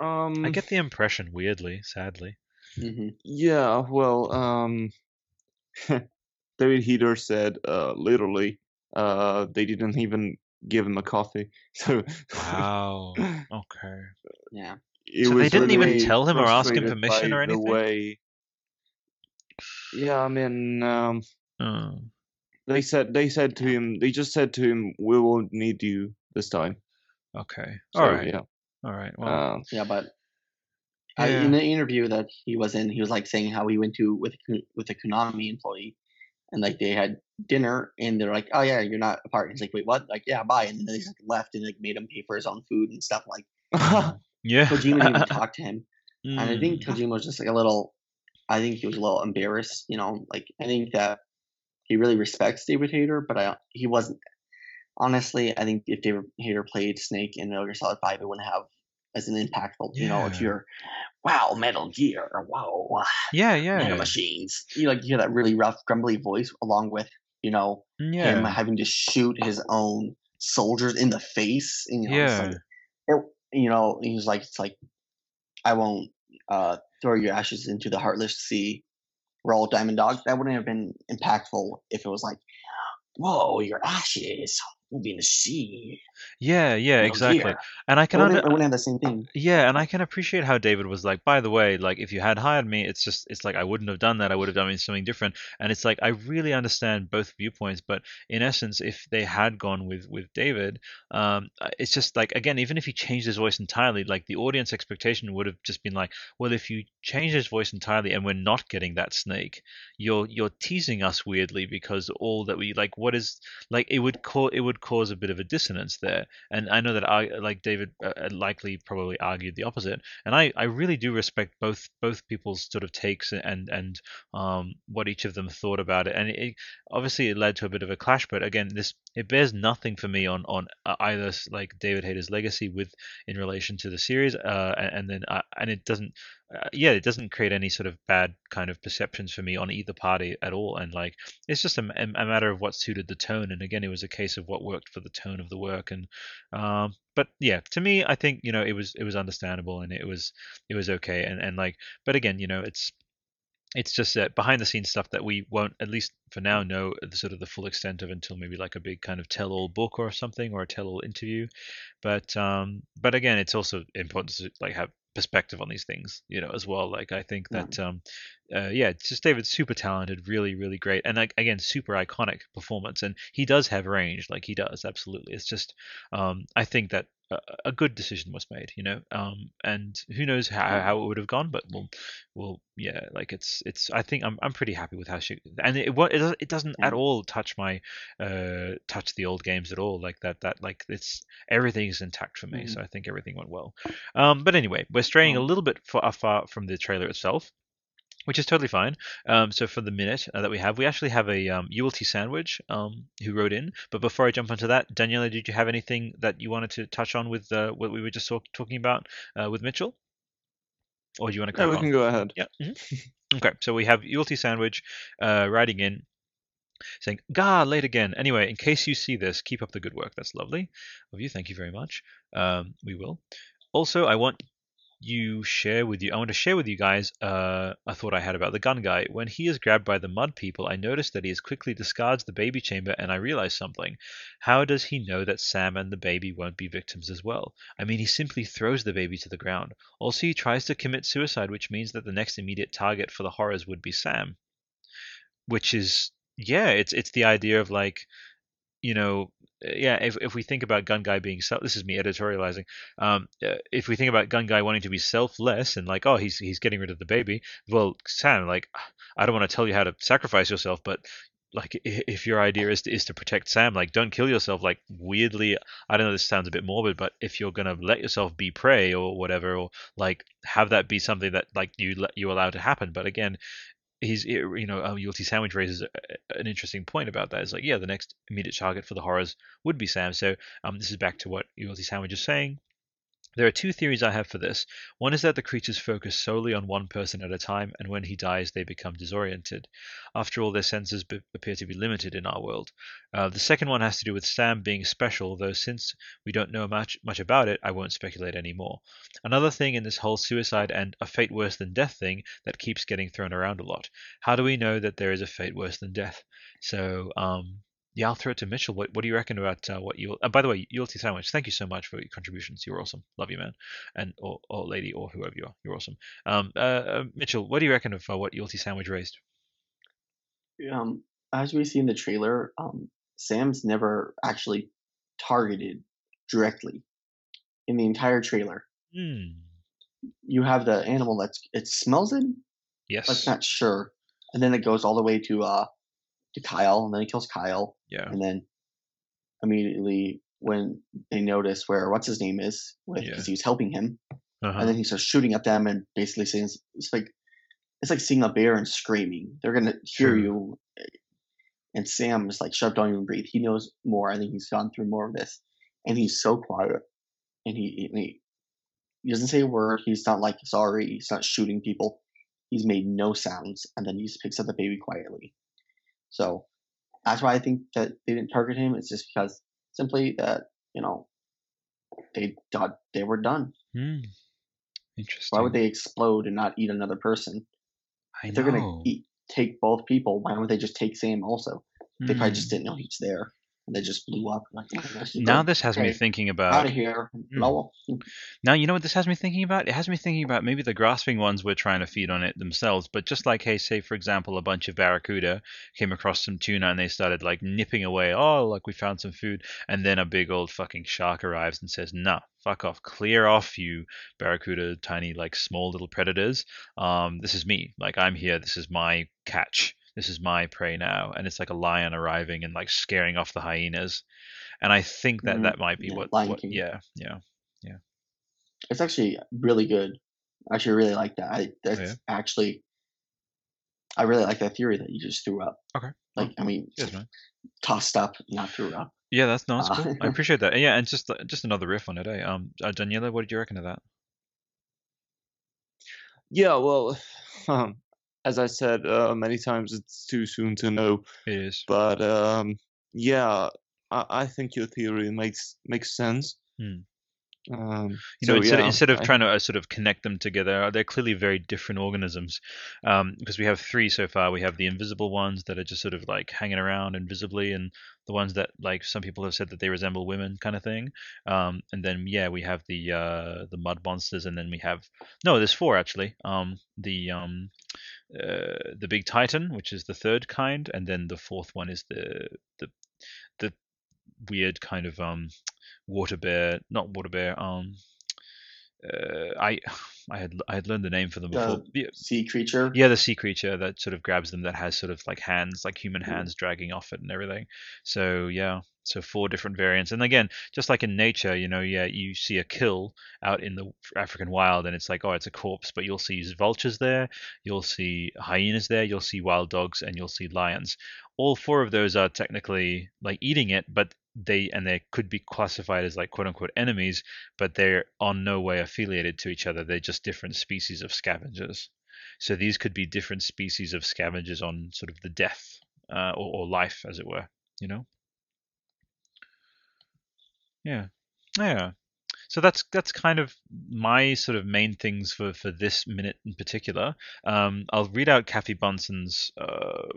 Um, i get the impression weirdly sadly. hmm Yeah, well, um, David Hayter said uh, literally uh, they didn't even give him a coffee. So wow okay Yeah. it So they didn't even tell him or ask him permission by or anything? The way, yeah, I mean, um, Oh. they said they said to him, they just said to him, "We won't need you this time." okay So, all right Yeah. all right well Uh, Yeah, but I, in the interview that he was in, he was like saying how he went to with with a Konami employee, and like they had dinner, and they're like, "Oh yeah, you're not a part." He's like, "Wait, what?" Like, "Yeah, bye," and then they just like, left and like made him pay for his own food and stuff. Like yeah Kojima didn't even talk to him, and I think Mm. Kojima was just like a little. I think he was a little embarrassed, you know. Like I think that he really respects David Hayter, but I he wasn't. Honestly, I think if David Hayter played Snake in Metal Gear Solid Five, it wouldn't have as an impactful. You know, if Yeah. you're, wow, Metal Gear, or wow, yeah yeah Nano Machines, you like you hear that really rough, grumbly voice along with you know him having to shoot his own soldiers in the face. And, you know, it's Yeah. like, it, you know, he was like, it's like, I won't uh, throw your ashes into the heartless sea. We're all Diamond dogs. That wouldn't have been impactful if it was like, whoa, your ashes will be in the sea. Yeah yeah exactly Gear." and i can wouldn't, under, wouldn't have the same thing. Yeah, and I can appreciate how David was like, by the way, like if you had hired me, it's just it's like I wouldn't have done that. I would have done something different. And it's like I really understand both viewpoints, but in essence, if they had gone with with David, um, uh, it's just like again, even if he changed his voice entirely, like the audience expectation would have just been like, well, if you change his voice entirely and we're not getting that snake, you're you're teasing us weirdly because all that we like, what is like it would cause it would cause a bit of a dissonance there. And I know that I like David uh, uh, likely probably argued the opposite, and I, I really do respect both both people's sort of takes and and um, what each of them thought about it. And it- obviously it led to a bit of a clash, but again, this it bears nothing for me on on uh, either like David Hayter's legacy with in relation to the series, uh, and, and then uh, and it doesn't uh, yeah it doesn't create any sort of bad kind of perceptions for me on either party at all. And like it's just a, a matter of what suited the tone, and again, it was a case of what worked for the tone of the work and um, but yeah, to me, I think you know it was it was understandable and it was it was okay and and like, but again, you know, it's it's just uh, behind the scenes stuff that we won't at least for now know the sort of the full extent of until maybe like a big kind of tell all book or something or a tell all interview but um but again it's also important to like have perspective on these things you know as well like i think Yeah. that um uh, yeah just david's super talented really really great and like again super iconic performance and he does have range like he does absolutely it's just um i think that a, good decision was made you know um and who knows how, how it would have gone but we'll well yeah like it's it's i think i'm, I'm pretty happy with how she and it it, it doesn't at all touch my uh touch the old games at all like that that like it's everything is intact for me so i think everything went well. Um but anyway we're straying a Um, little bit far, far from the trailer itself which is totally fine. Um, so for the minute uh, that we have, we actually have a um, ULT sandwich um, who wrote in. But before I jump onto that, Daniela, did you have anything that you wanted to touch on with uh, what we were just talk- talking about uh, with Mitchell, or do you want to yeah, crack we on? can go ahead. Yeah. mhm. Okay. So we have ULT Sandwich uh, writing in saying, "God, late again." Anyway, in case you see this, keep up the good work. That's lovely of you. Thank you very much. Um, we will. Also, I want you share with you. I want to share with you guys uh, a thought I had about the gun guy. When he is grabbed by the mud people, I notice that he as quickly discards the baby chamber, and I realize something. How does he know that Sam and the baby won't be victims as well? I mean, he simply throws the baby to the ground. Also, he tries to commit suicide, which means that the next immediate target for the horrors would be Sam. Which is, yeah, it's it's the idea of like, you know, yeah, if, if we think about Gun Guy being self, this is me editorializing. Um, uh, if we think about Gun Guy wanting to be selfless and like, oh, he's he's getting rid of the baby. Well, Sam, like, I don't want to tell you how to sacrifice yourself, but like, if your idea is to, is to protect Sam, like, don't kill yourself. Like, weirdly, I don't know. This sounds a bit morbid, but if you're gonna let yourself be prey or whatever, or like have that be something that like you let you allow to happen. But again, he's you know um, Ulti Sandwich raises a, an interesting point about that. It's like yeah, the next immediate target for the horrors would be Sam. So um, this is back to what Ulti Sandwich is saying. There are two theories I have for this. One is that the creatures focus solely on one person at a time, and when he dies, they become disoriented. After all, their senses be- appear to be limited in our world. Uh, the second one has to do with Sam being special, though since we don't know much, much about it, I won't speculate anymore. Another thing in this whole suicide and a fate worse than death thing that keeps getting thrown around a lot. How do we know that there is a fate worse than death? So, um, yeah, I'll throw it to Mitchell. What, what do you reckon about uh, what you? Uh, by the way, Yulty Sandwich, thank you so much for your contributions. You're awesome. Love you, man, and or, or lady or whoever you are. You're awesome. Um, uh, uh Mitchell, what do you reckon of uh, what Yulty Sandwich raised? Um, as we see in the trailer, um, Sam's never actually targeted directly in the entire trailer. Hmm. You have the animal that's it smells it. Yes. But it's not sure, and then it goes all the way to uh to Kyle, and then he kills Kyle. Yeah. And then immediately when they notice where what's his name is, because Yeah. he was helping him, Uh-huh. and then he starts shooting at them and basically saying it's like it's like seeing a bear and screaming. They're gonna hear True. you. And Sam is like, shut up, don't even breathe. He knows more. I think he's gone through more of this, and he's so quiet. And he, and he he doesn't say a word. He's not like sorry. He's not shooting people. He's made no sounds, and then he just picks up the baby quietly. So that's why I think that they didn't target him. It's just because simply that you know they thought they were done. Hmm. Interesting. Why would they explode and not eat another person? I If they're gonna eat, take both people, why would they just take Sam also? They probably Hmm. just didn't know he's there, and they just blew up. Like, "Oh, Now this has me Okay, thinking out about of here. Up. Now, you know what this has me thinking about? It has me thinking about maybe the grasping ones were trying to feed on it themselves, but just like, hey, say, for example, a bunch of barracuda came across some tuna and they started like nipping away. Oh, like we found some food. And then a big old fucking shark arrives and says, nah, fuck off. Clear off, you barracuda, tiny, like small little predators. Um, this is me. Like, I'm here. This is my catch. This is my prey now. And it's like a lion arriving and like scaring off the hyenas. And I think that Mhm. that might be Yeah, what, Lion what King. yeah, yeah. It's actually really good. I actually really like that. I that's Oh, yeah? actually I really like that theory that you just threw up. Okay. Like I mean, Cheers, man. tossed up, not threw up. Yeah, that's no, that's Uh, cool. I appreciate that. Yeah, and just just another riff on it. Eh? Um, uh, Daniela, what did you reckon of that? Yeah, well, um, as I said uh, many times, it's too soon to know. It is. But um, yeah, I, I think your theory makes makes sense. Hmm. Um, You know, so, instead yeah, instead of I- trying to uh, sort of connect them together, they're clearly very different organisms. Um, because we have three so far. We have the invisible ones that are just sort of like hanging around invisibly, and the ones that like some people have said that they resemble women, kind of thing. Um, and then yeah, we have the uh the mud monsters, and then we have no, there's four actually. Um, the um. Uh, the big titan, which is the third kind, and then the fourth one is the the the weird kind of um water bear, not water bear. Um, uh, I I had I had learned the name for them before. The Yeah, sea creature. yeah, the sea creature that sort of grabs them, that has sort of like hands, like human Mm. hands dragging off it and everything. So yeah, so four different variants. And again, just like in nature, you know, yeah, you see a kill out in the African wild, and it's like, oh, it's a corpse, but you'll see vultures there, you'll see hyenas there, you'll see wild dogs, and you'll see lions. All four of those are technically like eating it, but they and they could be classified as like quote unquote enemies, but they're on no way affiliated to each other. They're just different species of scavengers. So these could be different species of scavengers on sort of the death uh, or, or life, as it were. You know. Yeah. Yeah. so that's that's kind of my sort of main things for for this minute in particular. Um, I'll read out Kathy Bunson's uh,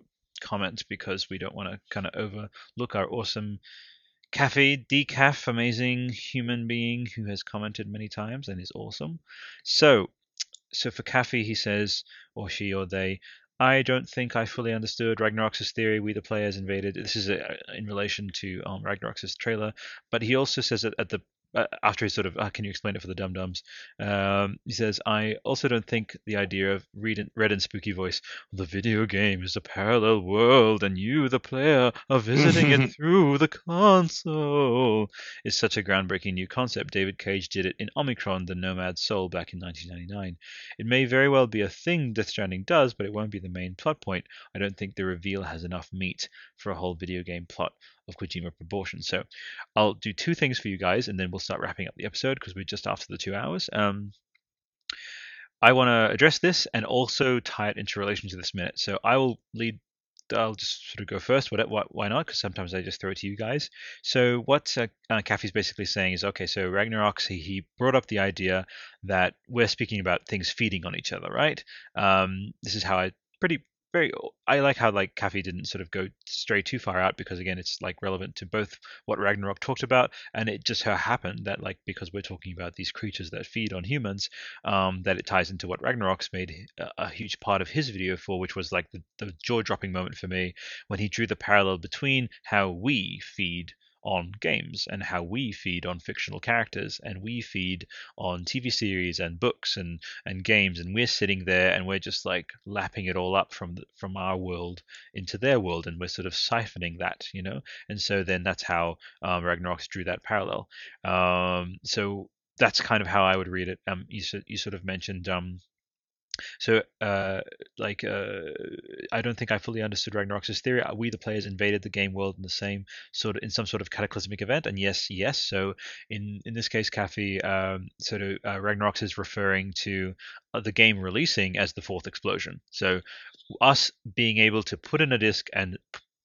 comment because we don't want to kind of overlook our awesome Kathy Decaf, amazing human being who has commented many times and is awesome. So, so for Kathy, he says, or she or they, I don't think I fully understood Ragnarok's theory. We, the players, invaded. This is a, in relation to um, Ragnarok's trailer, but he also says that at the uh, after he sort of, uh, can you explain it for the dum dums? Um, he says, I also don't think the idea of read and, red and spooky voice, the video game is a parallel world and you, the player, are visiting it through the console is such a groundbreaking new concept. David Cage did it in Omikron, the Nomad Soul, back in 1999. It may very well be a thing Death Stranding does, but it won't be the main plot point. I don't think the reveal has enough meat for a whole video game plot of Kojima proportions. So I'll do two things for you guys, and then we'll start wrapping up the episode because we're just after the two hours. Um, I want to address this and also tie it into relation to this minute. So I will lead. I'll just sort of go first. What, what why not? Because sometimes I just throw it to you guys. So what uh, uh, Kathy's basically saying is, okay, so Ragnarok, he, he brought up the idea that we're speaking about things feeding on each other, right? Um, this is how I pretty very I like how like Kathy didn't sort of go stray too far out because again it's like relevant to both what Ragnarok talked about and it just so happened that like because we're talking about these creatures that feed on humans um, that it ties into what Ragnarok's made a, a huge part of his video for which was like the, the jaw dropping moment for me when he drew the parallel between how we feed on games and how we feed on fictional characters and we feed on TV series and books and and games. And we're sitting there and we're just like lapping it all up from from our world into their world. And we're sort of siphoning that you know? And so then that's how um, Ragnarok drew that parallel. Um, so that's kind of how I would read it. Um, you, you sort of mentioned um, so, uh, like, uh, I don't think I fully understood Ragnarok's theory. Uh, we, the players, invaded the game world in the same sort of in some sort of cataclysmic event, and yes, yes. So, in in this case, Kathy, um, sort of uh, is referring to uh, the game releasing as the fourth explosion. So, us being able to put in a disc and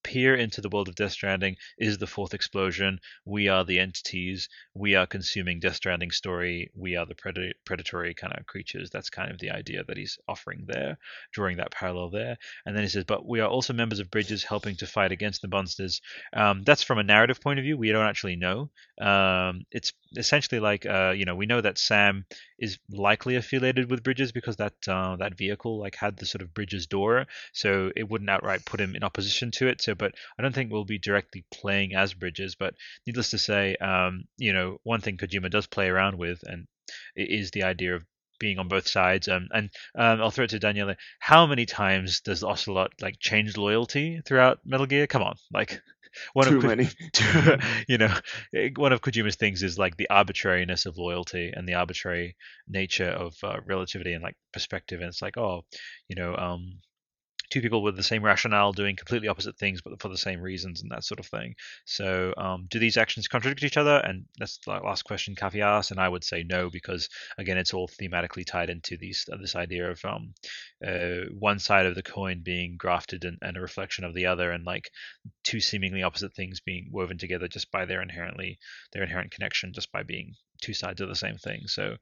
peer into the world of Death Stranding is the fourth explosion. We are the entities. We are consuming Death Stranding story. We are the pred- predatory kind of creatures. That's kind of the idea that he's offering there, drawing that parallel there. And then he says, but we are also members of Bridges helping to fight against the monsters. Um, that's from a narrative point of view. We don't actually know. Um, it's essentially like, uh, you know, we know that Sam is likely affiliated with Bridges because that uh, that vehicle like had the sort of Bridges door, so it wouldn't outright put him in opposition to it. So, but I don't think we'll be directly playing as Bridges. But needless to say, um, you know, one thing Kojima does play around with, and is the idea of being on both sides. Um, and um, I'll throw it to Daniele. How many times does Ocelot like change loyalty throughout Metal Gear? Come on, like one Too of Ko- many. you know, eh, one of Kojima's things is like the arbitrariness of loyalty and the arbitrary nature of uh, relativity and like perspective. And it's like, oh, you know, um, two people with the same rationale doing completely opposite things but for the same reasons and that sort of thing so um, do these actions contradict each other and that's the last question Kathy asked and i would say no because again it's all thematically tied into these uh, this idea of um, uh, one side of the coin being grafted and, and a reflection of the other and like two seemingly opposite things being woven together just by their inherently their inherent connection just by being two sides of the same thing so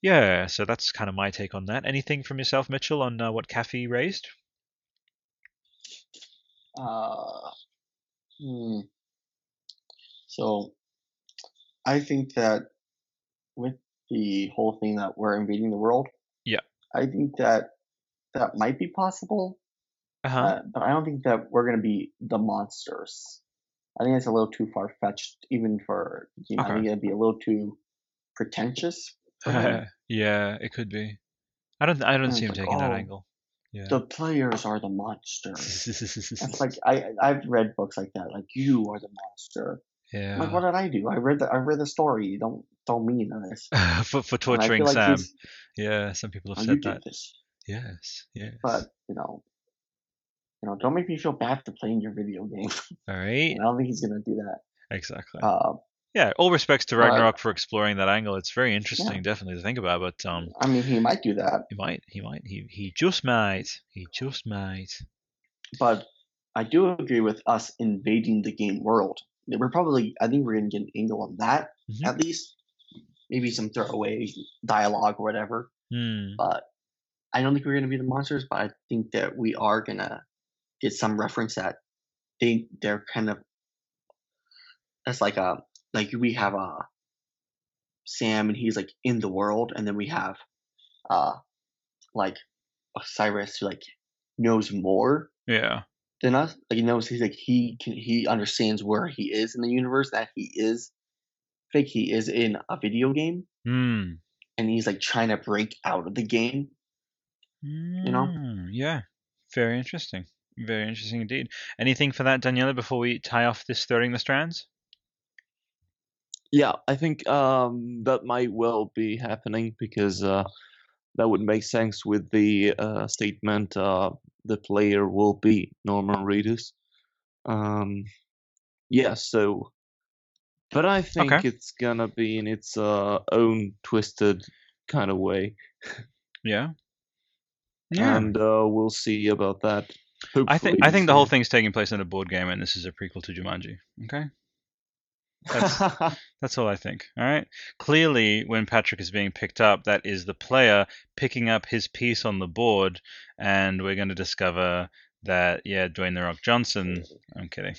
yeah, so that's kind of my take on that. Anything from yourself, Mitchell, on uh, what Kathy raised? Uh, hmm. So, I think that with the whole thing that we're invading the world, Yeah. I think that that might be possible, Uh-huh. uh, but I don't think that we're going to be the monsters. I think it's a little too far fetched, even for you know, I think it'd be a little too pretentious yeah, it could be. I don't. I don't And see him like, taking that oh, angle. Yeah. The players are the monsters. It's like I I've read books like that, like you are the monster. I'm like, yeah. what did I do? I read the I read the story. Don't don't mean this. for for torturing like Sam. Yeah, some people have oh, you said that. this, Yes. Yes. but you know, you know, don't make me feel bad for playing your video game. All right. I don't think he's gonna do that. Exactly. Uh, Yeah. All respects to Ragnarok for exploring that angle. It's very yeah, interesting, definitely to think about. But um, I mean, he might do that, he might. He might. He he just might. He just might. but I do agree with us invading the game world. We're probably, I think we're gonna get an angle on that hmm at least. maybe some throwaway dialogue or whatever. Hmm. But I don't think we're gonna be the monsters. But I think that we are gonna get some reference that they they're kind of that's like a like we have a Sam and he's like in the world, and then we have uh like Cyrus who like knows more Yeah. than us. Like he knows he's like he can he understands where he is in the universe that he is fake. He is in a video game, Hmm. and he's like trying to break out of the game. You know? Mm, Yeah. Very interesting. Very interesting indeed. Anything for that, Daniela, before we tie off this threading the strands? Yeah, I think um, that might well be happening because uh, that would make sense with the uh, statement uh, the player will be Norman Reedus. Um, yeah, so, but I think Okay. it's gonna be in its uh, own twisted kind of way, Yeah. Yeah. and uh, we'll see about that. I think I think the whole thing's taking place in a board game, and this is a prequel to Jumanji. Okay. That's that's all I think. All right. Clearly, when Patrick is being picked up, that is the player picking up his piece on the board, and we're going to discover that yeah, Dwayne the Rock Johnson. I'm kidding.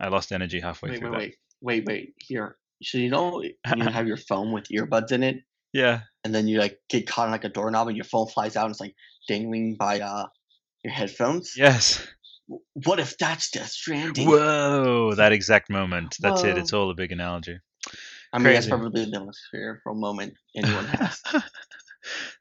I lost energy halfway Wait, through wait, that. wait, wait, wait. Here, so you know you have your phone with earbuds in it, Yeah. and then you like get caught on like a doorknob, and your phone flies out, and it's like dangling by uh your headphones. Yes. What if that's Death Stranding? Whoa! That exact moment. That's it. It's all a big analogy. I mean, that's probably the most fearful moment anyone has.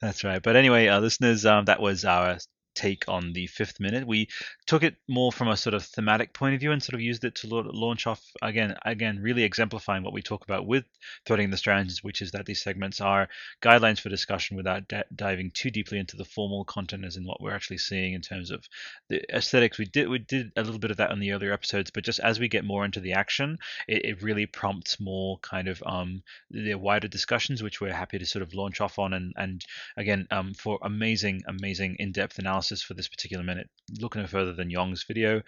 That's right. But anyway, uh, listeners, um, that was our take on the fifth minute. We took it more from a sort of thematic point of view and sort of used it to launch off again, again, really exemplifying what we talk about with threading the strands, which is that these segments are guidelines for discussion without d- diving too deeply into the formal content, as in what we're actually seeing in terms of the aesthetics. We did we did a little bit of that in the earlier episodes, but just as we get more into the action, it, it really prompts more kind of um the wider discussions, which we're happy to sort of launch off on and and again um, for amazing amazing in-depth analysis for this particular minute. Look no further than yong's video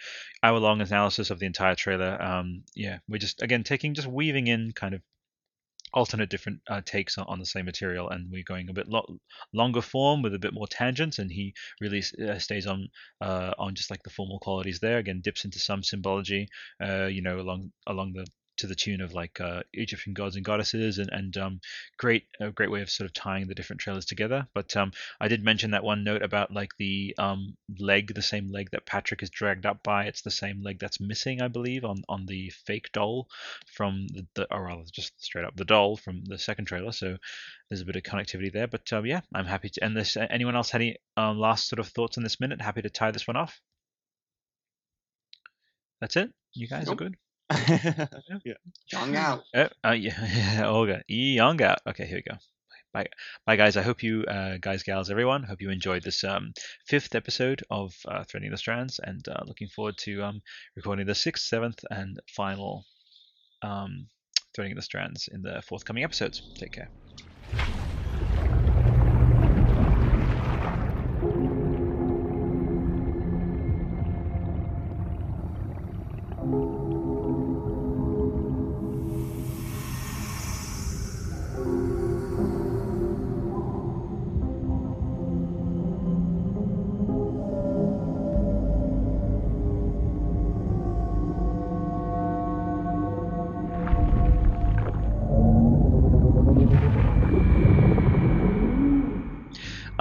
hour long analysis of the entire trailer. Um, yeah we're just again taking just weaving in kind of alternate different uh, takes on, on the same material and we're going a bit lo- longer form with a bit more tangents and he really uh, stays on uh, on just like the formal qualities there. Again dips into some symbology uh, you know along along the to the tune of like uh, Egyptian gods and goddesses, and and um, great a great way of sort of tying the different trailers together. But um, I did mention that one note about like the um, leg, the same leg that Patrick is dragged up by. It's the same leg that's missing, I believe, on on the fake doll from the, the or rather just straight up the doll from the second trailer. So there's a bit of connectivity there. But um, yeah, I'm happy to end this. Anyone else had any um, last sort of thoughts on this minute? Happy to tie this one off. That's it. You guys Nope. are good. yeah. Young out. Oh, uh, yeah, yeah, Olga, young out. Okay, here we go. Bye, bye, guys. I hope you, uh, guys, gals, everyone, hope you enjoyed this um, fifth episode of uh, Threading the Strands, and uh, looking forward to um, recording the sixth, seventh, and final um, Threading the Strands in the forthcoming episodes. Take care.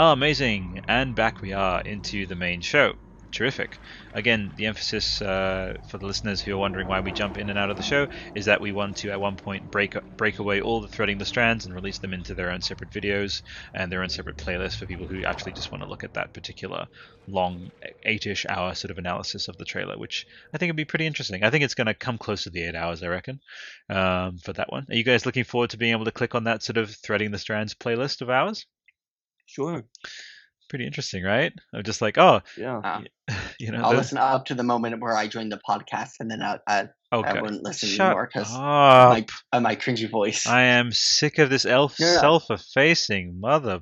Oh, amazing! And back we are into the main show. Terrific. Again, the emphasis uh, for the listeners who are wondering why we jump in and out of the show is that we want to, at one point, break break away all the threading the strands and release them into their own separate videos and their own separate playlists for people who actually just want to look at that particular long, eight-ish hour sort of analysis of the trailer, which I think would be pretty interesting. I think it's going to come close to the eight hours, I reckon, um, for that one. Are you guys looking forward to being able to click on that sort of threading the strands playlist of ours? Sure. pretty interesting, right? I'm just like, oh, Yeah. You know, I'll the- listen up to the moment where I joined the podcast, and then I I, oh, I wouldn't listen Shut anymore because up. my uh, my cringy voice. I am sick of this elf No, no. self-effacing mother.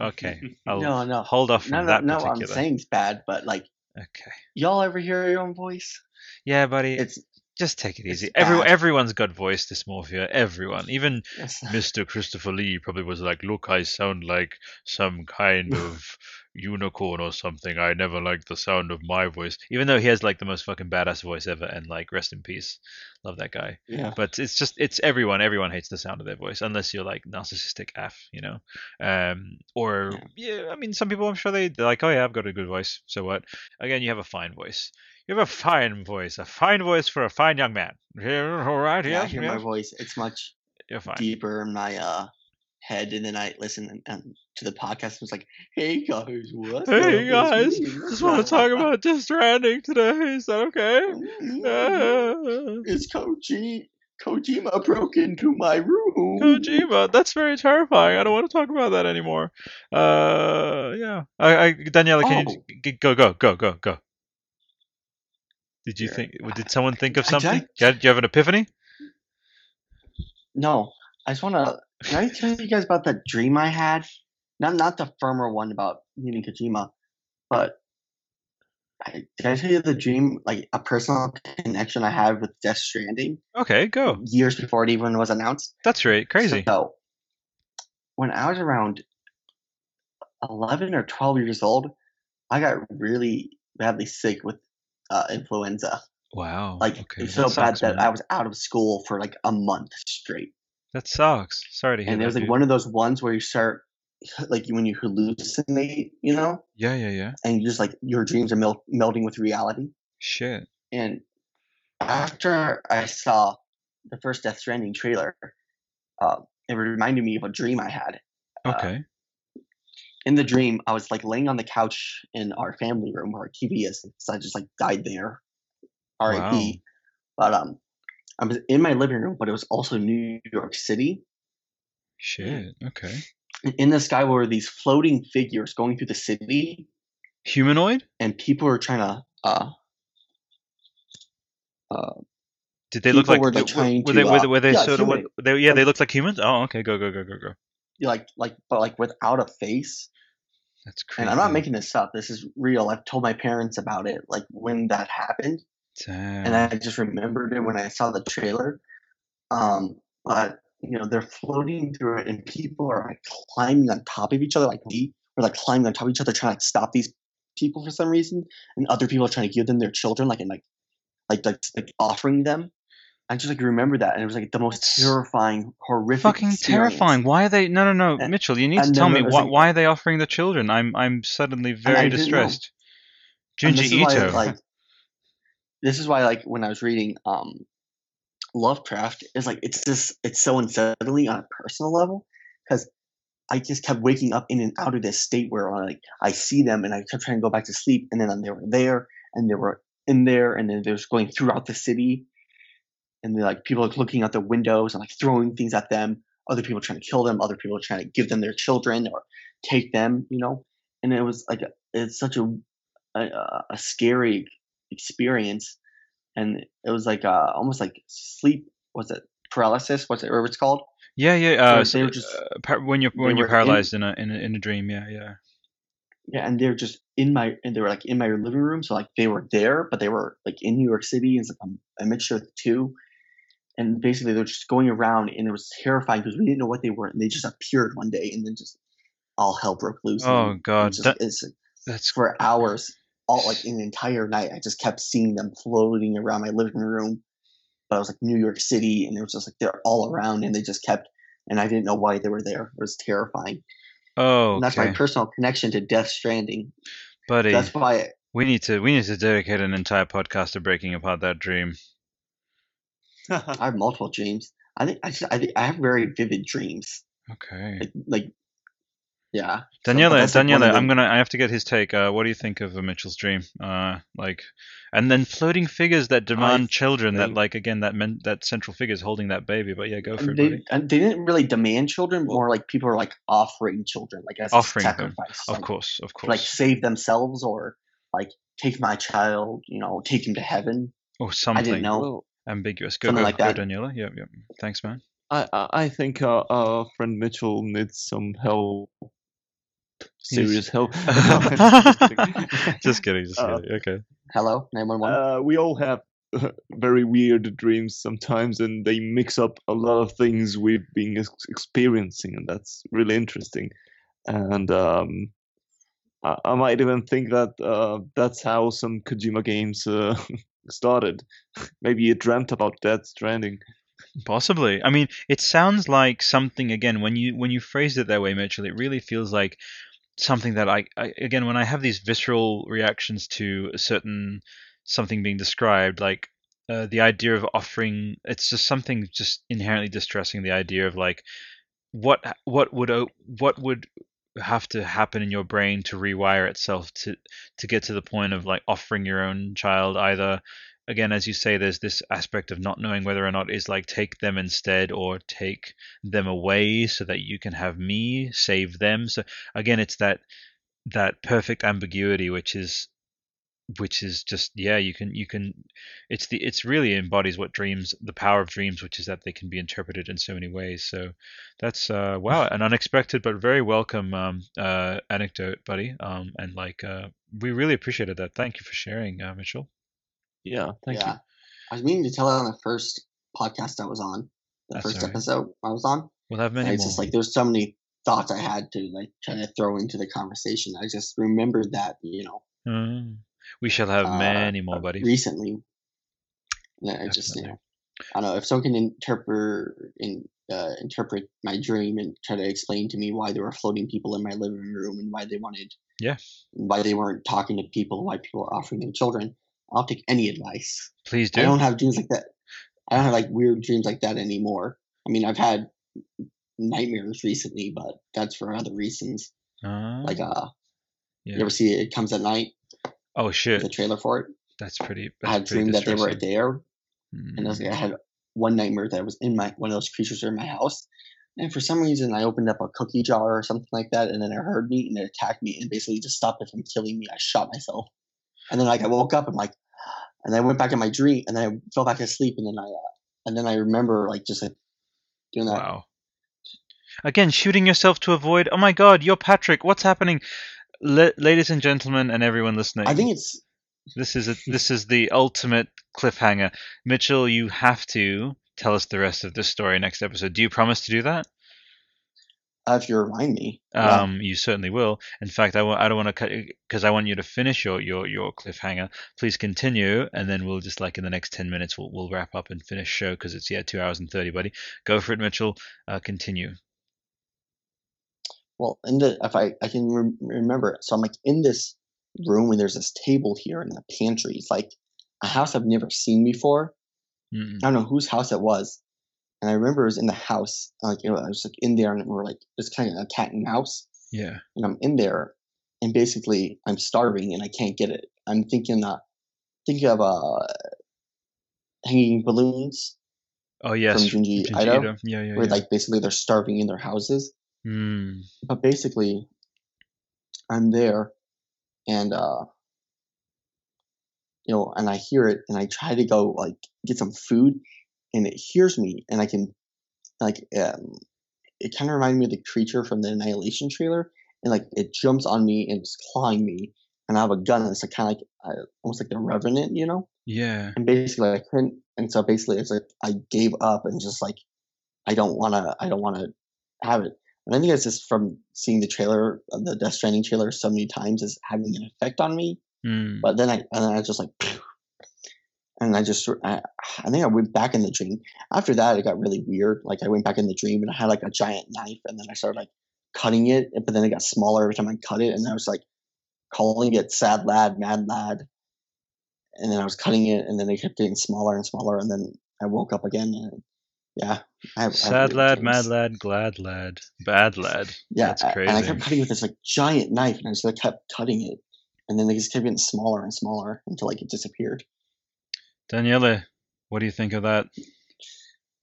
Okay, I'll no, no, hold off from no, no, that no. particular. I'm saying it's bad, but like Okay. y'all ever hear your own voice? Yeah, buddy. It's just take it easy. Every, everyone's got voice dysmorphia. Everyone, even Yes. Mr. Christopher Lee probably was like, "Look, I sound like some kind of unicorn or something. I never liked the sound of my voice." Even though he has like the most fucking badass voice ever, and like rest in peace, love that guy. Yeah. But it's just it's everyone. Everyone hates the sound of their voice unless you're like narcissistic af, you know. Um, or yeah, I mean, some people I'm sure they they're like, "Oh yeah, I've got a good voice." So what? Again, you have a fine voice. You have a fine voice, a fine voice for a fine young man. All right, Yeah, I yes, hear my voice. It's much deeper in my uh head, and then I listen and, to the podcast. And it's like, hey guys, what's Hey guys, just want to talk about Death Stranding today. Is that okay? Mm, Uh, It's Koji. Kojima broke into my room. Kojima, that's very terrifying. I don't want to talk about that anymore. Uh, yeah. I, I Daniela, can Oh. you go, go, go, go, go? Did you think? Did someone think of something? Did you have an epiphany? No, I just want to. Can I tell you guys about that dream I had? Not not the firmer one about meeting Kojima, but I, did I tell you the dream, like a personal connection I had with Death Stranding Okay, go. years before it even was announced? That's right. Crazy. So, when I was around 11 or 12 years old, I got really badly sick with uh, influenza. Wow. Like, okay. so that bad sucks, that man. I was out of school for like a month straight. That sucks. Sorry to hear And it was like dude. one of those ones where you start, like, when you hallucinate, you know, Yeah, yeah, yeah. and you just like your dreams are mel- melding with reality. Shit. And after I saw the first Death Stranding trailer, uh, it reminded me of a dream I had. Uh, Okay. In the dream, I was like laying on the couch in our family room where our TV is, because I just like died there. R.I.P. But um, I was in my living room, but it was also New York City. Shit. Okay. In the sky were these floating figures going through the city, Humanoid? and people were trying to. Uh, uh, Did they look like? were, like, were- trying were to, they? Were they, uh, were they yeah, sort of? What, they, yeah, they looked like humans. Oh, okay. Go, go, go, go, go. like, like, but like without a face. That's crazy. And I'm not making this up. This is real. I've told my parents about it, like when that happened. Damn. and I just remembered it when I saw the trailer. Um, but you know, they're floating through it, and people are like climbing on top of each other, like we or like climbing on top of each other, trying to stop these people for some reason, and other people are trying to give them their children, like and like, like like, like offering them. I just like remember that, and it was like the most terrifying, horrific, Fucking experience. terrifying. Why are they? No, no, no, And- Mitchell. You need to tell me why. like- Why are they offering the children? I'm, I'm suddenly very distressed. Junji is why, Ito. like, this is why, like, when I was reading um, Lovecraft, it's like it's just it's so unsettling on a personal level because I just kept waking up in and out of this state where like I see them and I kept trying to go back to sleep, and then they were there and they were in there, and then they was going throughout the city, and they're like people are looking out the windows and like throwing things at them. Other people trying to kill them. Other people trying to give them their children or take them. You know, and it was like it's such a a, a scary experience, and it was like uh, almost like sleep. Was it paralysis? What's it? Or it's called? yeah, yeah. Uh, they were just- uh, par- when you're when you're were in- paralyzed in, a in a in a dream. Yeah, yeah. Yeah, and they're just in my and they were like in my living room. So like they were there, but they were like in New York City. It's like a, a mixture of the two. And basically, they're just going around, and it was terrifying because we didn't know what they were, and they just appeared one day, and then just all hell broke loose. Oh God, just- that, it's that's for hours, all like an entire night. I just kept seeing them floating around my living room. But I was like New York City, and it was just like they're all around, and they just kept, and I didn't know why they were there. It was terrifying. oh And that's my personal connection to Death Stranding. buddy. That's why We need to we need to dedicate an entire podcast to breaking apart that dream. I have multiple dreams. I think I, just, I think I have very vivid dreams. Okay. Like, like yeah. So, but Daniela, like, Daniela, I'm gonna. I have to get his take. Uh, what do you think of uh, Mitchell's dream? Uh, like, and then floating figures that demand children. That like again that men, that central figure is holding that baby. But yeah, go for it, they, buddy. and they didn't really demand children, more like people are like offering children, like as Offering a them, sacrifice. Of like, course, of to, course. like save themselves or like take my child, you know, take him to heaven. or something. I didn't know. Well, ambiguous. Go, Something go, like go, that. Daniela. Yep, yep. Thanks, man. I I I think uh, our friend Mitchell needs some help. Serious help. Just kidding. just kidding. Uh, kidding. Okay. Hello, nine one one. Uh, we all have very weird dreams sometimes, and they mix up a lot of things we've been ex- experiencing, and that's really interesting. And um, I, I might even think that uh, that's how some Kojima games uh, started. Maybe you dreamt about Death Stranding. Possibly. I mean, it sounds like something again when you when you phrase it that way, Mitchell. It really feels like something that I, I again when I have these visceral reactions to a certain something being described, like uh, the idea of offering. It's just something just inherently distressing. The idea of like what what would what would have to happen in your brain to rewire itself to to get to the point of like offering your own child either. Again as you say there's this aspect of not knowing whether or not is like take them instead or take them away so that you can have me save them. So again it's that that perfect ambiguity which is which is just yeah you can you can it's the it's really embodies what dreams the power of dreams which is that they can be interpreted in so many ways so that's uh wow an unexpected but very welcome um uh anecdote buddy um and like uh we really appreciated that thank you for sharing uh, mitchell Yeah, thank you yeah. I was meaning to tell it on the first podcast I was on, the That's first all right. episode I was on. we'll have many And it's more just like there's so many thoughts I had to like try to throw into the conversation. I just remembered that, you know, Mm. We shall have uh, many more buddy recently. And I just, you know, I don't know if someone can interpret in, uh, interpret my dream and try to explain to me why there were floating people in my living room and why they wanted, Yeah. why they weren't talking to people, why people were offering them children. I'll take any advice. please do. I do don't have dreams like that. I don't have like weird dreams like that anymore. I mean, I've had nightmares recently, but that's for other reasons. uh, Like, uh, yeah. you ever see it comes at night? Oh shit The trailer for it. that's pretty I had a that's pretty dream that they were there, Mm. and I, was, like, I had one nightmare that I was in my one of those creatures were in my house. And for some reason, I opened up a cookie jar or something like that, and then it heard me and it attacked me and basically just stopped it from killing me. I shot myself, and then like I woke up and like, and I went back in my dream, and then I fell back asleep, and then I, uh, and then I remember like just like doing that. Wow. Again, shooting yourself to avoid. Oh my God, you're Patrick. What's happening, La- ladies and gentlemen, and everyone listening? I think it's this is a, this is the ultimate cliffhanger. Mitchell, you have to tell us the rest of this story next episode. Do you promise to do that? uh, if you remind me. Yeah. Um, you certainly will. In fact, I w- I don't want to cut because I want you to finish your, your, your cliffhanger. Please continue, and then we'll just like in the next ten minutes we'll we'll wrap up and finish show because it's yeah two hours and thirty, buddy. Go for it, Mitchell. Uh, continue. Well, in the if I I can rem- remember it, so I'm like in this room and there's this table here in the pantry. It's like a house I've never seen before. Mm-mm. I don't know whose house it was, and I remember it was in the house. Like you know, I was like in there and we're like just kind of a cat and mouse, Yeah. and I'm in there, and basically I'm starving and I can't get it. I'm thinking uh thinking of uh hanging balloons Oh yes. from Junji, Junji Ito, Ito. Yeah, yeah, where yeah. like basically they're starving in their houses. Mm. but basically i'm there and uh you know and i hear it and i try to go like get some food and it hears me and i can like um it kind of reminded me of the creature from the annihilation trailer and like it jumps on me and it's clawing me and i have a gun and it's like kind of like uh, almost like the revenant you know Yeah. and basically i couldn't and so basically it's like i gave up and just like i don't want to i don't want to have it and i think it's just from seeing the trailer uh, the death stranding trailer so many times is having an effect on me. Mm. but then i and then i just like and i just I, I think i went back in the dream. After that it got really weird. Like i went back in the dream and i had like a giant knife and then i started like cutting it but then it got smaller every time i cut it and i was like calling it sad lad mad lad. And then I was cutting it, and then it kept getting smaller and smaller, and then I woke up again, and yeah, I have, I Sad lad, mad lad, glad lad, bad lad. Yeah, That's crazy. and I kept cutting with this like giant knife, and I just like, kept cutting it, and then it just kept getting smaller and smaller until like it disappeared. Daniele, what do you think of that?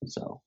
So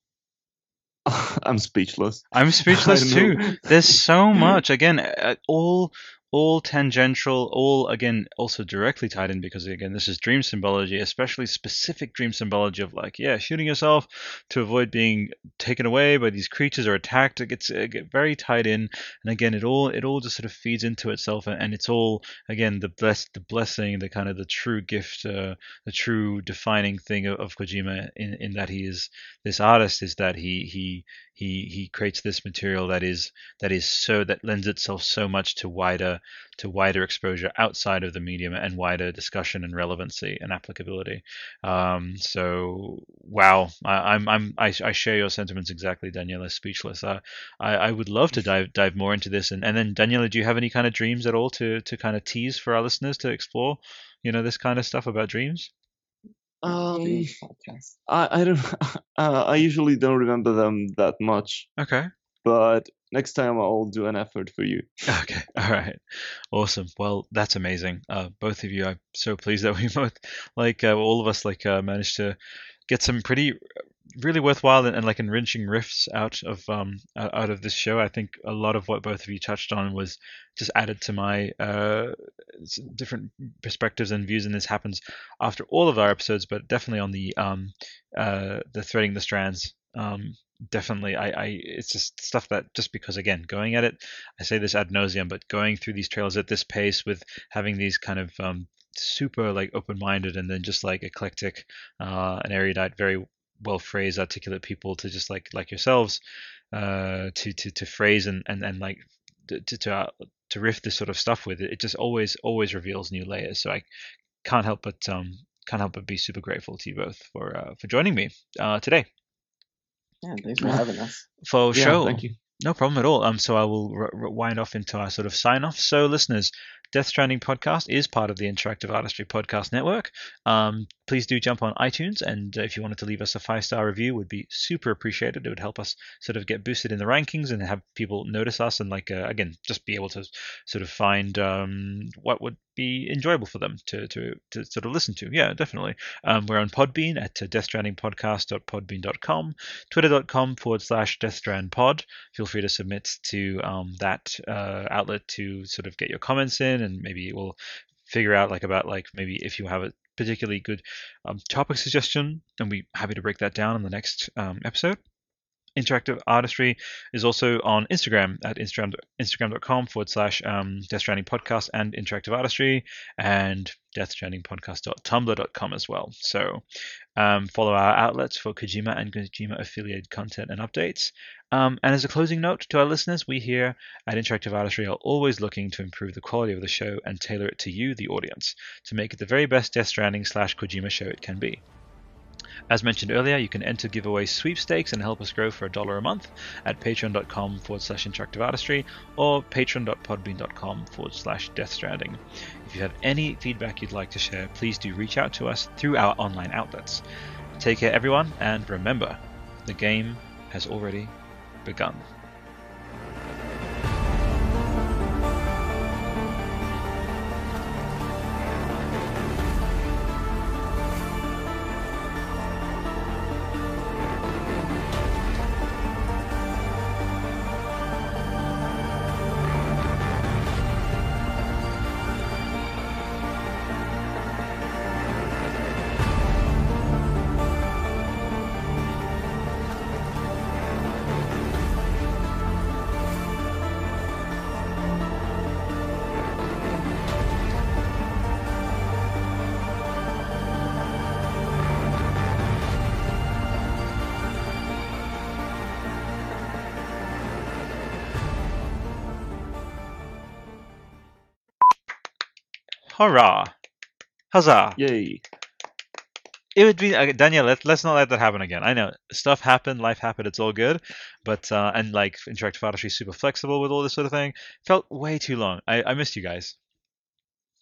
I'm speechless. I'm speechless too. know. There's so much. Again, uh, all all tangential, all again also directly tied in because again this is dream symbology, especially specific dream symbology of like yeah shooting yourself to avoid being taken away by these creatures or attacked. It gets, it gets very tied in, and again it all it all just sort of feeds into itself, and, it's all again the blessed the blessing, the kind of the true gift, uh, the true defining thing of, of Kojima in in that he is this artist is that he he he he creates this material that is that is so that lends itself so much to wider to wider exposure outside of the medium and wider discussion and relevancy and applicability. Um, so wow, I, I'm I'm I, I share your sentiments exactly, Daniela. Speechless. Uh, I I would love to dive dive more into this. And and then Daniela, do you have any kind of dreams at all to to kind of tease for our listeners to explore? You know this kind of stuff about dreams. Um, podcast. I I don't. Uh, I usually don't remember them that much, Okay. but next time I'll do an effort for you. Okay. All right. Awesome. Well, that's amazing. Uh, both of you, I'm so pleased that we both, like, uh, all of us, like, uh, managed to get some pretty, really worthwhile and, and like enriching riffs out of um out of this show. I think a lot of what both of you touched on was just added to my uh different perspectives and views, and this happens after all of our episodes, but definitely on the um uh the threading the strands um definitely i i it's just stuff that just because again going at it i say this ad nauseum but going through these trails at this pace with having these kind of um super like open-minded and then just like eclectic uh and erudite very well phrased articulate people to just like like yourselves uh to to to phrase and and, and like to to to, uh, to riff this sort of stuff with it it just always always reveals new layers so i can't help but um can't help but be super grateful to you both for uh, for joining me uh today Yeah, thanks for having us. for Yeah, show. thank you. No problem at all. Um, so I will r- r- wind off into our sort of sign off. So, listeners, Death Stranding podcast is part of the Interactive Artistry Podcast Network. Um, please do jump on iTunes, and if you wanted to leave us a five star review, would be super appreciated. It would help us sort of get boosted in the rankings and have people notice us, and like uh, again, just be able to sort of find um, what would be enjoyable for them to to to sort of listen to. Yeah, definitely. Um, we're on Podbean at uh, deathstrandingpodcast.podbean.com, twitter.com forward slash deathstrandpod. Feel free to submit to um, that uh, outlet to sort of get your comments in, and maybe we'll figure out like about like maybe if you have a particularly good um, topic suggestion, and we're happy to break that down in the next um, episode. Interactive Artistry is also on Instagram at Instagram, instagram.com forward slash um, Death Stranding Podcast and Interactive Artistry and Death Stranding Podcast.tumblr.com as well. So um, follow our outlets for Kojima and Kojima affiliated content and updates. Um, and as a closing note to our listeners, we here at Interactive Artistry are always looking to improve the quality of the show and tailor it to you, the audience, to make it the very best Death Stranding slash Kojima show it can be. As mentioned earlier, you can enter giveaway sweepstakes and help us grow for a dollar a month at patreon.com forward slash interactive artistry or patreon.podbean.com forward slash death stranding. If you have any feedback you'd like to share, please do reach out to us through our online outlets. Take care, everyone, and remember, the game has already begun. Hurrah! Huzzah! Yay! It would be uh, Daniel. Let, let's not let that happen again. I know stuff happened, life happened. It's all good, but uh, and like interactive artistry is super flexible with all this sort of thing. Felt way too long. I, I missed you guys.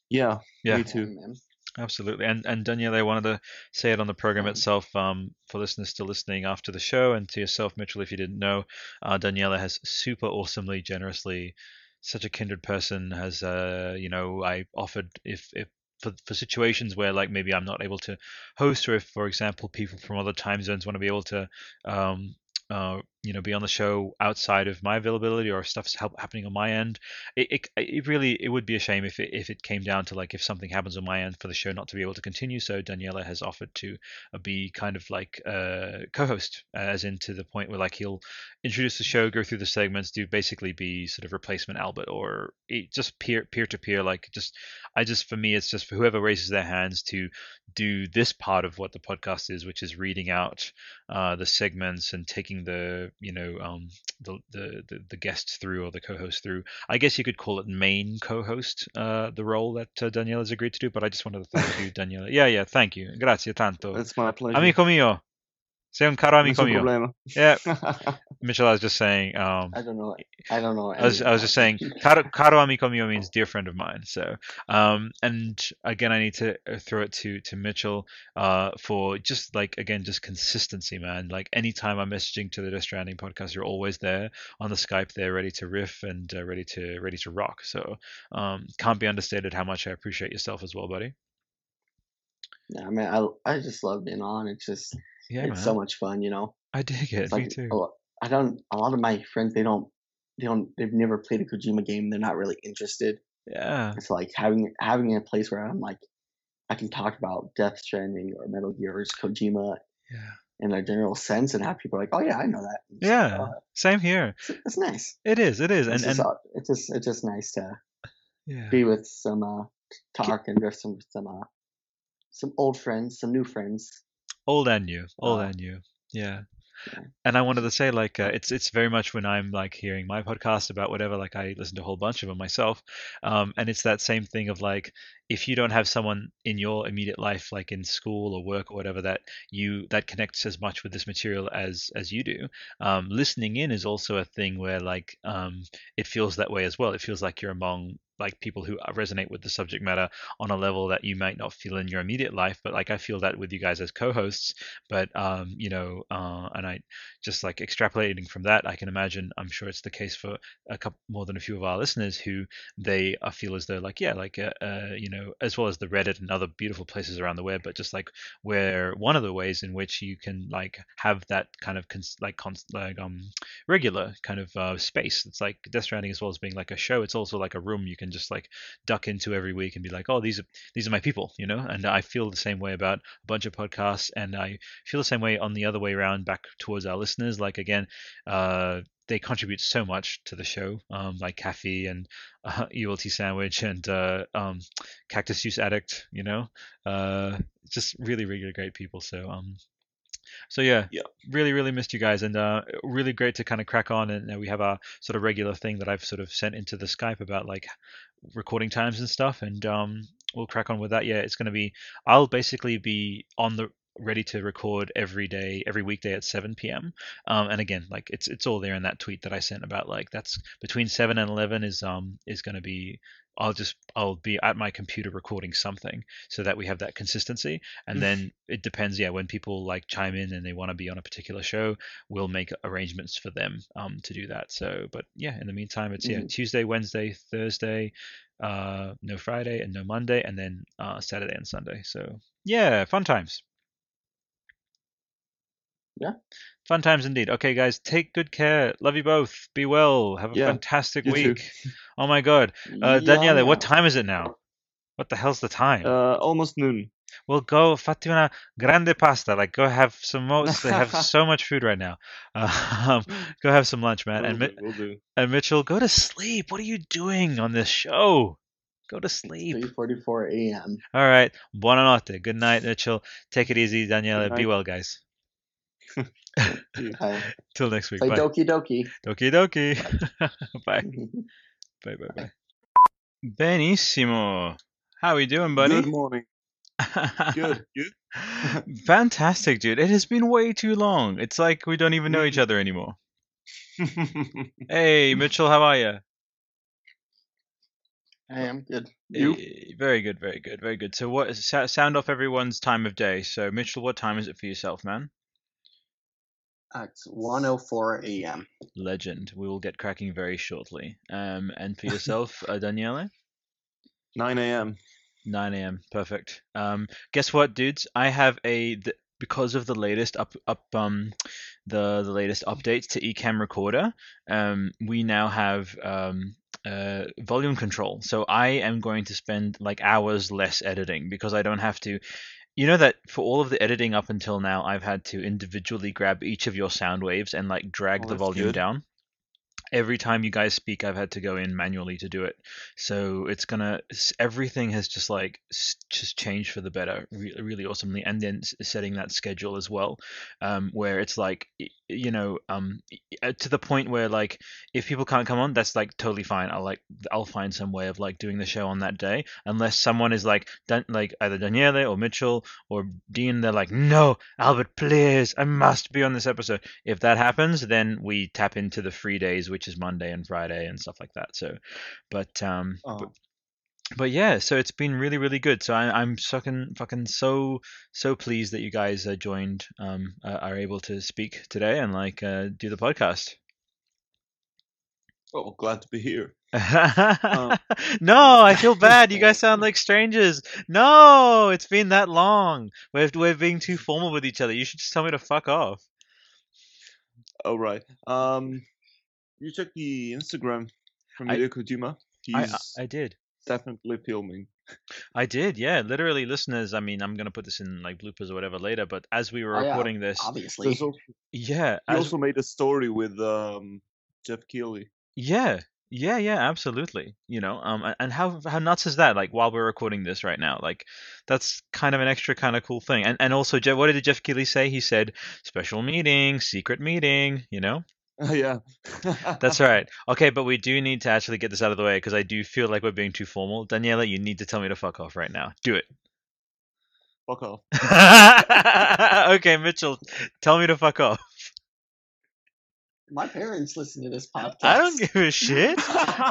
Yeah, Yeah. me too. man. Absolutely. And and Danielle, I wanted to say it on the program itself um, for listeners still listening after the show, and to yourself, Mitchell, if you didn't know, uh, Daniela has super awesomely, generously, such a kindred person. Has uh, you know, I offered if if for, for situations where like maybe I'm not able to host, or if, for example, people from other time zones want to be able to um, uh, you know be on the show outside of my availability or stuff's happening on my end it, it, it really it would be a shame if it, if it came down to like if something happens on my end for the show not to be able to continue. So daniela has offered to uh, be kind of like a co-host as in to the point where like he'll introduce the show go through the segments do basically be sort of replacement albert or just peer peer to peer like just i just for me it's just for whoever raises their hands to do this part of what the podcast is which is reading out uh, the segments and taking the you know um, the, the the the guests through or the co-host through. I guess you could call it main co-host, uh, the role that uh, Daniela has agreed to do. But I just wanted to thank you, Daniela. Yeah, yeah, thank you. Grazie tanto. It's my pleasure. Amico mio. Sei un caro amico mio. problema. Yeah, Mitchell, I was just saying. Um, I don't know. I don't know. I was, I was just saying, caro, caro amico mio means dear friend of mine. So, um, and again, I need to uh, throw it to to Mitchell, uh, for just like again, just consistency, man. Like anytime I'm messaging to the Death Stranding podcast, you're always there on the Skype, there, ready to riff and uh, ready to ready to rock. So, um, can't be understated how much I appreciate yourself as well, buddy. Yeah, I mean, I I just love being on. It's just Yeah, it's man. so much fun, you know. I dig it. It's Me like too. lo- I don't. A lot of my friends, they don't, they don't, they've never played a Kojima game. They're not really interested. Yeah. It's like having having a place where I'm like, I can talk about Death Stranding or Metal Gear or Kojima Yeah. in a general sense, and have people like, oh yeah, I know that. It's like, Yeah. "Oh, Same here. it's, it's nice. It is. It is. It's And just, and uh, it's just it's just nice to yeah. be with some uh, talk and with some some uh, some old friends, some new friends. Old and new old and new. Yeah. Yeah. and i wanted to say like uh, it's it's very much when i'm like hearing my podcast about whatever like i listen to a whole bunch of them myself um, and it's that same thing of like if you don't have someone in your immediate life like in school or work or whatever that you that connects as much with this material as as you do um, listening in is also a thing where like um, it feels that way as well. It feels like you're among like people who resonate with the subject matter on a level that you might not feel in your immediate life but like i feel that with you guys as co-hosts but um you know uh and i just like extrapolating from that i can imagine i'm sure it's the case for a couple more than a few of our listeners who they uh, feel as though like yeah like uh, uh you know as well as the reddit and other beautiful places around the web but just like where one of the ways in which you can like have that kind of cons- like cons- like um regular kind of uh, space. It's like death stranding as well as being like a show. It's also like a room you can just like duck into every week and be like oh these are these are my people you know? And i feel the same way about a bunch of podcasts and i feel the same way on the other way around back towards our listeners. Like again uh they contribute so much to the show um like Kathy and uh, ult sandwich and uh um cactus juice addict you know? Uh just really really great people. So um so yeah, Yeah. really, really missed you guys, and uh, really great to kind of crack on. And uh, we have our sort of regular thing that I've sort of sent into the Skype about like recording times and stuff, and um, we'll crack on with that. Yeah, it's going to be. I'll basically be on the ready to record every day, every weekday at 7 p.m. Um, and again, like it's it's all there in that tweet that I sent about like that's between 7 and 11 is um is going to be. I'll just I'll be at my computer recording something so that we have that consistency and then it depends yeah when people like chime in and they want to be on a particular show we'll make arrangements for them um to do that so but yeah in the meantime it's yeah Mhm. tuesday wednesday thursday uh no friday and no monday and then uh saturday and sunday so yeah fun times Yeah. fun times indeed okay guys take good care love you both be well have a Yeah, fantastic you too. week oh my god uh Yeah, daniele what time is it now what the hell's the time Uh, almost noon. well, go fatti una grande pasta. Like, go have some most. They have so much food right now. Um, go have some lunch, man. Will And do, Mi- will do. and Mitchell, go to sleep. What are you doing on this show? Go to sleep. 3:44 a.m. All right. Buonanotte. Good night, Mitchell. Take it easy, Daniela. Be well, guys. Till next week. play Bye. Doki Doki. Doki doki. bye. Bye. Bye. Bye. Benissimo. How are we doing, buddy? Good morning. Good. Good. Fantastic, dude. It has been way too long. It's like we don't even know each other anymore. Hey, Mitchell, how are you? I am good. You? very good, very good, very good. So, what sound off everyone's time of day? So, Mitchell, what time is it for yourself, man? It's 1:04 a.m. Legend. We will get cracking very shortly. Um, and for yourself, uh, Daniele? 9 a.m. 9 a.m. Perfect. Um, guess what, dudes? I have a th- because of the latest up up um the the latest updates to eCam Recorder, um, we now have um, uh, volume control. So I am going to spend like hours less editing because I don't have to. You know that for all of the editing up until now, I've had to individually grab each of your sound waves and like drag Oh, the volume good. down. Every time you guys speak, I've had to go in manually to do it. So it's gonna everything has just like just changed for the better, really, really awesomely. And then setting that schedule as well, um, where it's like you know um uh, to the point where like if people can't come on, that's like totally fine. I'll like I'll find some way of like doing the show on that day, unless someone is like like either Daniele or Mitchell or Dean. They're like, no, Albert, please, I must be on this episode. If that happens, then we tap into the free days, which is Monday and Friday and stuff like that. So, but um, Oh. but, but yeah, so it's been really, really good. So I, I'm fucking, fucking so, so pleased that you guys uh, joined, um, uh, are able to speak today and like uh, do the podcast. Oh, glad to be here. no, I feel bad. You guys sound like strangers. No, it's been that long. We're we're being too formal with each other. You should just tell me to fuck off. All right. Um, you check the Instagram from Hideo Kojima. He's I I did. Definitely filming. I did, yeah. Literally, listeners. I mean, I'm gonna put this in like bloopers or whatever later. But as we were Oh, yeah, recording this, Obviously. Also, yeah, he as, also made a story with um Geoff Keighley. yeah, yeah, yeah, absolutely. You know, um, and how how nuts is that? Like while we're recording this right now, like that's kind of an extra kind of cool thing. And and also, Geoff, what did Geoff Keighley say? He said special meeting, secret meeting. You know. yeah. That's right. Okay, but we do need to actually get this out of the way because I do feel like we're being too formal. Daniela, you need to tell me to fuck off right now. Do it. Fuck off. okay, Mitchell, tell me to fuck off. My parents listen to this podcast. I don't give a shit.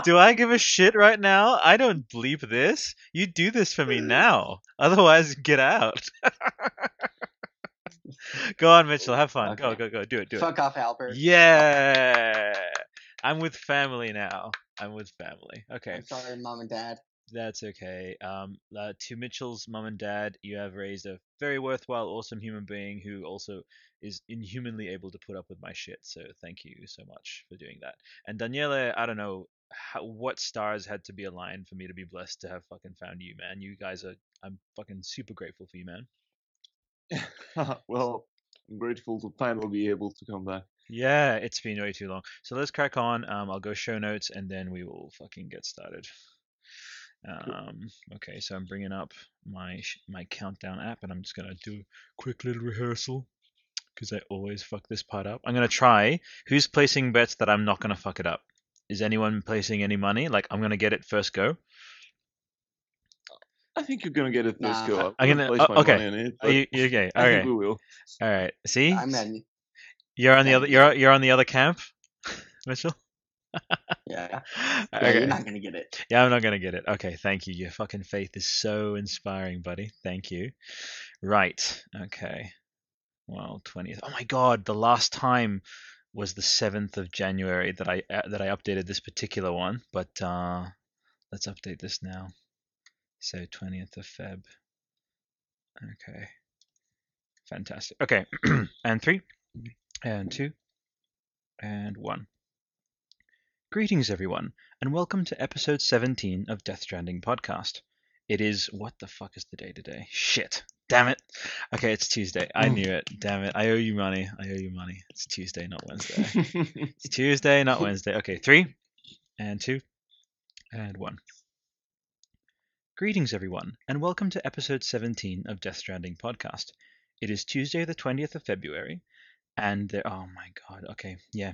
Do I give a shit right now? I don't bleep this. You do this for me now. Otherwise, get out. go on, Mitchell. Have fun. Go, Okay. go, go. Do it, do it. Fuck off, Albert. Yeah. I'm with family now. I'm with family. Okay. I'm sorry, mom and dad. That's okay. Um, uh, to Mitchell's mom and dad, you have raised a very worthwhile, awesome human being who also is inhumanly able to put up with my shit. So thank you so much for doing that. And Daniele, I don't know how, what stars had to be aligned for me to be blessed to have fucking found you, man. You guys are, I'm fucking super grateful for you, man. well, I'm grateful to finally be able to come back. Yeah, it's been way too long. So let's crack on. Um, I'll go show notes and then we will fucking get started. Um, okay, so I'm bringing up my my countdown app and I'm just gonna do a quick little rehearsal because I always fuck this part up. I'm gonna try. Who's placing bets that I'm not gonna fuck it up? Is anyone placing any money? Like I'm gonna get it first go. I think you're gonna get it this Nah. go. I'm I'm gonna- place oh, my okay. money in it, Are but you, you okay? I think we will. All right. See, I'm in. you're on the other. You're you're on the other camp, Mitchell. Yeah. Yeah, Okay. you're not gonna get it. Yeah, I'm not gonna get it. Okay, thank you. Your fucking faith is so inspiring, buddy. Thank you. Right. Okay. Well, twentieth. Oh my god, the last time was the seventh of January that I uh, that I updated this particular one. But uh, let's update this now. So twentieth of Feb. Okay. Fantastic. Okay, and three, and two, and one. Greetings, everyone, and welcome to episode 17 of Death Stranding podcast. It is what the fuck is the day today? Shit. Damn it. Okay, it's Tuesday. I oh. knew it. Damn it. I owe you money. I owe you money. It's Tuesday, not Wednesday. it's Tuesday, not Wednesday. Okay, three, and two, and one. Greetings, everyone, and welcome to episode 17 of Death Stranding podcast. It is Tuesday, the 20th of February, and there. Oh my god. Okay, yeah,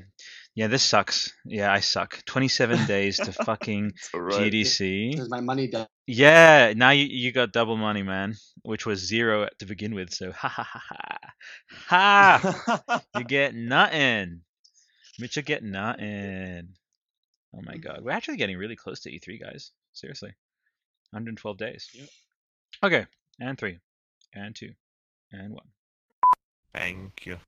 yeah. This sucks. Yeah, I suck. 27 days to fucking It's alright. GDC. Is my money done? Yeah, now you, you got double money, man, which was zero to begin with. So ha ha ha ha ha. You get nothing. Mitchell get nothing. Oh my god, we're actually getting really close to E3, guys. Seriously, 112 days. Yep. Okay, and three, and two, and one. Thank you.